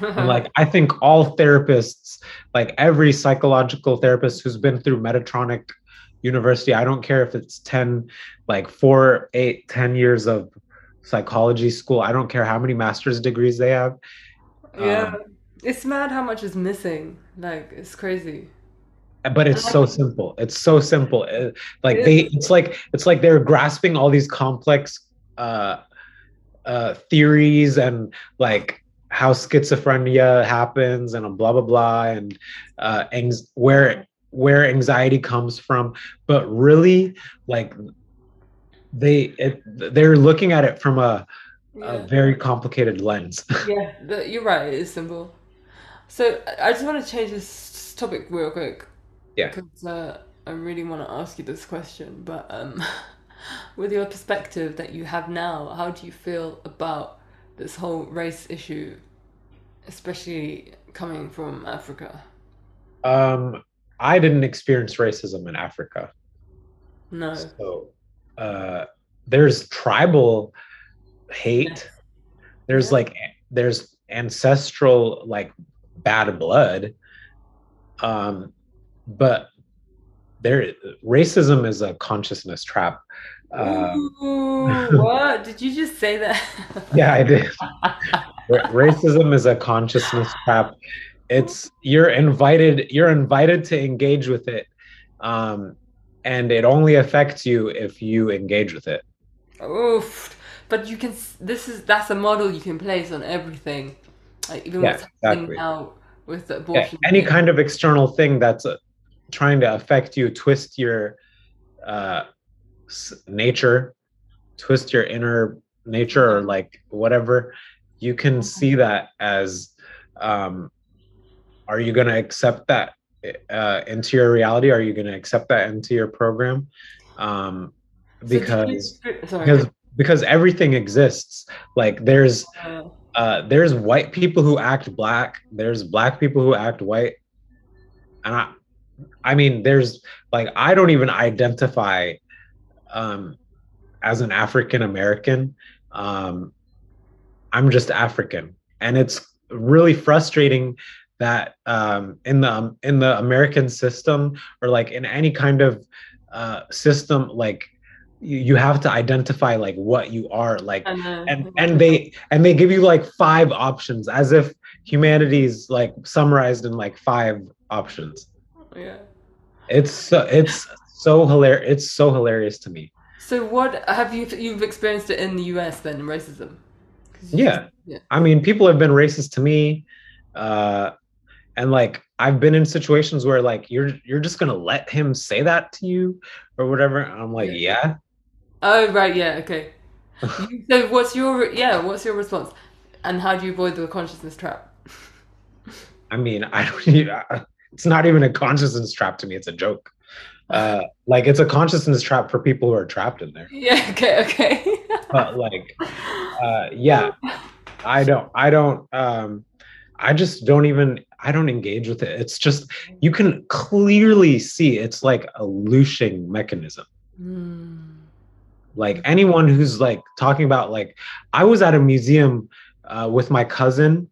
and like i think all therapists like every psychological therapist who's been through metatronic university i don't care if it's 10 like four eight ten years of psychology school i don't care how many master's degrees they have yeah. Um, It's mad how much is missing. Like, it's crazy. But it's so simple it's so simple Uh, like It they it's like it's like they're grasping all these complex uh uh theories and like how schizophrenia happens and blah blah blah and uh anx- where where anxiety comes from but really like they it, they're looking at it from a, a very complicated lens Yeah, the, you're right. It is simple. So I just want to change this topic real quick. Yeah. Because uh, I really want to ask you this question. But um, with your perspective that you have now, how do you feel about this whole race issue, especially coming from Africa? um i didn't experience racism in africa No. So uh, there's tribal hate. There's Yeah. like there's ancestral like bad blood. Um, but there racism is a consciousness trap. Uh, Ooh, what? Did you just say that? yeah, I did. Racism is a consciousness trap. It's you're invited. You're invited to engage with it. Um, and it only affects you if you engage with it. Oof. But you can. This is that's a model you can place on everything. Like even Yeah, what's happening exactly. now with the yeah, abortion. any kind of external thing that's uh, trying to affect you twist your uh, nature twist your inner nature or like whatever you can see that as um, are you going to accept that uh, into your reality? Are you going to accept that into your program? Um, because so because because everything exists. Like there's uh, uh, there's white people who act black. There's black people who act white, and I I mean there's like I don't even identify um, as an African American. Um, I'm just African, and it's really frustrating that um, in the um, in the American system or like in any kind of uh, system, like you, you have to identify like what you are like and and, and they and they give you like five options as if humanity's like summarized in like five options yeah. It's so it's so hilarious it's so hilarious to me. So what have you you've experienced it in the us then racism? Yeah. yeah. I mean people have been racist to me uh and like i've been in situations where like you're you're just gonna let him say that to you or whatever i'm like yeah, yeah. oh right yeah okay. So what's your yeah what's your response? And how do you avoid the consciousness trap? I mean i don't it's not even a consciousness trap to me it's a joke uh like it's a consciousness trap for people who are trapped in there yeah okay okay but like uh yeah i don't i don't um I just don't even I don't engage with it. It's just you can clearly see it's like a looshing mechanism. Mm. Like anyone who's like talking about like I was at a museum uh, with my cousin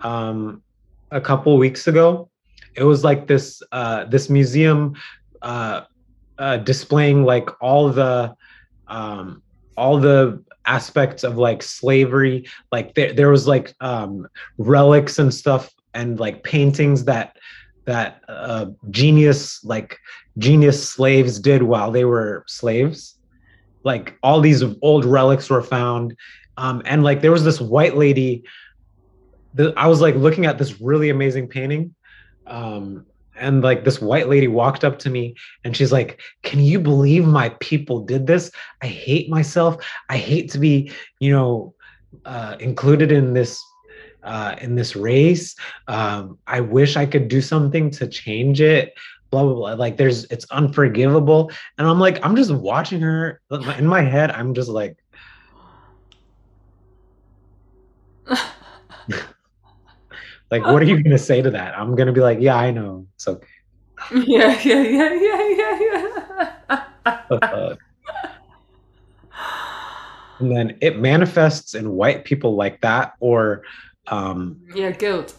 um, a couple weeks ago. It was like this uh, this museum uh, uh, displaying like all the um, all the aspects of like slavery. Like there, there was like um relics and stuff and like paintings that that uh genius like genius slaves did while they were slaves. Like all these old relics were found. Um and like there was this white lady. That i was like looking at this really amazing painting um and like this white lady walked up to me and she's like can you believe my people did this? I hate myself. I hate to be you know uh, included in this uh, in this race. Um, i wish i could do something to change it. Blah blah blah. Like there's it's unforgivable. And i'm like i'm just watching her in my head i'm just like Like, what are you gonna say to that? I'm gonna be like, yeah, I know. It's okay. Yeah, yeah, yeah, yeah, yeah, yeah. and then it manifests in white people like that, or um, yeah, guilt,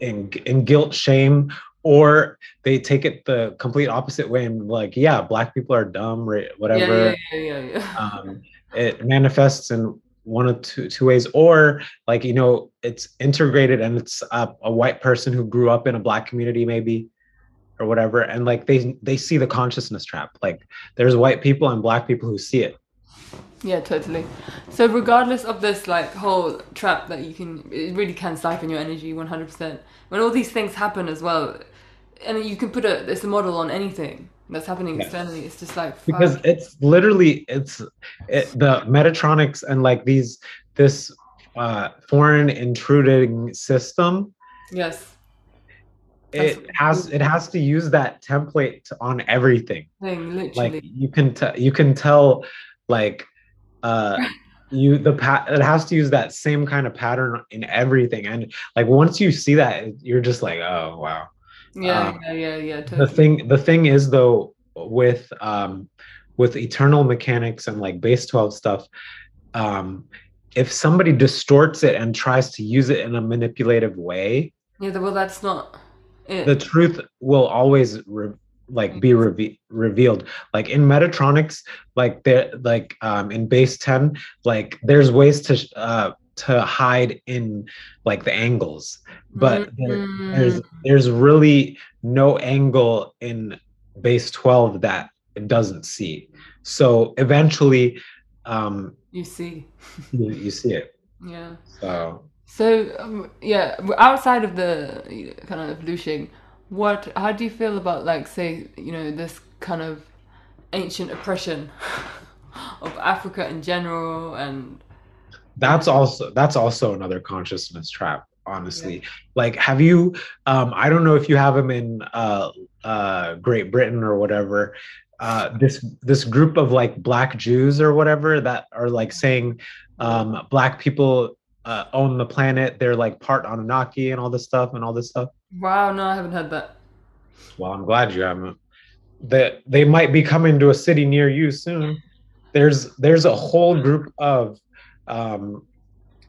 in in guilt, shame, or they take it the complete opposite way and like, yeah, black people are dumb, right? Whatever. Yeah, yeah, yeah, yeah. Um, it manifests in one of two two ways or like you know it's integrated and it's a, a, white person who grew up in a black community maybe or whatever and like they they see the consciousness trap. Like there's white people and black people who see it. Yeah totally. So regardless of this like whole trap that you can it really can siphon your energy 100% when all these things happen as well and you can put a it's a model on anything that's happening externally. It's just like fuck. because it's literally it's it, the Metatronics and like these this uh, foreign intruding system. Yes. It has it has to use that template on everything. Thing, literally. Like you can tell you can tell like uh you the pat it has to use that same kind of pattern in everything and like once you see that you're just like oh wow yeah, um, yeah, yeah, yeah. Totally. The thing, the thing is though, with um, with eternal mechanics and like base twelve stuff, um, if somebody distorts it and tries to use it in a manipulative way, yeah, well, that's not. It. The truth will always re- like be reve- revealed like in metatronics like there like um in base 10 like there's ways to uh to hide in like the angles but mm-hmm. there, there's there's really no angle in base 12 that it doesn't see. So eventually um you see. you, you see it. Yeah. So. So um, yeah outside of the kind of looshing what how do you feel about like say you know this kind of ancient oppression of africa in general and that's also that's also another consciousness trap honestly. Like have you um i don't know if you have them in uh uh great britain or whatever uh this this group of like black jews or whatever that are like saying um black people uh, own the planet they're like part anunnaki and all this stuff and all this stuff? Wow, no, I haven't heard that. well i'm glad you haven't. That they might be coming to a city near you soon. There's there's a whole group of um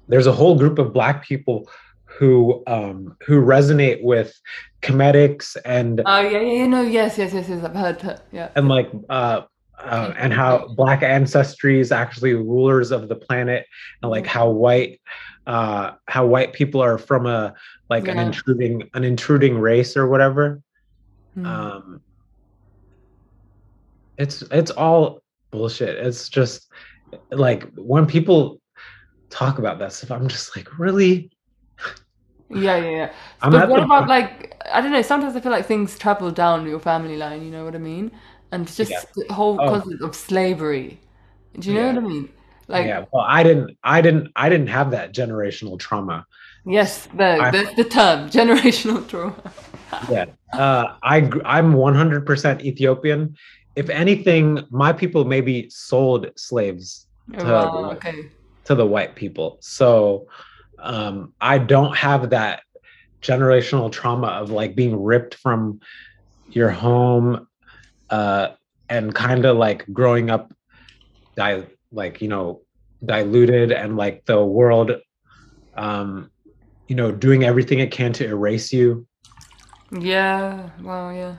there's a whole group of black people who um who resonate with Kemetics and Oh yeah, yeah, yeah, no, yes, yes, yes, yes. I've heard that. Yeah. and like uh, uh and how black ancestry is actually rulers of the planet and like how white uh how white people are from a like an intruding an intruding race or whatever Mm. um it's it's all bullshit it's just like when people talk about that stuff i'm just like really yeah, yeah, yeah. I'm but what the about point- like I don't know? Sometimes I feel like things travel down your family line. You know what I mean? And just Yeah. the whole Oh. concept of slavery. Do you know what I mean? Like yeah well i didn't i didn't i didn't have that generational trauma yes, the I- that's the term, generational trauma. yeah uh i i'm 100% ethiopian if anything my people maybe sold slaves Oh, wow, okay. To the white people so um i don't have that generational trauma of like being ripped from your home uh and kind of like growing up di- like you know diluted and like the world um you know doing everything it can to erase you Yeah. Well, Yeah.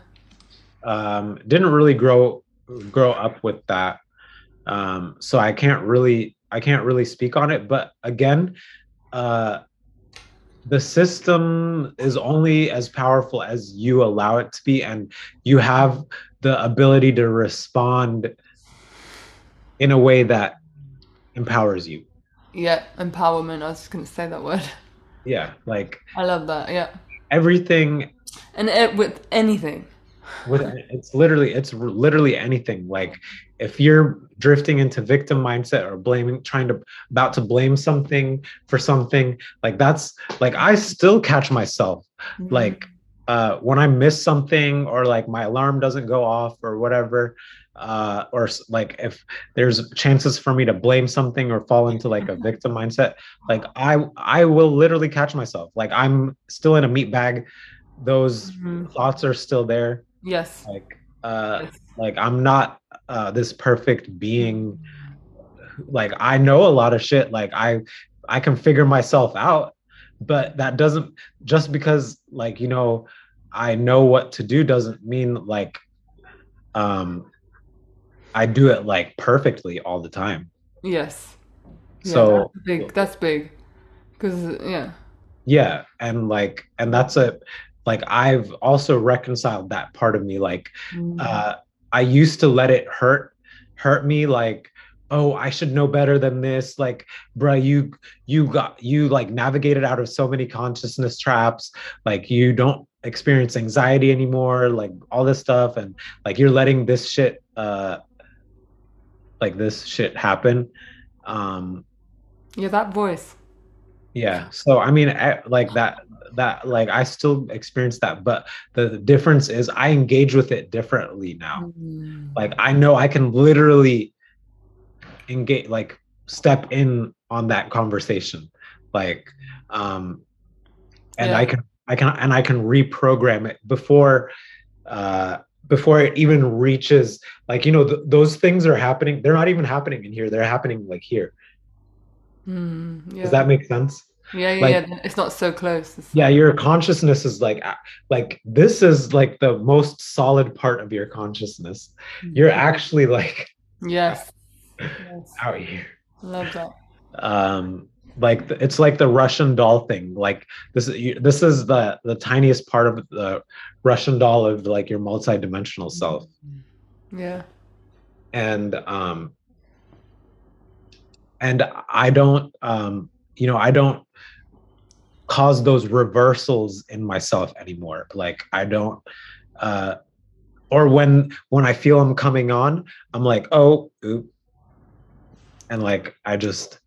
um, didn't really grow grow up with that um, so i can't really i can't really speak on it but again uh, the system is only as powerful as you allow it to be and you have the ability to respond in a way that empowers you Yeah. Empowerment. I was just gonna say that word. yeah like I love that. Yeah. everything And it, with anything. With it's literally it's literally anything. Like if you're drifting into victim mindset or blaming trying to about to blame something for something like that's like i still catch myself. Like uh when i miss something or like my alarm doesn't go off or whatever uh or like if there's chances for me to blame something or fall into like a victim mindset like i i will literally catch myself. Like i'm still in a meat bag. Those Mhm. thoughts are still there Yes. like uh yes. like i'm not uh this perfect being like i know a lot of shit like i i can figure myself out but that doesn't just because like you know i know what to do doesn't mean like um i do it like perfectly all the time Yes. Yeah, So- that's big. That's big. Because yeah. yeah and like and that's a like i've also reconciled that part of me like Mm. uh, I used to let it hurt hurt me like oh I should know better than this like bruh you you got you like navigated out of so many consciousness traps like you don't experience anxiety anymore like all this stuff and like you're letting this shit uh like this shit happen um yeah, that voice. Yeah so i mean I, like that that like i still experience that but the difference is i engage with it differently now Mm. like i know i can literally engage like step in on that conversation like um and Yeah. i can i can and i can reprogram it before uh before it even reaches like you know th- those things are happening they're not even happening in here they're happening like here Mm, yeah. does that make sense yeah, yeah, like- yeah. It's not so close. It's yeah your consciousness is like like this is like the most solid part of your consciousnness you're actually like Yes. yes. out here Love that. um like th- it's like the russian doll thing like this you- this is the the tiniest part of the russian doll of like your multi-dimensional self Yeah. and um and i don't um you know i don't cause those reversals in myself anymore like i don't uh or when when i feel i'm coming on i'm like oh oop and like i just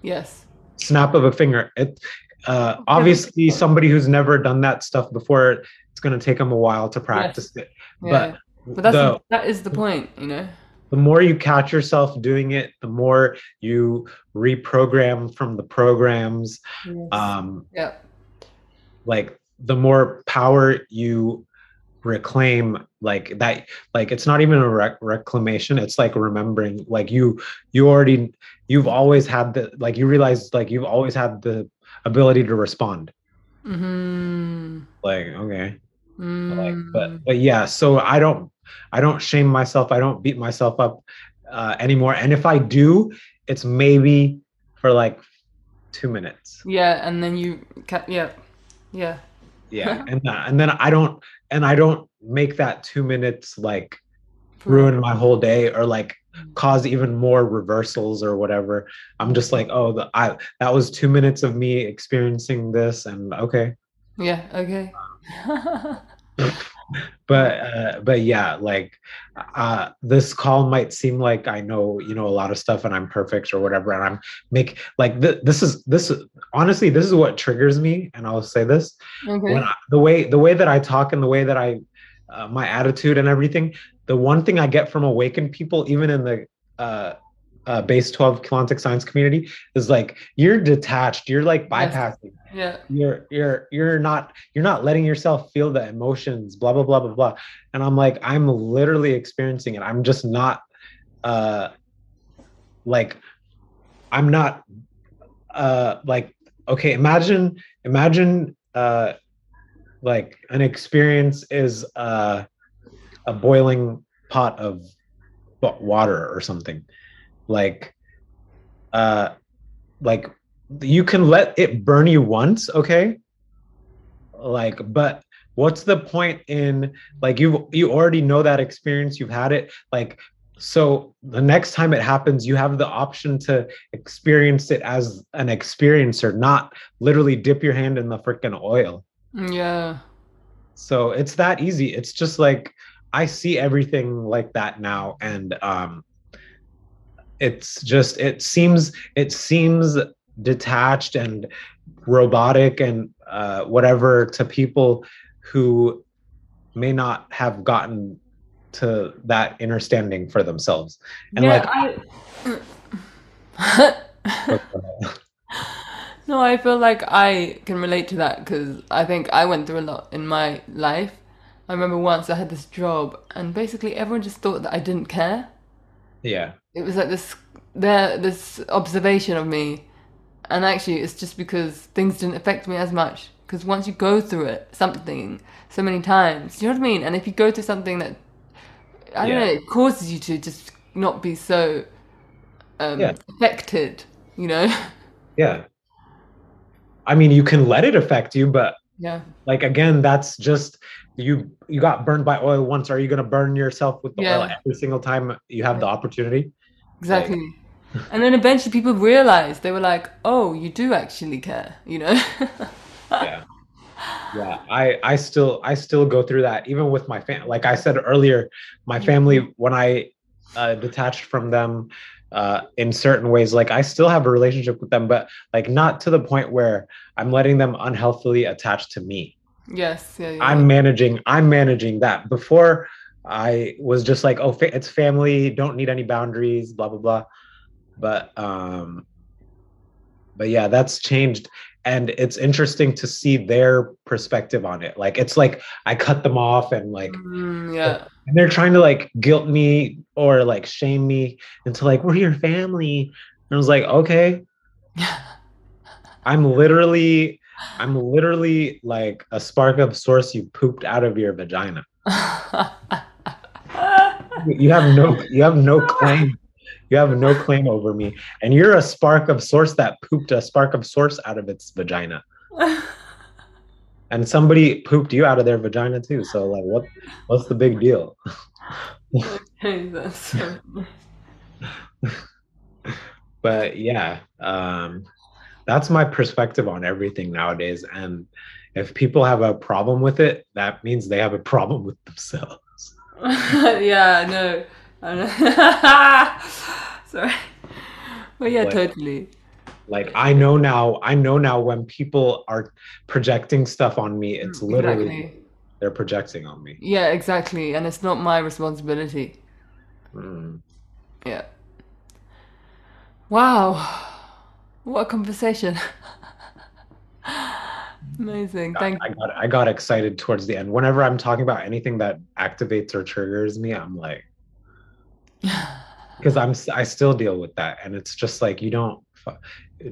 Yes. snap of a finger it uh, obviously somebody who's never done that stuff before it's going to take them a while to practice yes. it yeah. but but that's the, that is the point you know the more you catch yourself doing it the more you reprogram from the programs yes. um yeah like the more power you reclaim like that like it's not even a rec- reclamation it's like remembering like you you already you've always had the like you realize like you've always had the ability to respond mm-hmm. like okay mm. like but but yeah so i don't i don't shame myself. I don't beat myself up uh, anymore. And if i do it's maybe for like two minutes. Yeah and then you ca- yeah yeah. Yeah and uh, and then i don't and i don't make that two minutes like ruin my whole day or like mm. cause even more reversals or whatever. I'm just like oh the i that was two minutes of me experiencing this and okay. Yeah okay but uh, but yeah like uh this call might seem like i know you know a lot of stuff and i'm perfect or whatever and i'm make like th- this is this is honestly this is what triggers me and i'll say this okay. I, the way the way that i talk and the way that i uh, my attitude and everything the one thing i get from awakened people even in the uh base 12 Keylontic science community is like you're detached. You're like bypassing. Yeah. You're you're you're not you're not letting yourself feel the emotions blah blah blah blah blah. And i'm like i'm literally experiencing it. I'm just not uh like i'm not uh like okay imagine imagine uh like an experience is uh a boiling pot of water or something like uh like you can let it burn you once okay? Like but what's the point in like you you already know that experience you've had it like so the next time it happens you have the option to experience it as an experiencer not literally dip your hand in the freaking oil. Yeah. So it's that easy. It's just like i see everything like that now and um it's just it seems it seems detached and robotic and uh, whatever to people who may not have gotten to that understanding for themselves. And yeah, like I... no i feel like i can relate to that because i think i went through a lot in my life. I remember once i had this job and basically everyone just thought that i didn't care. Yeah it was like this there this observation of me. And actually it's just because things didn't affect me as much. Because once you go through it something so many times you know what i mean? And if you go through something that i don't know it causes you to just not be so um, yeah. affected you know? Yeah. I mean you can let it affect you but yeah. like again that's just you you got burned by oil once. Are you going to burn yourself with the yeah. oil every single time you have the opportunity exactly like, and then eventually people realized they were like, "Oh, you do actually care," you know? yeah, yeah. I I still I still go through that even with my family. Like I said earlier, my family when I uh, detached from them uh, in certain ways, like I still have a relationship with them, but like not to the point where I'm letting them unhealthily attached to me. Yes, yeah, yeah. I'm managing. I'm managing that. Before I was just like, oh, fa- it's family. Don't need any boundaries. Blah blah blah. But um but yeah that's changed. And it's interesting to see their perspective on it. Like it's like i cut them off and like mm, yeah. and they're trying to like guilt me or like shame me into like we're your family. And i was like okay. I'm literally i'm literally like a spark of source you pooped out of your vagina you have no you have no claim you have no claim over me. And you're a spark of source that pooped a spark of source out of its vagina. and somebody pooped you out of their vagina too. So like what what's the big deal? but yeah, um that's my perspective on everything nowadays. And if people have a problem with it, that means they have a problem with themselves. yeah, no. Sorry. But yeah, totally. like I know now, I know now when people are projecting stuff on me, it's literally Exactly. they're projecting on me. Yeah, exactly. And it's not my responsibility. Mm. Yeah. Wow. What a conversation. Amazing. Thank I got I got excited towards the end. Whenever I'm talking about anything that activates or triggers me, I'm like, because I'm s- I still deal with that, and it's just like you don't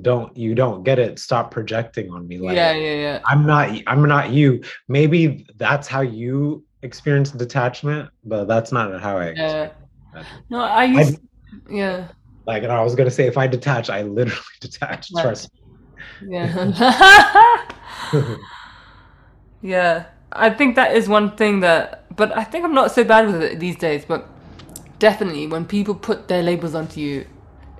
don't you don't get it. Stop projecting on me. Like yeah, yeah, yeah. I'm not I'm not you. Maybe that's how you experience detachment, but that's not how I. Yeah. experience detachment. No, I used yeah. Like, and I was gonna say, if I detach, I literally detach. Right. Trust. Yeah. yeah. I think that is one thing that but I think I'm not so bad with it these days, but definitely when people put their labels onto you,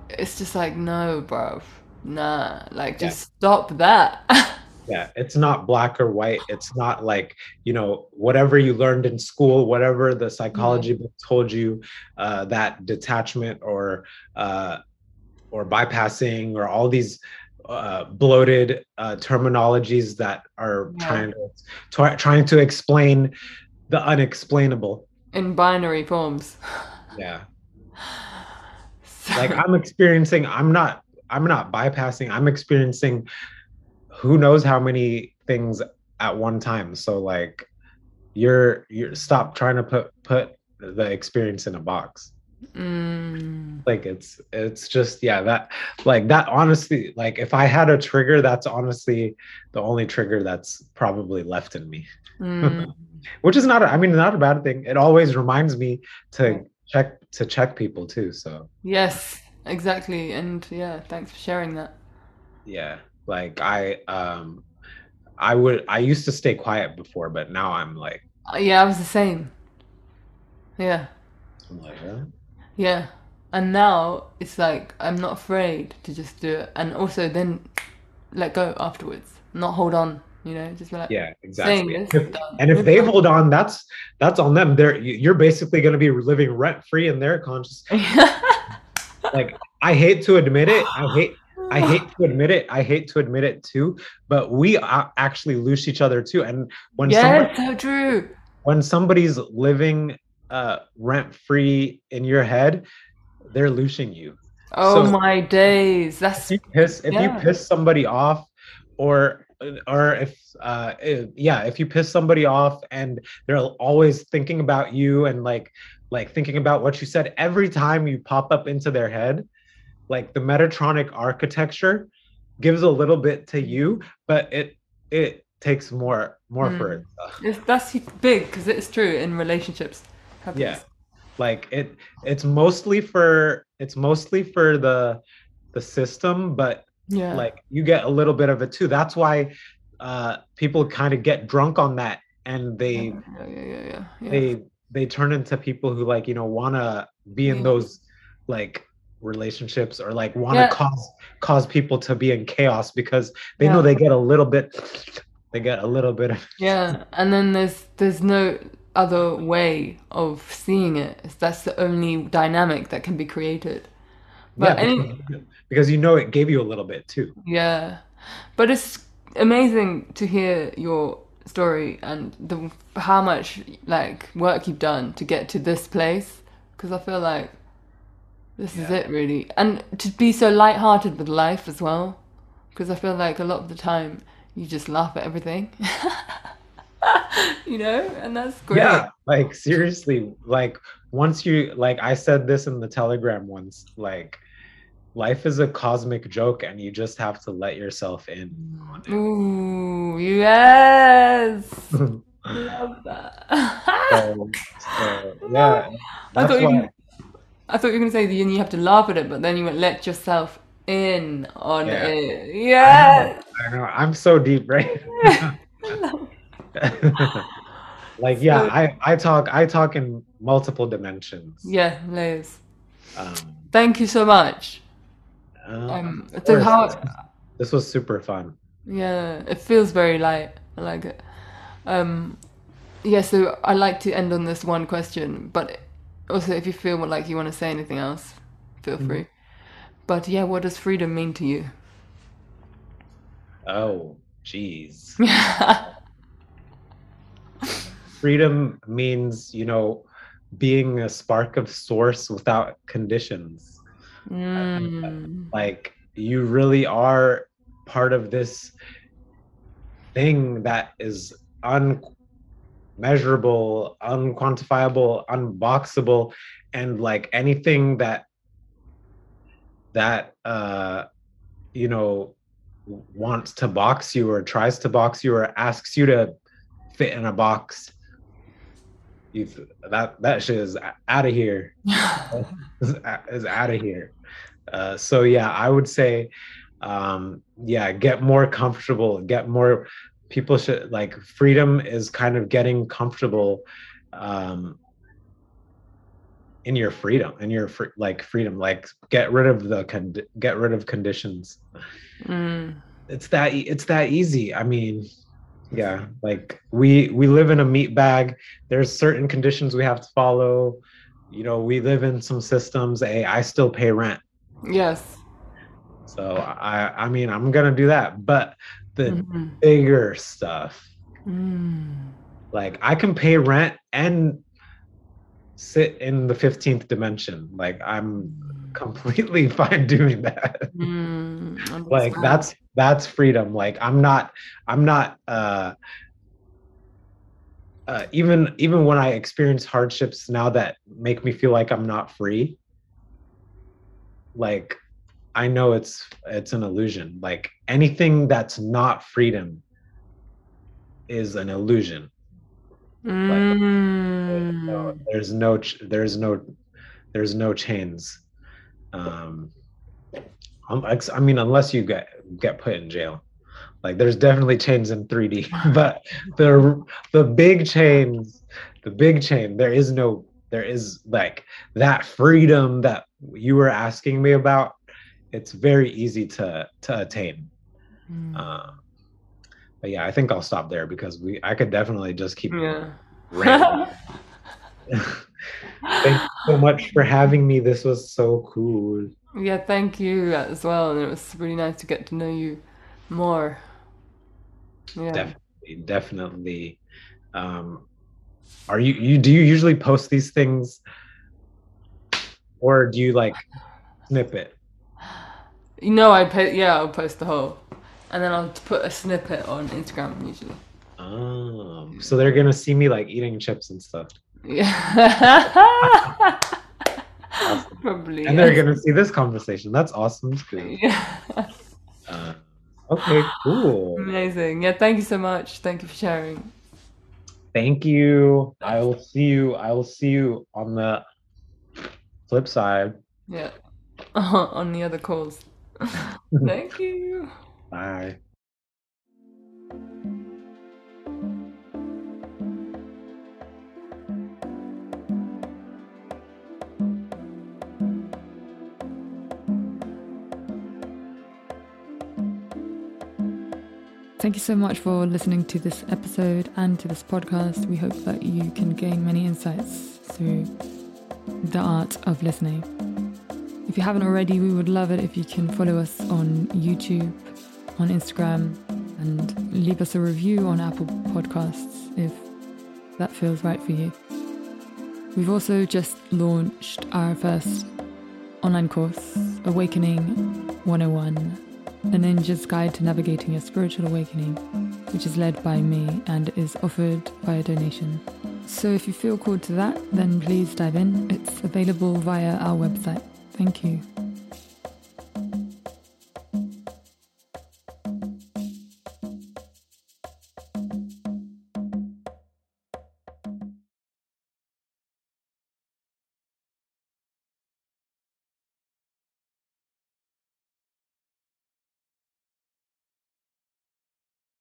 it's just like no, bro. Nah. Like Yeah. just stop that. Yeah, it's not black or white. It's not like, you know, whatever you learned in school, whatever the psychology book told you, uh, that detachment or uh, or bypassing or all these uh, bloated uh, terminologies that are Yeah. trying to try, trying to explain the unexplainable. In binary forms. Yeah. So- Like I'm experiencing, I'm not I'm not bypassing, I'm experiencing who knows how many things at one time. So like you're you're stop trying to put put the experience in a box. Mm, Like it's it's just yeah, that like that honestly, like if I had a trigger, that's honestly the only trigger that's probably left in me. mm. Which is not a, I mean not a bad thing. It always reminds me to check to check people too. So yes, exactly. And yeah, thanks for sharing that. yeah like i um i would i used to stay quiet before but now i'm like Uh, Yeah, I was the same. Yeah. i'm like huh? Yeah. And now it's like I'm not afraid to just do it and also then let go afterwards. Not hold on, you know, just be like yeah saying exactly this. If- done. and if they hold on that's that's on them they're you- you're basically going to be living rent free in their conscious like i hate to admit it i hate i hate to admit it i hate to admit it too but we actually lose each other too and when somebody Yeah, so true. when somebody's living uh rent free in your head they're losing you Oh So- my days. That's if you piss if you piss somebody off or or if uh if- yeah if you piss somebody off and they're always thinking about you and like like thinking about what you said every time you pop up into their head like the metatronic architecture gives a little bit to you but it it takes more more for Mm. it it's, that's big because it's true in relationships. Happiness. like it it's mostly for it's mostly for the the system but Yeah. like you get a little bit of it too that's why uh people kind of get drunk on that and they yeah, yeah, yeah, yeah, yeah. yeah. they they turn into people who like you know want to be in Yeah. those like relationships or like want to Yeah. cause cause people to be in chaos because they know they get a little bit they get a little bit of Yeah, and then there's there's no other way of seeing it. That's the only dynamic that can be created. But yeah any, because, because you know it gave you a little bit too yeah, but it's amazing to hear your story and the how much like work you've done to get to this place. Because I feel like this is it really, and to be so light-hearted with life as well. Because I feel like a lot of the time you just laugh at everything. you know, and that's great. Yeah, like seriously, like once you like I said this in the telegram once, like life is a cosmic joke and you just have to let yourself in on it. Ooh, yes. Love that. so, yeah, I thought you why I thought you were gonna say that you have to laugh at it, but then you went let yourself in on Yeah. it. Yeah. I know I'm so deep, right? like yeah, So- I I talk I talk in multiple dimensions. yeah, Liz. Um, Thank you so much. Um, of so course, how? this was- super fun. Yeah, it feels very light. I like it. Um, yeah, so I like to end on this one question, but also if you feel like you want to say anything else, feel Mhm. free. But yeah, what does freedom mean to you? Oh, jeez. freedom means, you know, being a spark of source without conditions. Mm. Like you really are part of this thing that is unmeasurable, unquantifiable, unboxable, and like anything that that uh you know wants to box you or tries to box you or asks you to fit in a box you that that shit is out of here. Is, out of here. Uh, so yeah i would say um yeah get more comfortable. Get more people should like freedom is kind of getting comfortable um in your freedom in your fr- like freedom. Like get rid of the con- get rid of conditions. Mm. it's that it's that easy. I mean yeah like we we live in a meat bag there's certain conditions we have to follow you know we live in some systems hey i still pay rent Yes. so i i mean i'm gonna do that but the Mhm. bigger stuff Mm. like i can pay rent and sit in the 15th dimension like i'm completely fine doing that Mm. like that's that's freedom like i'm not i'm not uh uh, even even when I experience hardships now that make me feel like I'm not free, like I know it's it's an illusion. Like anything that's not freedom is an illusion. Mm. No, there's no there's no there's no chains. Um, um, I mean, unless you get get put in jail, like there's definitely chains in 3D, but the the big chains, the big chain, there is no there is like that freedom that you were asking me about. It's very easy to to attain. Mm. Uh, but yeah, I think I'll stop there because we I could definitely just keep yeah. Thank you so much for having me. This was so cool. Yeah, thank you as well. And it was really nice to get to know you more. Yeah. Definitely, definitely. Um, are you you do you usually post these things, or do you like snip it? You know, I po- yeah, I'll post the whole, and then I'll put a snippet on Instagram usually. Um, so they're gonna see me like eating chips and stuff, Yeah. Probably. and they're gonna see this conversation. That's awesome too. Yeah. Uh, okay, cool. Amazing. Yeah, thank you so much. Thank you for sharing. Thank you. I will see you. I will see you on the flip side. Yeah. on the other calls. thank you. Bye. Thank you so much for listening to this episode and to this podcast. We hope that you can gain many insights through the art of listening. If you haven't already, we would love it if you can follow us on YouTube, on Instagram, and leave us a review on Apple Podcasts if that feels right for you. We've also just launched our first online course, Awakening 101 a ninja's guide to navigating a spiritual awakening, which is led by me and is offered via donation. So if you feel called to that, then please dive in. It's available via our website. Thank you.